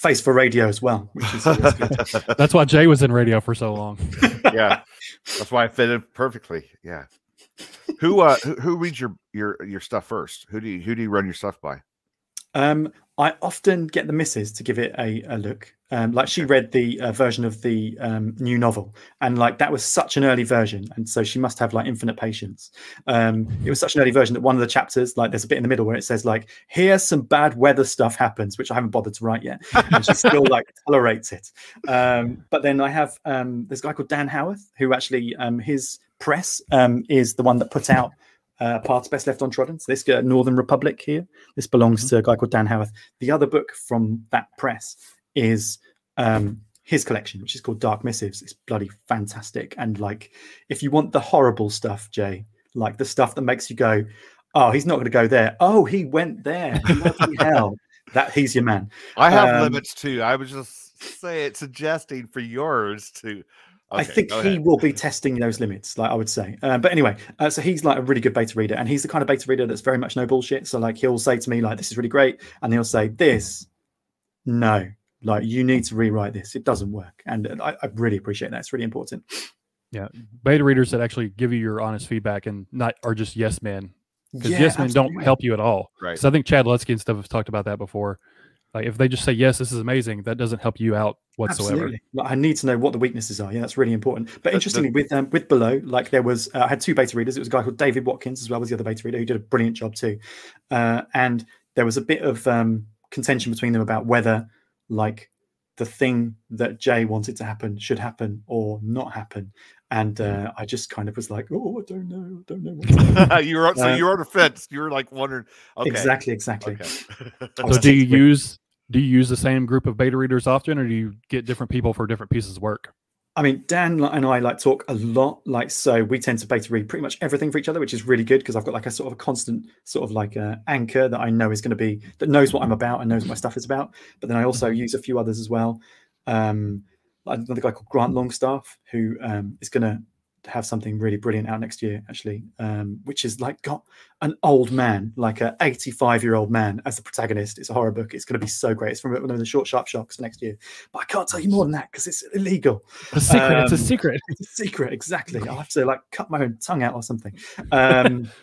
Yeah. Face for radio as well, which is good. That's why Jay was in radio for so long. yeah. That's why I fit in perfectly. Yeah. Who uh who, who reads your your your stuff first? Who do you who do you run your stuff by? Um, I often get the missus to give it a, a look. Um, like she read the uh, version of the um, new novel, and like that was such an early version, and so she must have like infinite patience. Um, it was such an early version that one of the chapters, like there's a bit in the middle where it says like, "Here's some bad weather stuff happens," which I haven't bothered to write yet, and she still like tolerates it. Um, but then I have um, this guy called Dan Howarth, who actually um, his press um, is the one that put out uh, Paths Best Left Untrodden. So this uh, Northern Republic here. This belongs to a guy called Dan Howarth. The other book from that press is um, his collection, which is called Dark Missives. It's bloody fantastic. And like, if you want the horrible stuff, Jay, like the stuff that makes you go, "Oh, he's not going to go there. Oh, he went there. Bloody hell!" That he's your man. I have Um, limits too. I was just say it suggesting for yours to I think he will be testing those limits, like I would say. Um, but anyway, uh, so he's like a really good beta reader, and he's the kind of beta reader that's very much no bullshit. So like he'll say to me like, "This is really great," and he'll say, "This, no, like you need to rewrite this. It doesn't work." And I, I really appreciate that. It's really important. Yeah beta readers that actually give you your honest feedback and not are just yes men. Because Yeah, yes men don't help you at all. Right. Because I think Chad Lutzke and stuff have talked about that before. Like if they just say yes, this is amazing, that doesn't help you out whatsoever. Absolutely. Like, I need to know what the weaknesses are. Yeah, that's really important. But the- interestingly, with um, with below, like there was, uh, I had two beta readers. It was a guy called David Watkins as well as the other beta reader who did a brilliant job too. Uh, and there was a bit of um, contention between them about whether, like, the thing that Jay wanted to happen should happen or not happen. And uh, I just kind of was like, oh, I don't know, I don't know. What to do." you were so Uh, you were on the fence. You were like wondering. Okay. Exactly, exactly. Okay. So do you just use do you use the same group of beta readers often or do you get different people for different pieces of work? I mean, Dan and I like talk a lot. Like, so we tend to beta read pretty much everything for each other, which is really good because I've got like a sort of a constant sort of like a anchor that I know is going to be that knows what I'm about and knows what my stuff is about. But then I also use a few others as well. Um, another guy called Grant Longstaff, who um, is going to have something really brilliant out next year, actually, um, which is like got an old man, like a 85 year old man as the protagonist. It's a horror book. It's going to be so great. It's from one of the short, sharp shocks next year. But I can't tell you more than that because it's illegal. A secret. it's a Um, secret. It's a secret, exactly. I'll have to like cut my own tongue out or something. Um,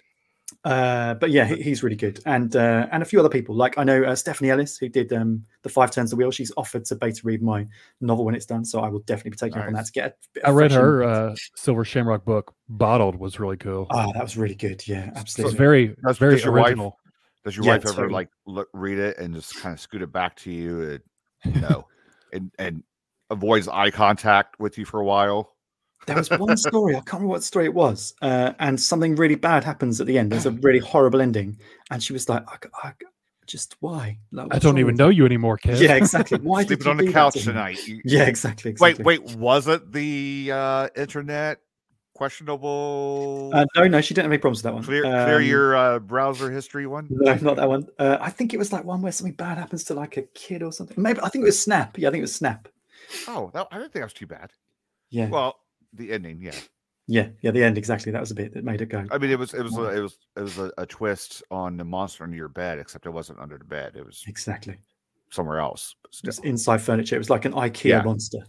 uh, but yeah, he, he's really good, and uh, and a few other people. Like I know uh, Stephanie Ellis, who did um, the Five Turns of the Wheel. She's offered to beta read my novel when it's done, so I will definitely be taking up on that to get. A bit I read fresh her uh, Silver Shamrock book. Bottled was really cool. Oh, that was really good. Yeah, It's absolutely. very, Does- very does your wife- original. Does your Yeah, wife ever like look, read it and just kind of scoot it back to you and you know and and avoids eye contact with you for a while? There was one story, I can't remember what story it was, uh, and something really bad happens at the end. There's a really horrible ending, and she was like, "I "Just why? Like, I don't even know you anymore, kid. Yeah, exactly. Why did Sleeping you on the couch to tonight. You- Yeah, exactly. Wait, exactly. wait, was it the uh internet questionable? Uh, no, no, she didn't have any problems with that one. clear clear Um, your uh, browser history one. No, not that one. Uh, I think it was like one where something bad happens to like a kid or something. Maybe I think it was Snap. Yeah, I think it was Snap. Oh, that, I didn't think that was too bad. Yeah, Well, the ending, yeah. yeah, yeah. The end exactly. That was a bit that made it go. I mean, it was it was a, it was it was a, a twist on the monster under your bed, except it wasn't under the bed; it was Exactly. somewhere else. But It was inside furniture. It was like an IKEA Yeah. monster.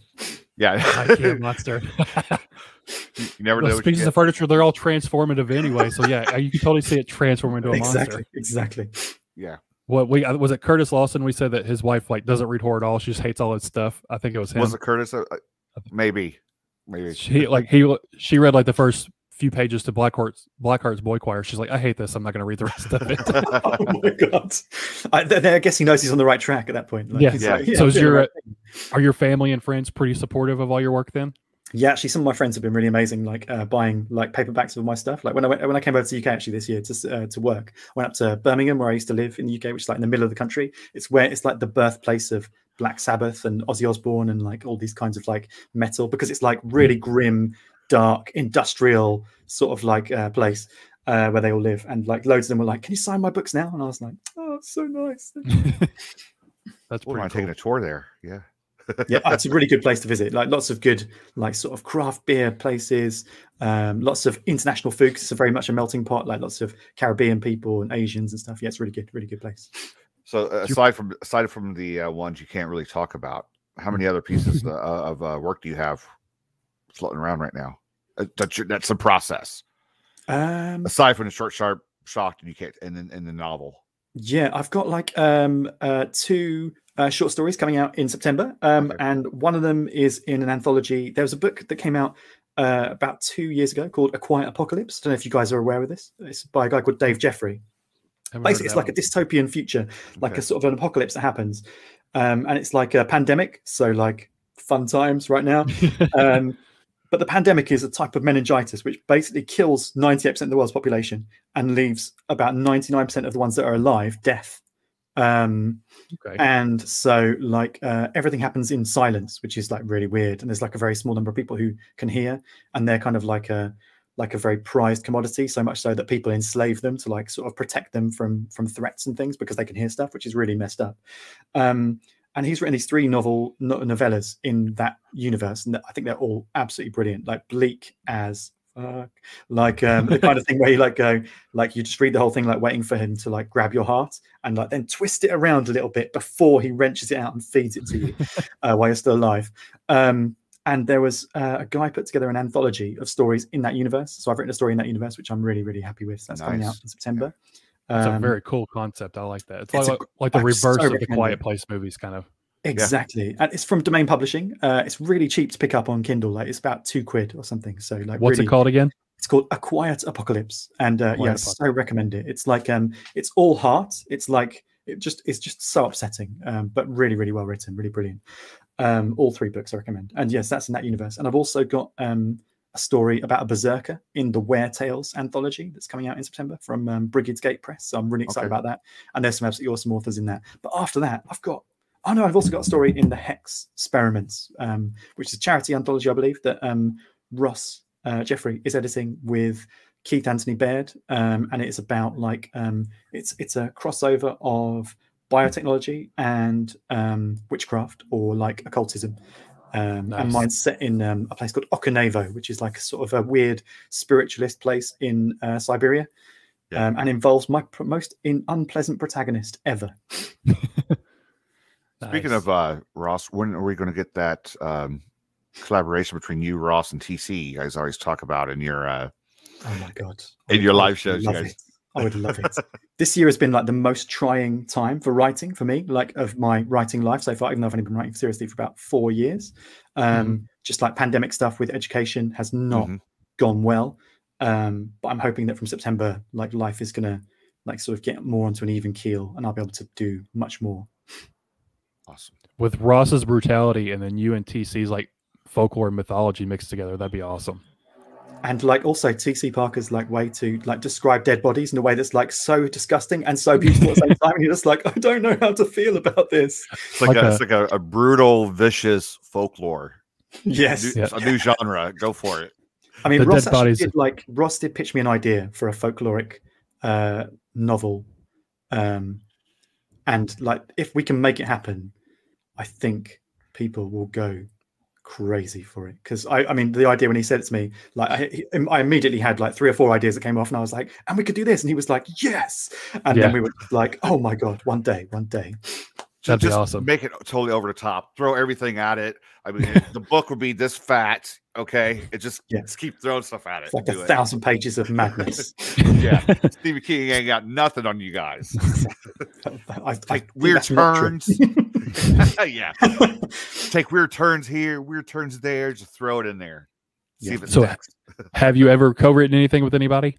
Yeah, IKEA monster. you never Well, know. what you speaking of furniture, they're all transformative anyway. So yeah, you can totally see it transform into a exactly. monster. Exactly. yeah, What we uh, was it Curtis Lawson? We said that his wife like doesn't read horror at all. She just hates all that stuff. I think it was him. was it Curtis? Uh, uh, maybe, maybe. she like he she read like the first few pages to Blackheart's Black Heart Boys' Choir. She's like, I hate this. I'm not going to read the rest of it. oh my god! I, then I guess he knows he's on the right track at that point. Like, Yeah. Yeah. like, So I'm is your, right. Are your family and friends pretty supportive of all your work then? Yeah, actually, some of my friends have been really amazing, like uh, buying like paperbacks of my stuff. Like when I went, when I came over to the UK actually this year to uh, to work, I went up to Birmingham where I used to live in the UK, which is like in the middle of the country. It's where it's like the birthplace of Black Sabbath and Ozzy Osbourne and like all these kinds of like metal because it's like really grim, dark, industrial sort of like uh, place uh, where they all live. And like loads of them were like, "Can you sign my books now?" And I was like, "Oh, it's so nice." That's Well, pretty I'm cool. taking a tour there. Yeah, yeah, it's a really good place to visit. Like lots of good, like sort of craft beer places, um, lots of international food. 'cause it's a very much a melting pot. Like lots of Caribbean people and Asians and stuff. Yeah, it's really good, really good place. So uh, aside from aside from the uh, ones you can't really talk about, how many other pieces uh, of uh, work do you have floating around right now? Uh, that's your, that's the process. Um, Aside from the short, sharp, shocked, and you can't, and then and the novel. yeah, I've got like um, uh, two uh, short stories coming out in September, um, Okay. and one of them is in an anthology. There was a book that came out uh, about two years ago called A Quiet Apocalypse. I don't know if you guys are aware of this. It's by a guy called Dave Jeffery. Haven't heard of basically it's like a dystopian future like Okay. a sort of an apocalypse that happens. Um and it's like a pandemic so like fun times right now. Um but the pandemic is a type of meningitis which basically kills 98% of the world's population and leaves about 99% of the ones that are alive death. Um okay. and so like uh, everything happens in silence which is like really weird. And there's like a very small number of people who can hear and they're kind of like a like a very prized commodity so much so that people enslave them to like sort of protect them from from threats and things because they can hear stuff which is really messed up. Um and he's written these three novel no- novellas in that universe and i think they're all absolutely brilliant like bleak as fuck. Like um the kind of thing where you like go like you just read the whole thing like waiting for him to like grab your heart and like then twist it around a little bit before he wrenches it out and feeds it to you uh, while you're still alive. Um and there was uh, a guy put together an anthology of stories in that universe so i've written a story in that universe which i'm really really happy with that's coming out in september It's a Um, very cool concept. I like that. It's, it's like, a- like the I reverse so of the Quiet. Place movies, kind of. exactly and it's from Demain publishing uh it's really cheap to pick up on kindle like it's about two quid or something so like What's really, it called again? It's called A Quiet Apocalypse, and uh, Quiet yeah, so recommend it. It's like um, it's all heart. It's like it just it's just so upsetting, um, but really really well written, really brilliant. Um, all three books I recommend, and yes, that's in that universe. And I've also got um, a story about a berserker in the Were Tales anthology that's coming out in September from um, Brigid's Gate Press. So I'm really excited Okay. about that. And there's some absolutely awesome authors in that. But after that, I've got oh no, I've also got a story in the Hex Experiments, um, which is a charity anthology, I believe that um, Ross uh, Jeffery is editing with Keith Anthony Baird, um, and it's about like um, it's it's a crossover of biotechnology and um, witchcraft or like occultism. Um, Nice. And mine's set in um, a place called Okunevo, which is like a sort of a weird spiritualist place in uh, Siberia, Yeah. um, and involves my pr- most in unpleasant protagonist ever. Speaking Nice. of uh, Ross, when are we going to get that um, collaboration between you, Ross, and TC? You guys always talk about in your. Uh, Oh my god! In would- your live shows, you guys. it. I would love it. this year has been like the most trying time for writing for me, like of my writing life so far. Even though I've only been writing seriously for about four years, um, just like pandemic stuff with education has not Mhm. gone well. Um, but I'm hoping that from September, like life is gonna like sort of get more onto an even keel, and I'll be able to do much more. awesome. with Ross's brutality and then you and TC's like folklore and mythology mixed together, that'd be awesome. And like also TC Parker's like way to like describe dead bodies in a way that's like so disgusting and so beautiful at the same time. And you're just like, I don't know how to feel about this. It's like, Like a, a- it's like a, a brutal, vicious folklore. Yes. New- Yeah. A new genre. Go for it. I mean, The Ross dead actually bodies- did like Ross did pitch me an idea for a folkloric uh, novel, um, and like if we can make it happen, I think people will go crazy for it. Because I, I mean, the idea when he said it to me, like I, I immediately had like three or four ideas that came off, and I was like, and we could do this, and he was like, yes, and Yeah. then we were like, oh my god, one day, one day, That'd be awesome. Make it totally over the top. Throw everything at it. I mean, the book would be this fat. Okay, it just, Yeah. just keep throwing stuff at it. it's like Do a it. thousand pages of madness. Yeah, Stephen King ain't got nothing on you guys. I, I think Weird that's not true. turns. yeah, take weird turns here, weird turns there. Just throw it in there. See Yeah. if it So- Have you ever co-written anything with anybody?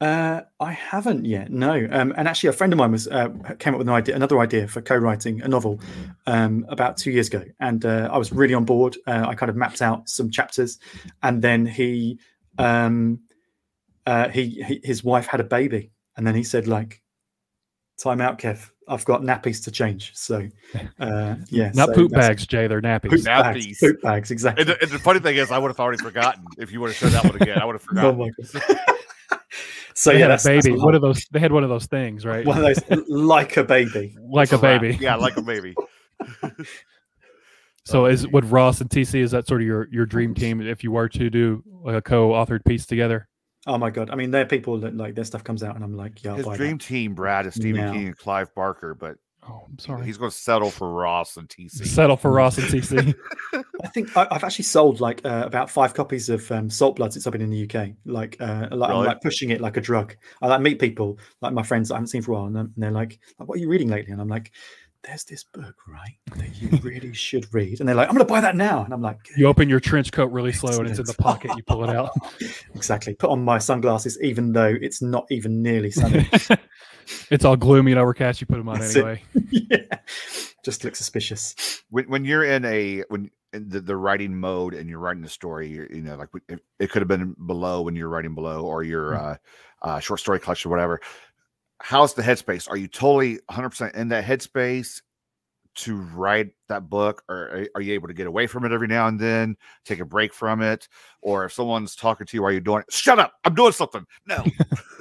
Uh, I haven't yet. No. Um, and actually, a friend of mine was uh, came up with an idea, another idea for co-writing a novel um, about two years ago, and uh, I was really on board. Uh, I kind of mapped out some chapters, and then he, um, uh, he, he, his wife had a baby, and then he said, like, "Time out, Kev. I've got nappies to change." So, uh, yeah, Not so poop bags, Jay. They're nappies. Poop bags, Nappies. poop bags, exactly. And the, and the funny thing is, I would have already forgotten if you would have showed that one again. I would have Oh forgotten. my God. so they yeah, had a that's, that's baby. a One of those. They had one of those things, right? one of those like a baby. like a It's baby. Yeah, like a baby. So is would Ross and TC is that sort of your your dream team if you were to do like a co-authored piece together? Oh my god! I mean, they're people that like their stuff comes out, and I'm like, yeah, I'll His buy dream that. team, Brad, is Stephen No. King and Clive Barker, but Oh, I'm sorry. he's going to settle for Ross and TC. Settle for Ross and TC. I think I, I've actually sold like uh, about five copies of um, Salt Blood since I've been in the UK. Like, uh, like I'm like pushing it like a drug. I like meet people like my friends that I haven't seen for a while, and, they're- and they're like, like, "What are you reading lately?" And I'm like, "There's this book, right, that you really should read." And they're like, "I'm going to buy that now," and I'm like, you open your trench coat really slow and it's in the pocket. You pull it out. "Exactly." Put on my sunglasses, even though it's not even nearly sunny. it's all gloomy and overcast. You put them on That's anyway. yeah, just look suspicious. when when you're in a when in the, the writing mode and you're writing the story, you're, you know, like it, it could have been below when you're writing below or your Hmm. uh, uh, short story collection, whatever. How's the headspace? Are you totally 100 percent in that headspace to write that book, or are you able to get away from it every now and then, take a break from it, or if someone's talking to you while you're doing it, shut up, I'm doing something. No,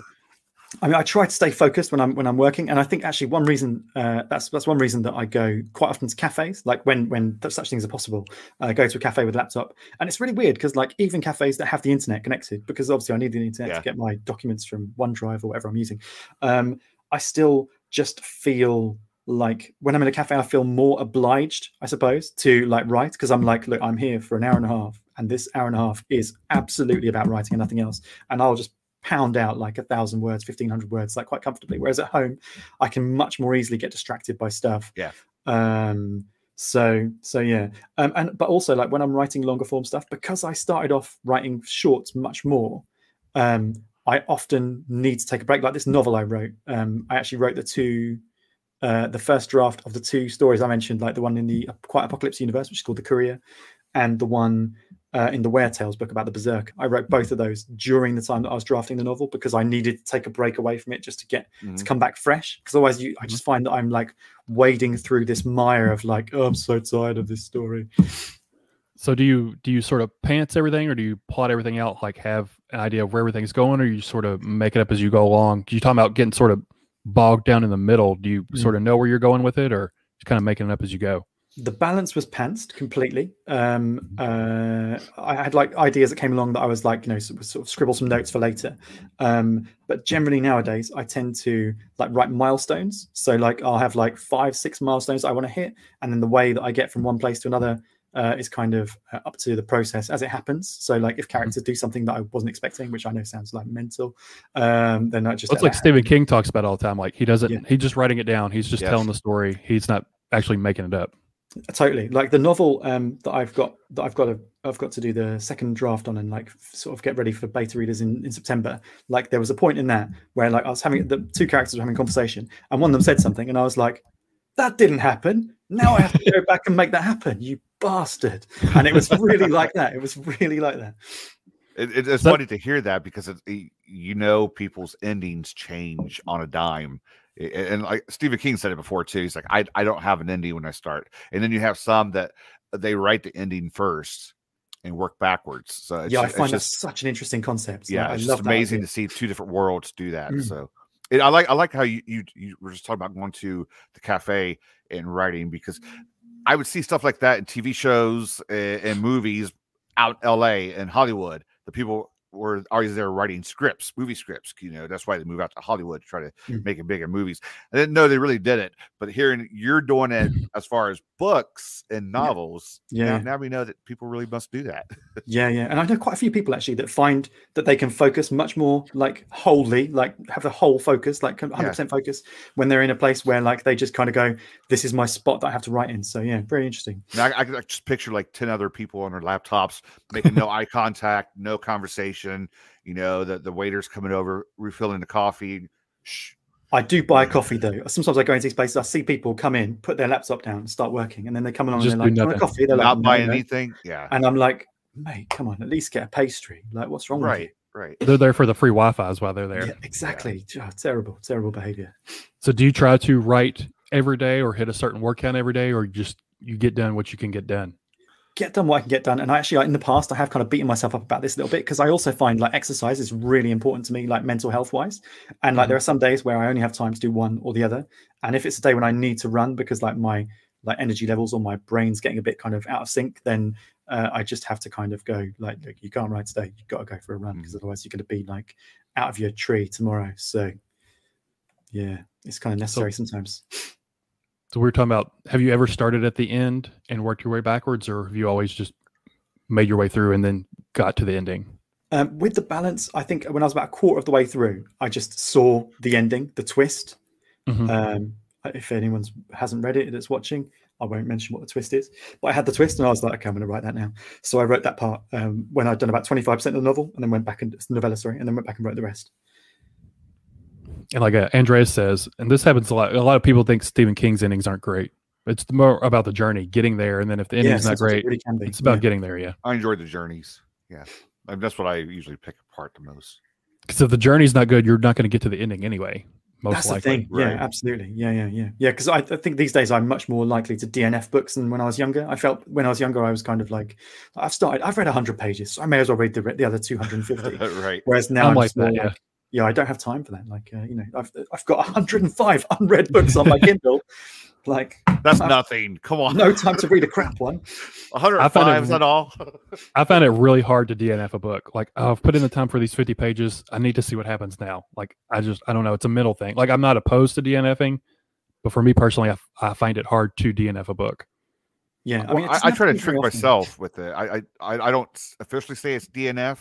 I mean, I try to stay focused when I'm when I'm working, and I think actually one reason uh, that's that's one reason that I go quite often to cafes, like when when such things are possible. I go to a cafe with a laptop, and it's really weird because like even cafes that have the internet connected, because obviously I need the internet Yeah. to get my documents from OneDrive or whatever I'm using. Um, I still just feel like when I'm in a cafe, I feel more obliged, I suppose, to like write because I'm like, look, I'm here for an hour and a half, and this hour and a half is absolutely about writing and nothing else, and I'll just pound out like a thousand words, fifteen hundred words, like quite comfortably. Whereas at home, I can much more easily get distracted by stuff. Yeah. Um. So so yeah. Um. And but also like when I'm writing longer form stuff, because I started off writing shorts much more. Um. I often need to take a break. Like this novel I wrote. Um. I actually wrote the two. Uh, the first draft of the two stories I mentioned, like the one in the Quiet Apocalypse universe, which is called The Courier, and the one uh, in the Were Tales book about the Berserk. I wrote both of those during the time that I was drafting the novel because I needed to take a break away from it just to get Mhm. to come back fresh. Because otherwise, you I just find that I'm like wading through this mire of like, oh, I'm so tired of this story. So do you do you sort of pants everything, or do you plot everything out? Like have an idea of where everything's going, or you sort of make it up as you go along? 'Cause you talking about getting sort of bogged down in the middle. Do you Mm. sort of know where you're going with it, or just kind of making it up as you go? The balance was pantsed completely. Um, uh, I had like ideas that came along that I was like, you know, sort of, sort of scribble some notes for later. Um, but generally nowadays, I tend to like write milestones. So like I'll have like five, six milestones I want to hit, and then the way that I get from one place to another uh, is kind of uh, up to the process as it happens. So like if characters do something that I wasn't expecting, which I know sounds like mental, um, then I just It's like that Stephen King talks about all the time. Like he doesn't. Yeah. He's just writing it down. He's just Yes. telling the story. He's not actually making it up. Totally. Like the novel um that i've got that i've got to i've got to do the second draft on and like sort of get ready for beta readers in, in september like there was a point in that where like i was having the two characters were having a conversation and one of them said something and i was like that didn't happen. Now i have to go back and make that happen you bastard. And it was really like that. It was really like that. It, it- it's That- funny to hear that because it, y- you know people's endings change on a dime. And like Stephen King said it before too. He's like, I, I don't have an ending when I start. And then you have some that they write the ending first and work backwards. So it's, yeah i find just that such an interesting concept yeah, Like, i it's love just amazing idea. to see two different worlds do that. Mm. So it, I like I like how you, you you were just talking about going to the cafe and writing because I would see stuff like that in TV shows and, and movies out in LA and Hollywood. The people were always there writing scripts, movie scripts. You know, that's why they move out to Hollywood to try to Mm. make it bigger movies. I didn't know they really did it, but hearing you're doing it as far as books and novels, Yeah. Now, now we know that people really must do that. Yeah, yeah, and I know quite a few people actually that find that they can focus much more like wholly, like have the whole focus, like 100% focus when they're in a place where like they just kind of go, "This is my spot that I have to write in." So yeah, very interesting. And I, I just picture like 10 other people on their laptops making no eye contact, no conversation. You know, the, the waiter's coming over, refilling the coffee. Shh. I do buy a coffee though. Sometimes I go into these places, I see people come in, put their laptop down, and start working, and then they come along Just and they're like, "Do want a coffee?" They're like, Not "No, buying no." anything. Yeah. and I'm like, "Mate, come on, at least get a pastry. Like, what's wrong with Right. Right. They're there for the free Wi-Fi's while they're there. Yeah, exactly. Oh, terrible, terrible behavior. So do you try to write every day or hit a certain word count every day, or just you get done what you can get done? Get done what I can get done. And I actually, in the past, I have kind of beaten myself up about this a little bit because I also find like exercise is really important to me, like mental health wise. And like there are some days where I only have time to do one or the other. And if it's a day when I need to run because like my like energy levels or my brain's getting a bit kind of out of sync, then uh, I just have to kind of go like, look, you can't ride today. You've got to go for a run because otherwise you're going to be like out of your tree tomorrow. So yeah, it's kind of necessary sometimes. So we were talking about have you ever started at the end and worked your way backwards, or have you always just made your way through and then got to the ending? Um, with the balance, I think when I was about a quarter of the way through, I just saw the ending, the twist. Mhm. Um, if anyone hasn't read it that's watching, I won't mention what the twist is. But I had the twist, and I was like, okay, I'm going to write that now. So I wrote that part um, when I'd done about 25% of the novel, and then went back and novella, sorry, and then went back and wrote the rest. And like uh, Andreas says, and this happens a lot. A lot of people think Stephen King's endings aren't great. It's more about the journey, getting there, and then if the ending's Yeah, not sometimes it great, really it's about Yeah. getting there. Yeah, I enjoy the journeys. Yeah. I mean, that's what I usually pick apart the most. because if the journey's not good, you're not going to get to the ending anyway. Most That's likely. the thing. Yeah, absolutely. Yeah, yeah, yeah, yeah. Because I, I think these days I'm much more likely to DNF books than when I was younger. I felt when I was younger I was kind of like, I've started, I've read 100 pages, so I may as well read the the other 250. right. Whereas now I'm I'm, like just more that, yeah. Like, yeah, I don't have time for that. Like, uh, you know, I've I've got 105 unread books on my Kindle. Like, That's Uh, nothing. Come on. no time to read a crap one. 105 is that all? I found it really hard to DNF a book. Like, oh, I've put in the time for these 50 pages. I need to see what happens now. Like, I just, I don't know. It's a mental thing. Like, I'm not opposed to DNFing, but for me personally, I, I find it hard to DNF a book. Yeah, I mean, it I, I try to trick myself with it. I, I I I don't officially say it's DNF,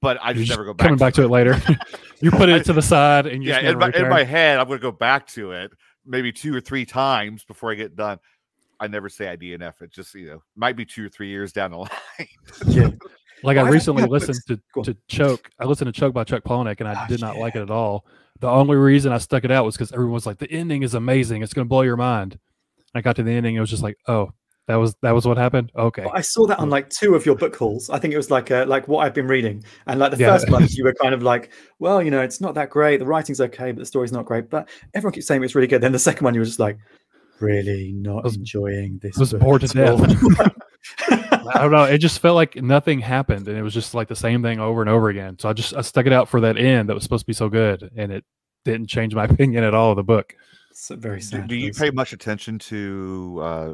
but I just just never go back. coming back to it later. you put it to the side and you yeah, just in my, in my head, I'm going to go back to it maybe two or three times before I get done. I never say I DNF. It just you know might be two or three years down the line. Yeah, Like Well, I I recently have listened to, Go to Choke. I listened to Choke by Chuck Palahniuk, and I Oh, did not like it at all. The only reason I stuck it out was because everyone was like, "The ending is amazing. It's going to blow your mind." I got to the ending, it was just like, "Oh, that was that was what happened." Okay, But I saw that on like two of your book hauls. I think it was like uh, like what I've been reading, and like the Yeah. first month you were kind of like, well, you know, it's not that great. The writing's okay, but the story's not great. But everyone keeps saying it's really good. Then the second one, you were just like, really not was- enjoying this. I was bored to at all." I don't know. It just felt like nothing happened, and it was just like the same thing over and over again. So I just I stuck it out for that end that was supposed to be so good, and it didn't change my opinion at all of the book. It's very Do, sad. do you pay much attention to uh,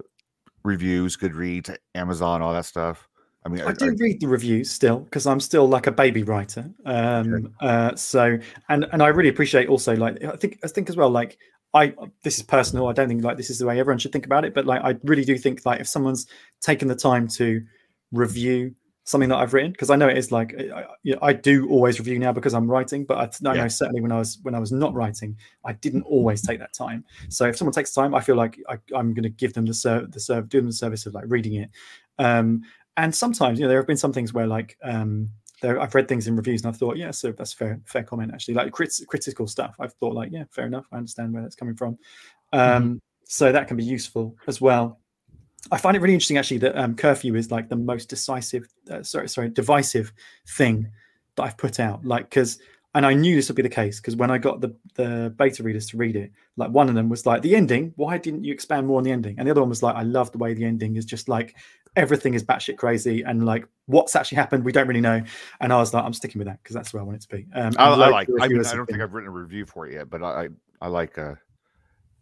reviews, Goodreads, Amazon, all that stuff? I mean, I do read the reviews still because I'm still like a baby writer. Um, uh, so and and I really appreciate also like I think I think as well like I this is personal. I don't think like this is the way everyone should think about it, but like I really do think like if someone's taken the time to review something that I've written because I know it is like I, I- I do always review now because I'm writing, but I, I Yeah. know certainly when I was when I was not writing, I didn't always take that time. So if someone takes time, I feel like I, I'm going to give them the serve the serve do them the service of like reading it. Um, and sometimes you know there have been some things where like um, there I've read things in reviews and I've thought yeah, so that's fair fair comment actually like crit- critical stuff. I've thought like yeah, fair enough. I understand where that's coming from. Um, So that can be useful as well. I find it really interesting actually that um, curfew is like the most decisive, uh, sorry, sorry, divisive thing that I've put out. Like, because, and I knew this would be the case because when I got the the beta readers to read it, like one of them was like, the ending. Why didn't you expand more on the ending? And the other one was like, I love the way the ending is just like everything is batshit crazy and like what's actually happened we don't really know. And I was like, I'm sticking with that because that's where I want it to be. Um, I, I like. I, mean, I don't think I've written a review for it yet, but I I, I like uh,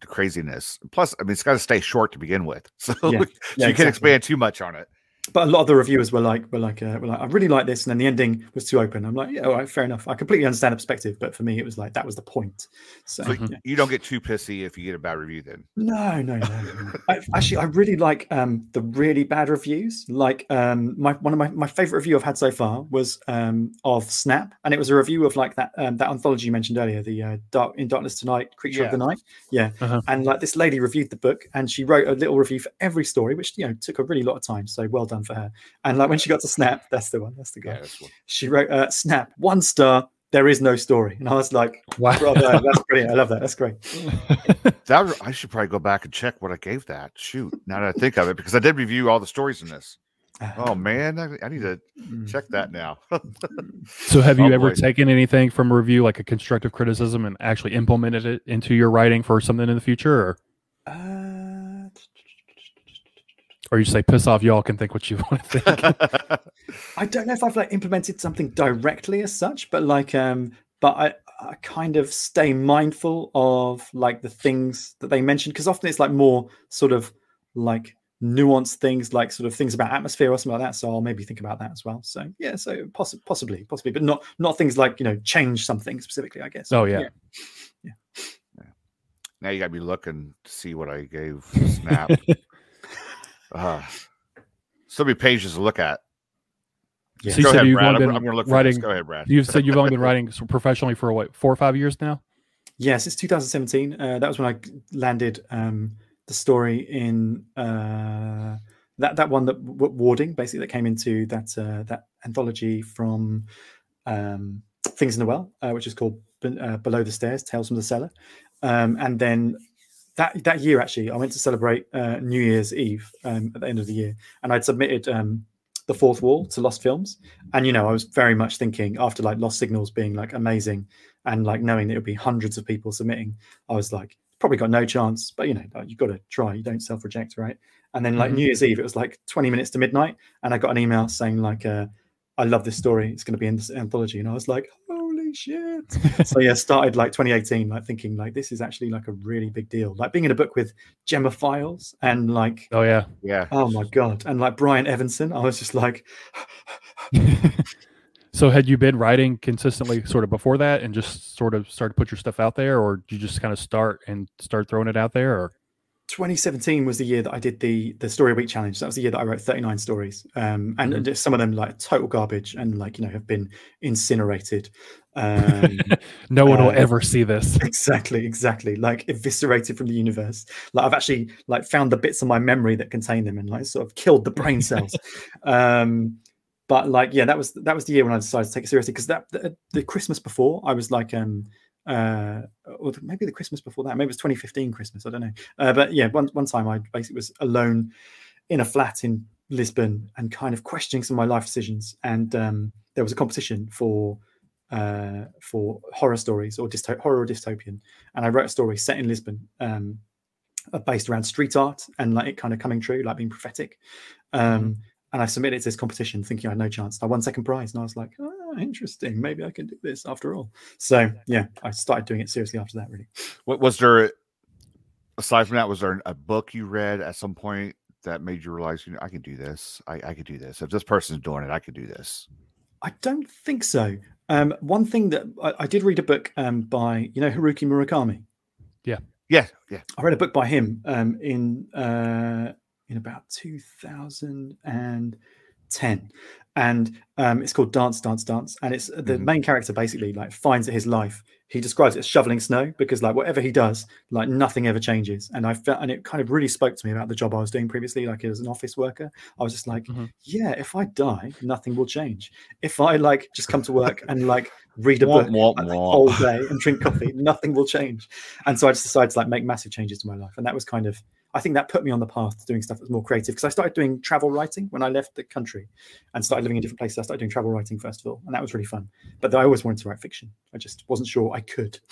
craziness. Plus, I mean, it's got to stay short to begin with, so, Yeah. so Yeah, you can't expand too much on it. But a lot of the reviewers were like, were like, uh, were like, I really like this, and then the ending was too open. I'm like, yeah, all right, fair enough. I completely understand the perspective, but for me, it was like that was the point. So, So yeah. you don't get too pissy if you get a bad review. Then no, no, no. no. I, actually, I really like um, the really bad reviews. Like um, my one of my, my favorite review I've had so far was um, of Snap, and it was a review of like that um, that anthology you mentioned earlier, the uh, Dark in Darkness Tonight, Creature of the Night. Yeah, Uh-huh. and like this lady reviewed the book, and she wrote a little review for every story, which you know took a really lot of time. So well done for her. And like when she got to Snap, that's the one. That's the guy. yeah, that's what, She wrote uh, Snap one star. There is no story, and I was like, Wow. brother, that's brilliant. I love that. That's great. that was- I should probably go back and check what I gave that. Shoot, now that I think of it, because I did review all the stories in this. Oh man, I, I need to Mm. check that now. So, have you Oh, ever boy. taken anything from a review, like a constructive criticism, and actually implemented it into your writing for something in the future, or, Uh, or you say piss off, y'all can think what you want to think? I don't know if I've like implemented something directly as such, but like um but I, I kind of stay mindful of like the things that they mention because often it's like more sort of like nuanced things like sort of things about atmosphere or something like that so i'll maybe think about that as well so yeah so poss- possibly possibly but not not things like you know change something specifically i guess Oh, yeah. now you got to be looking to see what I gave Snap. uh, so many pages to look at. Yeah. So you Go said ahead, you've Brad. only I'm, been I'm going to look for writing. this. Go ahead, Brad. You've said you've only been writing professionally for what four or five years now. Yes, it's 2017. Uh, that was when I landed um, the story in uh, that that one that w- warding basically that came into that uh, that anthology from um, Things in the Well, uh, which is called Be- uh, Below the Stairs: Tales from the Cellar. Um, and then that that year, actually, I went to celebrate uh, New Year's Eve um, at the end of the year, and I'd submitted um, the Fourth Wall to Lost Films, and you know I was very much thinking after like Lost Signals being like amazing and like knowing that it would be hundreds of people submitting, I was like, probably got no chance. But you know, you've got to try. You don't self-reject, right? And then like Mhm. New Year's Eve, it was like 20 minutes to midnight, and I got an email saying like, uh, "I love this story. It's going to be in this anthology." And I was like, "Holy shit!" so yeah, started like 2018, like thinking like this is actually like a really big deal. Like being in a book with Gemma Files and like Oh yeah. Yeah. oh my god, and like Brian Evenson, I was just like. So had you been writing consistently sort of before that and just sort of start to put your stuff out there or did you just kind of start and start throwing it out there or 2017 was the year that I did the the story a week challenge. That was the year that I wrote 39 stories, um, and Mhm. just some of them like total garbage and like you know have been incinerated. Um, no one will Uh, ever see this? exactly, exactly, like eviscerated from the universe. Like I've actually like found the bits of my memory that contain them and like sort of killed the brain cells. um, but like yeah, that was that was the year when I decided to take it seriously because that the, the Christmas before I was like um uh or maybe the Christmas before that. Maybe it was 2015 Christmas. I don't know. Uh, but yeah one one time I basically was alone in a flat in Lisbon and kind of questioning some of my life decisions. And um there was a competition for uh for horror stories or dysto- horror or dystopian. And I wrote a story set in Lisbon um uh, based around street art and like it kind of coming true like being prophetic. Um and I submitted it to this competition thinking I had no chance. I won second prize, and I was like, "Oh, interesting. Maybe I can do this after all." So yeah, I started doing it seriously after that. Really, What was there? Aside from that, was there a book you read at some point that made you realize, you know, I can do this. I, I could do this. If this person's doing it, I could do this. I don't think so. Um, one thing that I, I did read a book um, by you know Haruki Murakami. Yeah, yeah. Yeah. I read a book by him um, in uh, in about two thousand and um, it's called Dance, Dance, Dance, and it's the Mhm. main character basically like finds that his life. He describes it as shoveling snow because like whatever he does, like nothing ever changes. And I felt, and it kind of really spoke to me about the job I was doing previously, like as an office worker. I was just like, Mhm. yeah, if I die, nothing will change. If I like just come to work and like read a book womp, like, womp. whole day and drink coffee, nothing will change. And so I just decided to like make massive changes to my life. And that was kind of, I think that put me on the path to doing stuff that's more creative because I started doing travel writing when I left the country and started living in different places. I started doing travel writing first of all, and that was really fun. But I always wanted to write fiction. I just wasn't sure I could.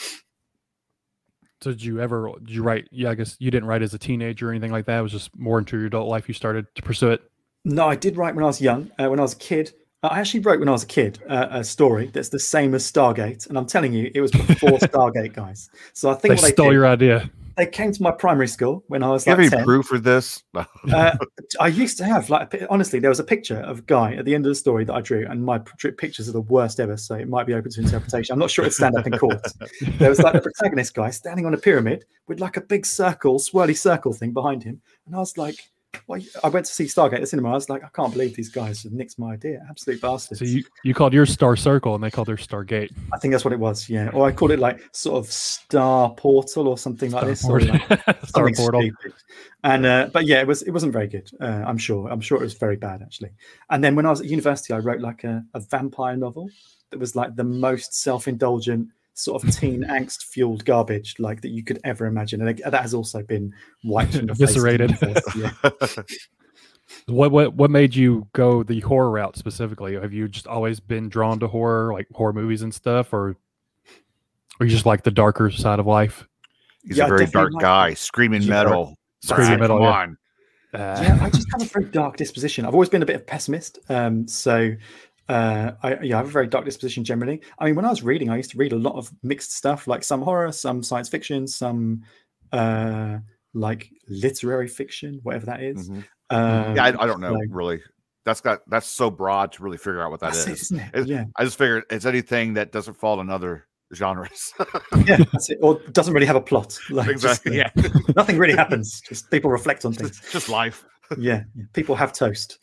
So did you ever did you write? Yeah, I guess you didn't write as a teenager or anything like that. It was just more into your adult life. You started to pursue it. No, I did write when I was young. Uh, when I was a kid, I actually wrote when I was a kid uh, a story that's the same as Stargate, and I'm telling you, it was before Stargate, guys. So I think They what stole they did, your idea. They came to my primary school when I was Do you like have any 10. proof for this? Uh, I used to have like honestly, there was a picture of a guy at the end of the story that I drew, and my pictures are the worst ever, so it might be open to interpretation. I'm not sure it'd stand up in court. There was like the protagonist guy standing on a pyramid with like a big circle, swirly circle thing behind him, and I was like, well, I went to see Stargate at the cinema. I was like, I can't believe these guys have nicked my idea. Absolute bastards. So you you called your Star Circle and they called theirs Stargate. I think that's what it was, yeah. Or I called it like sort of Star Portal or something like this. or Star, like Star Portal. stupid. And uh, but yeah, it was it wasn't very good. Uh, I'm sure. I'm sure it was very bad actually. And then when I was at university, I wrote like a, a vampire novel that was like the most self-indulgent sort of teen angst fueled garbage like that you could ever imagine. And that has also been wiped from the face of the Eviscerated. Yeah. What what what made you go the horror route specifically? Have you just always been drawn to horror, like horror movies and stuff, or or you just like the darker side of life? He's Yeah, I a very dark like- guy, screaming metal. Screaming metal, Come yeah. on. Uh, yeah, I just have a very dark disposition. I've always been a bit of a pessimist. Um, so uh, I yeah, I have a very dark disposition generally. I mean, when I was reading, I used to read a lot of mixed stuff, like some horror, some science fiction, some uh, like literary fiction, whatever that is. Mhm. Um, Yeah, I, I don't know like- really. That's got that's so broad to really figure out what that's it, is. it? Yeah, I just figured it's anything that doesn't fall in other genres. yeah, that's it. Or doesn't really have a plot. Like, exactly. uh, Yeah. nothing really happens. Just people reflect on things. just, just life. Yeah. people have toast.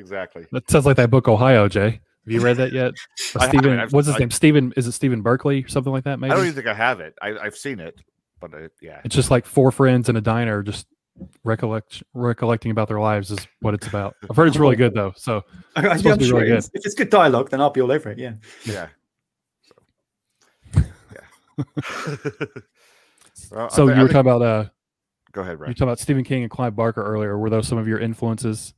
Exactly. that sounds like that book Ohio, Jay. Have you read that yet? Or Stephen, what's his I- name? Stephen is it Stephen Berkeley, or something like that? Maybe I don't even think I have it. I, I've seen it, but I, yeah. it's just like four friends in a diner, just recollect recollecting about their lives is what it's about. I've heard it's really good though. So I, I, supposed am to be sure really it is. If it's good dialogue, then I'll be all over it. Yeah. Yeah. So, yeah. Well, so thi- I you were think- talking about uh Go ahead, right? you were talking about Stephen King and Clive Barker earlier. Were those some of your influences?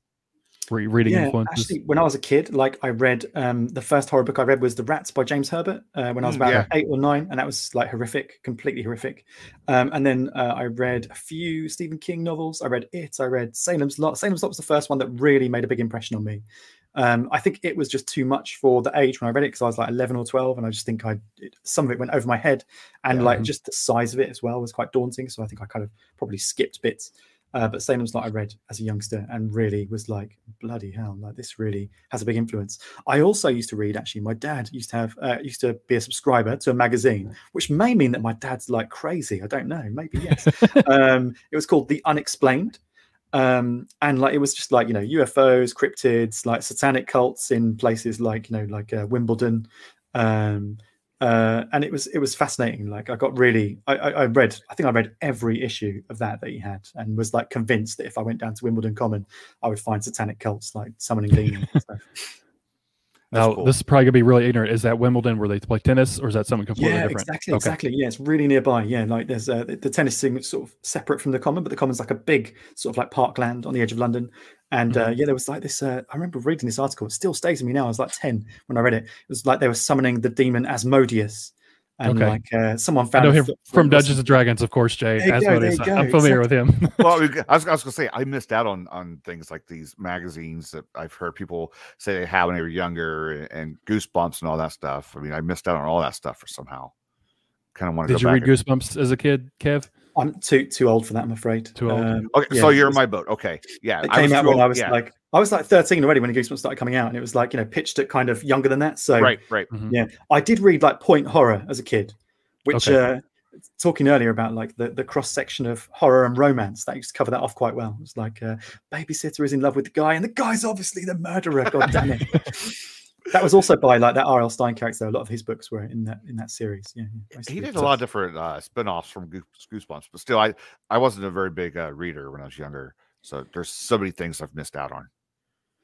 You reading yeah, influences? actually, when I was a kid, like I read um, the first horror book I read was The Rats by James Herbert uh, when I was Mm, about yeah. eight or nine, and that was like horrific, completely horrific. Um, and then uh, I read a few Stephen King novels. I read It. I read Salem's Lot. Salem's Lot was the first one that really made a big impression on me. Um, I think it was just too much for the age when I read it because I was like 11 or 12, and I just think I it, some of it went over my head, and Yeah. like just the size of it as well was quite daunting. So I think I kind of probably skipped bits. Uh, but Salem's Lot I read as a youngster and really was like, bloody hell, like this really has a big influence. I also used to read, actually, my dad used to have, uh, used to be a subscriber to a magazine, which may mean that my dad's like crazy. I don't know, maybe yes. um, it was called The Unexplained. Um, and like it was just like, you know, UFOs, cryptids, like satanic cults in places like, you know, like uh, Wimbledon. Um, uh, and it was it was fascinating. Like I got really, I, I, I read, I think I read every issue of that that he had, and was like convinced that if I went down to Wimbledon Common, I would find satanic cults like summoning demons. and stuff. Now cool. this is probably gonna be really ignorant. Is that Wimbledon where they play tennis, or is that something completely yeah, different? exactly, Okay. exactly. Yeah, it's really nearby. Yeah, like there's uh, the, the tennis thing is sort of separate from the common, but the common's like a big sort of like parkland on the edge of London. And Mm-hmm. uh, yeah, there was like this. Uh, I remember reading this article. It still stays with me now. I was like ten when I read it. It was like they were summoning the demon Asmodeus, and Okay. like uh, someone I found know him foot- from Dungeons and Dragons, of course, Jay. There you go, what there is- you go, I'm familiar with him. well, I was, I was gonna say I missed out on on things like these magazines that I've heard people say they had when they were younger, and Goosebumps and all that stuff. I mean, I missed out on all that stuff for somehow. Kind of wanted to Did go you read back and- Goosebumps as a kid, Kev? I'm too too old for that. I'm afraid. Too old. Um, Okay, yeah, so you're in was- my boat. Okay, yeah. It I came was out when old- I was yeah, like I was like 13 already when Goosebumps started coming out, and it was like you know pitched at kind of younger than that. So right, right. yeah, I did read like Point Horror as a kid, which Okay. uh, talking earlier about like the, the cross section of horror and romance that used to cover that off quite well. It was like uh, babysitter is in love with the guy, and the guy's obviously the murderer. God damn it. that was also by like that R.L. Stine character. A lot of his books were in that in that series. Yeah, yeah. I used to He read did a lot of different uh, spin-offs from Goose- Goosebumps, but still, I I wasn't a very big uh, reader when I was younger. So there's so many things I've missed out on.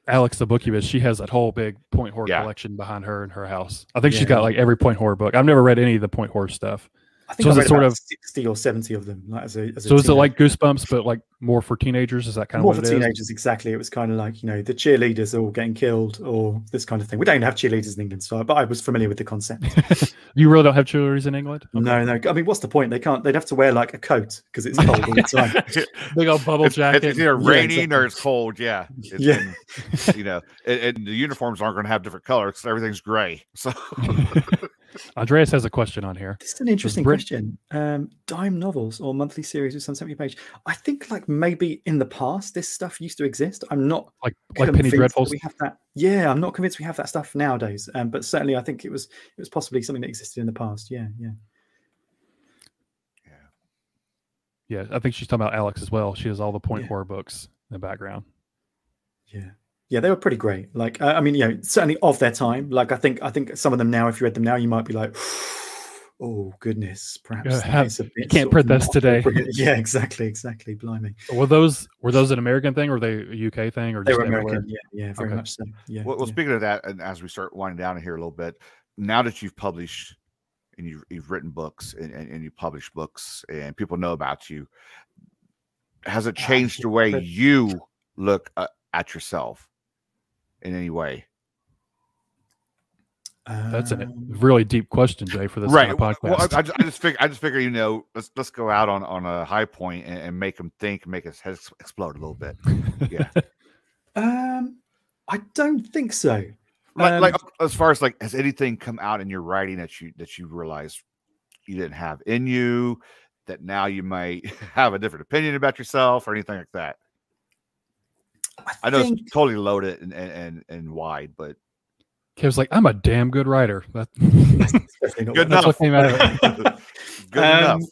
Alex the bookubus, she has that whole big point horror Yeah. collection behind her in her house. I think she's got like every point horror book. I've never read any of the point horror stuff. I think So I is it sort about of- 60 or 70 of them. Like, as a, as a So is it teenager. like Goosebumps, but like more for teenagers? Is that kind more of for what it is? teenagers exactly it was kind of like you know the cheerleaders are all getting killed or this kind of thing we don't have cheerleaders in england so but i was familiar with the concept You really don't have cheerleaders in England? no no i mean what's the point they can't they'd have to wear like a coat because it's cold all the time Big old bubble It's, it's, jacket. it's either Yeah, raining exactly. or it's cold. Yeah, It's Yeah. been- you know, and, and the uniforms aren't going to have different colors because everything's gray. So Andreas has a question on here. this is an interesting Brit- question um dime novels or monthly series with some 70 page i think like maybe in the past this stuff used to exist i'm not Like like Penny convinced Dreadfuls. we have that yeah i'm not convinced we have that stuff nowadays um but certainly i think it was it was possibly something that existed in the past yeah yeah Yeah, I think she's talking about Alex as well. She has all the point Yeah. horror books in the background. Yeah, yeah, they were pretty great. Like, uh, I mean, you know, certainly of their time. Like, I think, I think some of them now, if you read them now, you might be like, oh goodness, perhaps Yeah, have- is a bit can't print this today. appropriate. Yeah, exactly, exactly. Blimey, Were those were those an American thing or were they a UK thing or they just were everywhere? American. Yeah, yeah, very Okay. much so. Yeah. well, well yeah. speaking of that, and as we start winding down here a little bit, now that you've published and you've, you've written books and, and, and you publish books and people know about you, has it Ah, changed the way you look uh, at yourself in any way? That's a really deep question, Jay, for this right. kind of Well, podcast. well, I, I just, I just figure, I just figure, you know, let's let's go out on on a high point and, and make them think, make his head explode a little bit. Yeah. Um, I don't think so. like, Um, like as far as like has anything come out in your writing that you that you realize you didn't have in you that now you might have a different opinion about yourself or anything like that i know think- it's totally loaded and and and, and wide but Kev's like, I'm a damn good writer. That, that's good what- That's what came out of enough good enough. Um,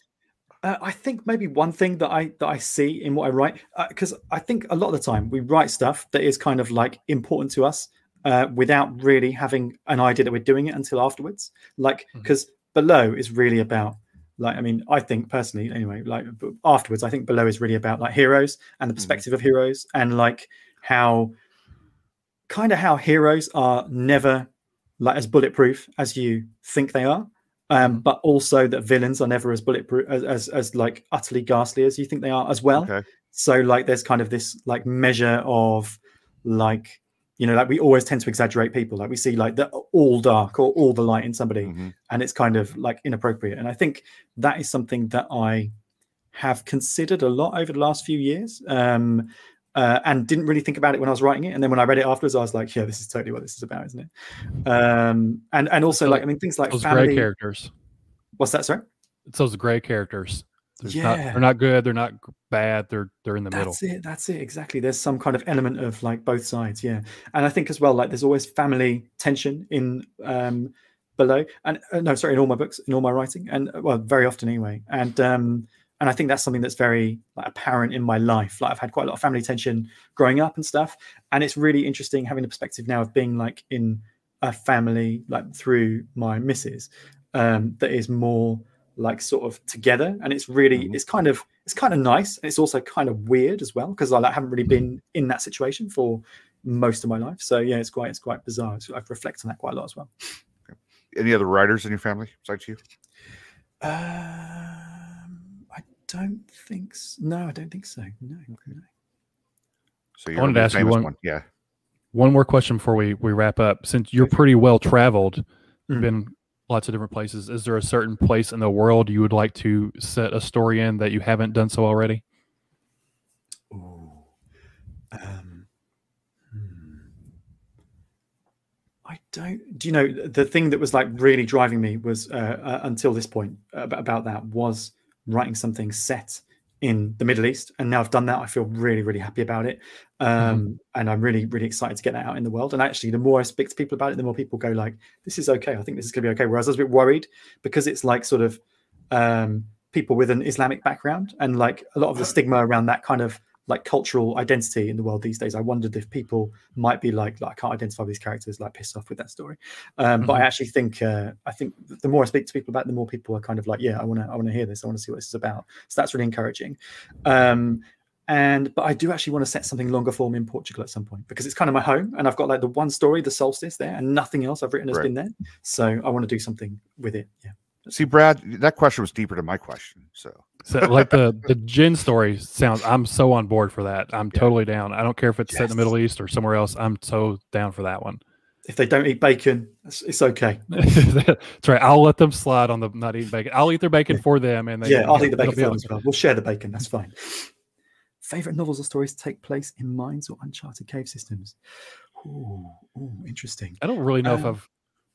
Uh, I think maybe one thing that I that I see in what I write, because I think a lot of the time we write stuff that is kind of like important to us uh, without really having an idea that we're doing it until afterwards. Like because below is really about like I mean I think personally anyway like afterwards I think below is really about like heroes and the Mhm. perspective of heroes and like how kind of how heroes are never like as bulletproof as you think they are um, but also that villains are never as bulletproof as, as as like utterly ghastly as you think they are as well. okay So like there's kind of this like measure of like you know like we always tend to exaggerate people like we see like the all dark or all the light in somebody Mhm. and it's kind of like inappropriate and I think that is something that I have considered a lot over the last few years. Um, uh, and didn't really think about it when I was writing it, and then when I read it afterwards, I was like, "Yeah, this is totally what this is about, isn't it?" Um, and and also like I mean things like those family. gray characters. What's that? Sorry. It's those gray characters. There's not, Yeah. they're not good. They're not bad. They're they're in the middle. That's it. That's it. Exactly. There's some kind of element of like both sides. Yeah. And I think as well, like there's always family tension in um below. And uh, no, sorry, in all my books, in all my writing, and uh, well, very often anyway. And um and I think that's something that's very like apparent in my life. Like I've had quite a lot of family tension growing up and stuff. And it's really interesting having the perspective now of being like in a family, like through my missus, um, that is more like sort of together. And it's really Mhm. it's kind of it's kind of nice. And it's also kind of weird as well because I like, haven't really been in that situation for most of my life. So yeah it's quite it's quite bizarre. So I've reflected on that quite a lot as well. Any other writers in your family besides you? Um, I don't think so. no I don't think so. No, no. so wanted to the ask you famous one- yeah. One more question before we we wrap up. Since you're pretty well traveled, you've Mm. been lots of different places. Is there a certain place in the world you would like to set a story in that you haven't done so already? Ooh. Um, hmm. I don't. Do you know the thing that was like really driving me was uh, uh, until this point about, about that was writing something set in the Middle East, and now I've done that. I feel really, really happy about it, um, and I'm really, really excited to get that out in the world. And actually, the more I speak to people about it, the more people go like, "This is okay. I think this is going to be okay." Whereas I was a bit worried because it's like sort of um, people with an Islamic background, and like a lot of the stigma around that kind of like cultural identity in the world these days. I wondered if people might be like, like I can't identify with these characters, like pissed off with that story. Um, But I actually think uh, I think the more I speak to people about, it, the more people are kind of like, yeah, I want to I want to hear this. I want to see what this is about. So that's really encouraging. Um, and but I do actually want to set something longer form in Portugal at some point because it's kind of my home, and I've got like the one story, the solstice there, and nothing else I've written has Right. been there. So I want to do something with it. Yeah. See, Brad, that question was deeper than my question. So So, like the the Jinn story sounds. I'm so on board for that. I'm totally down. I don't care if it's set in the Middle East or somewhere else. I'm so down for that one. If they don't eat bacon, it's, it's okay. That's right. I'll let them slide on the not eating bacon. I'll eat their bacon for them, and they, yeah, I'll eat the bacon for them okay. as well. We'll share the bacon. That's fine. Favorite novels or stories take place in mines or uncharted cave systems. Ooh, ooh interesting. I don't really know if Um, I've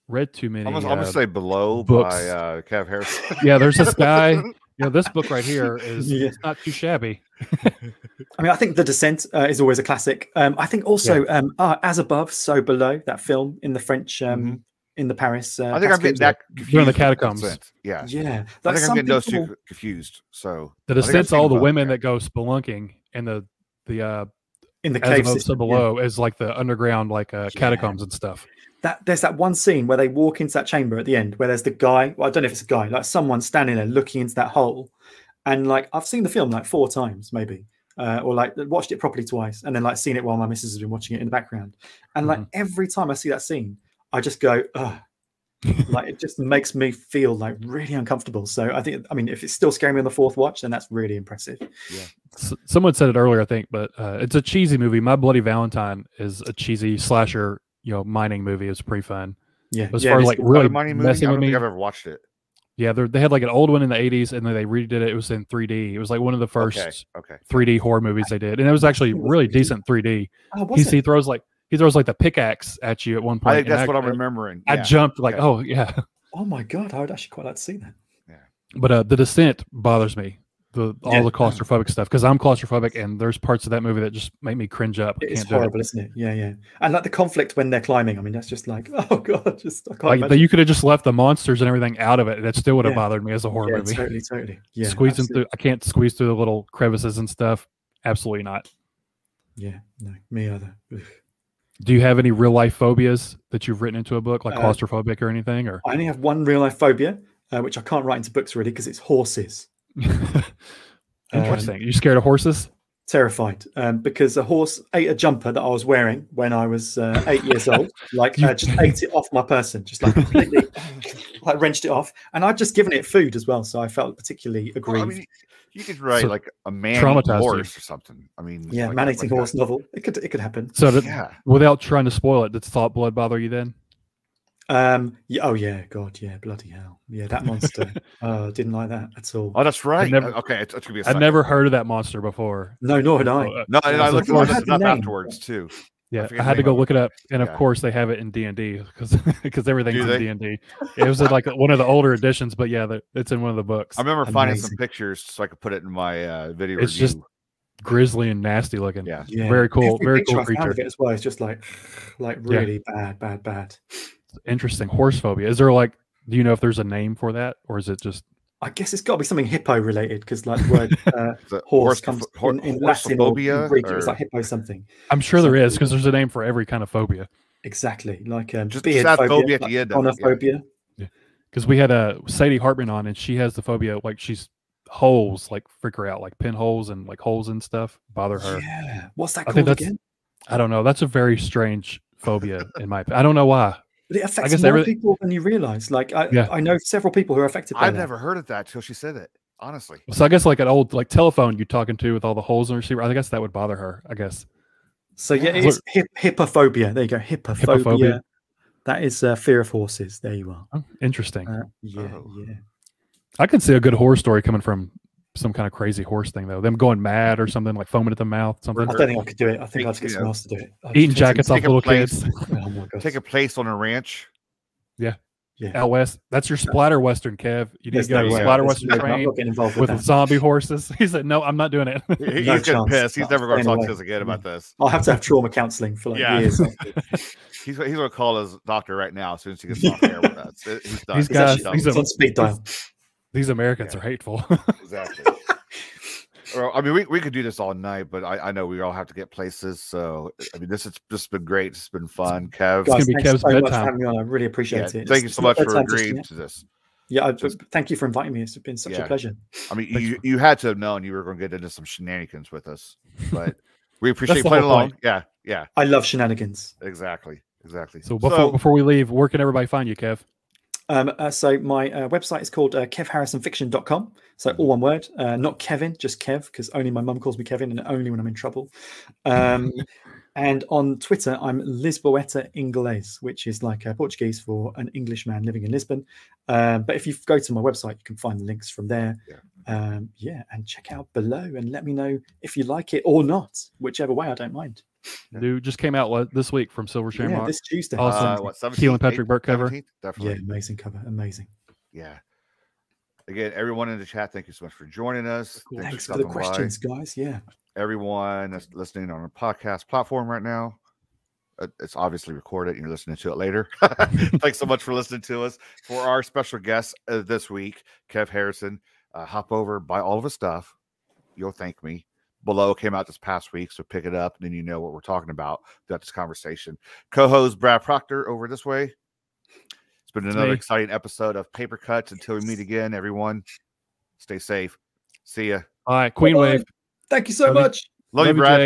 read too many. I'm gonna, I'm gonna uh, say below books. by uh, Kev Harris. yeah, there's this guy. You know, this book right here is Yeah. it's not too shabby. I mean, I think The Descent uh, is always a classic. Um, I think also um, uh, As Above, So Below, that film in the French, um, in the Paris. Uh, Mm-hmm. I think I'm getting catacombs. that confused. the catacombs. Descent. Yeah. Yeah. I think I'm getting those people- two confused. So The I Descent's all the women yeah. that go spelunking, and the the uh, in the as cave above, so system. yeah. below is like the underground like uh, Yeah. catacombs and stuff. That there's that one scene where they walk into that chamber at the end where there's the guy well, i don't know if it's a guy like someone standing there looking into that hole. And like i've seen the film like four times maybe uh, or like watched it properly twice and then like seen it while my missus has been watching it in the background. And like every time i see that scene i just go Ugh. like it just makes me feel like really uncomfortable. So i think i mean if it's still scaring me on the fourth watch then that's really impressive. S- someone said it earlier, I think, but uh, it's a cheesy movie. My Bloody Valentine is a cheesy slasher, you know, mining movie. It's pretty fun. yeah As yeah, far as like really Money movie. I don't with think me. I've ever watched it. Yeah, they had like an old one in the '80s, and then they redid it. It was in 3D. It was like one of the first Okay. Okay. 3D horror movies they did, and it was actually really decent 3D. oh, He, he throws like he throws like the pickaxe at you at one point. I think that's what I'm remembering. I Yeah. jumped like, Okay. oh yeah. oh my god i would actually quite like to see that Yeah. But uh, the descent bothers me. The all Yeah. the claustrophobic stuff because I'm claustrophobic, and there's parts of that movie that just make me cringe up. It is horrible, isn't it? Yeah, yeah. And like the conflict when they're climbing, I mean, that's just like, oh god, just I can't. Like you could have just left the monsters and everything out of it. That still would have Yeah. bothered me as a horror yeah, movie. totally, totally. Yeah, Squeezing absolutely. through, I can't squeeze through the little crevices and stuff. Absolutely not. Yeah, no, me either. Do you have any real life phobias that you've written into a book, like Uh, claustrophobic or anything? Or I only have one real life phobia, uh, which I can't write into books really because it's horses. interesting? you scared of horses? Terrified um, because a horse ate a jumper that I was wearing when I was uh, eight years old. Like, uh, just ate it off my person, just like completely, like wrenched it off. And I'd just given it food as well, so I felt particularly Well, I aggrieved. mean, you could write So like a man horse or something. I mean, yeah, like, man eating a- horse novel. It could, it could happen. So, did, Yeah. without trying to spoil it, did thought blood bother you then? Um. Yeah. Oh yeah. God. Yeah. Bloody hell. Yeah. That monster. oh, didn't like that at all. Oh, that's right. never- okay, it's, it's gonna be. A I'd never heard of that monster before. No, nor had I. No, and I looked, well, I looked the it up name. afterwards too. Yeah, forget I had to go look it. it up, and of Yeah. course they have it in D and D because because everything's in? D and D. It was like one of the older editions, but yeah, the- it's in one of the books. I remember finding some pictures so I could put it in my uh, video It's review. just Grisly and nasty looking. yeah. Yeah. very cool, very cool creature. it as well. It's just like, like Yeah. really bad, bad, bad. Interesting horse phobia. Is there like, do you know if there's a name for that, or is it just I guess it's got to be something hippo related because like the word uh, horse horse- comes hor- in, in Latin or horsephobia in Greek. It's like hippo something. I'm sure there is because there's a name for every kind of phobia. Exactly. Like um, Just- beard just add phobia, phobia at the end of yeah. gonophobia. Because we had a Sadie Hartmann on, and she has the phobia like she's holes like freak her out, like pinholes and like holes and stuff bother her. Yeah. What's that I think called that's- again? I don't know. That's a very strange phobia in my. I don't know why. But it affects guess more every- people than you realize. Like I, Yeah. I know several people who are affected by I've that. never heard of that till she said it. Honestly, So I guess like an old like telephone you're talking to with all the holes in the receiver. I guess that would bother her. I guess. So yeah, Yeah. it's hip, hippophobia. There you go, hippophobia. Hippophobia. That is uh, fear of horses. There you are. Oh, interesting. Uh, yeah, Oh. yeah. I can see a good horror story coming from some kind of crazy horse thing though. Them going mad or something like foaming at the mouth, something. I don't think I could do it. I think I'd get someone else to do it. I'd Eating jackets off little place- kids. Oh take a place on a ranch. yeah, Yeah. out west. That's your splatter western, Kev. You need There's to go no to way. splatter There's western no train involved with with zombie horses. He said, "No, I'm not doing it." He- No He's getting chance. pissed. He's never going to staying talk to us again about this. I'll have to have trauma counselling for like Yeah. years. He's he's going to call his doctor right now as soon as he gets off air with us. He's done. These He's guys- done. these it's on speed dial. These Americans Yeah. are hateful. exactly. Or, I mean, we, we could do this all night, but I, I know we all have to get places. So, I mean, this has just been great. It's been fun. Kev, gonna be thanks Kev's so much for bedtime. having me on. I really yeah, appreciate it. thank It's- you so much for bedtime just agreeing yet. to this. Yeah, I, Just- thank you for inviting me. It's been such Yeah. a pleasure. I mean, Thanks you, you had to have known you were going to get into some shenanigans with us, but we appreciate you playing along. point. Yeah, yeah, I love shenanigans. exactly, exactly. so before before we leave, where can everybody find you, Kev? Um, uh, so my uh, website is called uh, kevharrisonfiction.com. So all one word, uh, not Kevin, just Kev, because only my mum calls me Kevin and only when I'm in trouble. Um, and on Twitter, I'm Lisboeta Inglês, which is like uh, Portuguese for an Englishman living in Lisbon. Um, but if you go to my website, you can find the links from there. Yeah. Um, yeah, and check out below and let me know if you like it or not. Whichever way, I don't mind. Dude just came out le- this week from Silver Shamrock. Yeah, this Tuesday. Awesome. uh, what, 17th, Kealan Patrick Burke cover. 17th? yeah, amazing cover, amazing. Yeah. Again, everyone in the chat, thank you so much for joining us. Cool. Thanks for the stopping by. questions, guys. Yeah. Everyone that's listening on a podcast platform right now, uh, it's obviously recorded and you're listening to it later. Thanks so much for listening to us. For our special guest uh, this week, Kev Harrison, uh, hop over, buy all of his stuff. You'll thank me. Below came out this past week, so pick it up, and then you know what we're talking about throughout this conversation. Co-host Brad Proctor over this way. It's been another exciting episode of Paper Cuts. Until we meet again, everyone, stay safe. See ya. All right, Queen Bye-bye. Wave. Thank you so Love you. much. Love, you, Love you, Brad. Jay.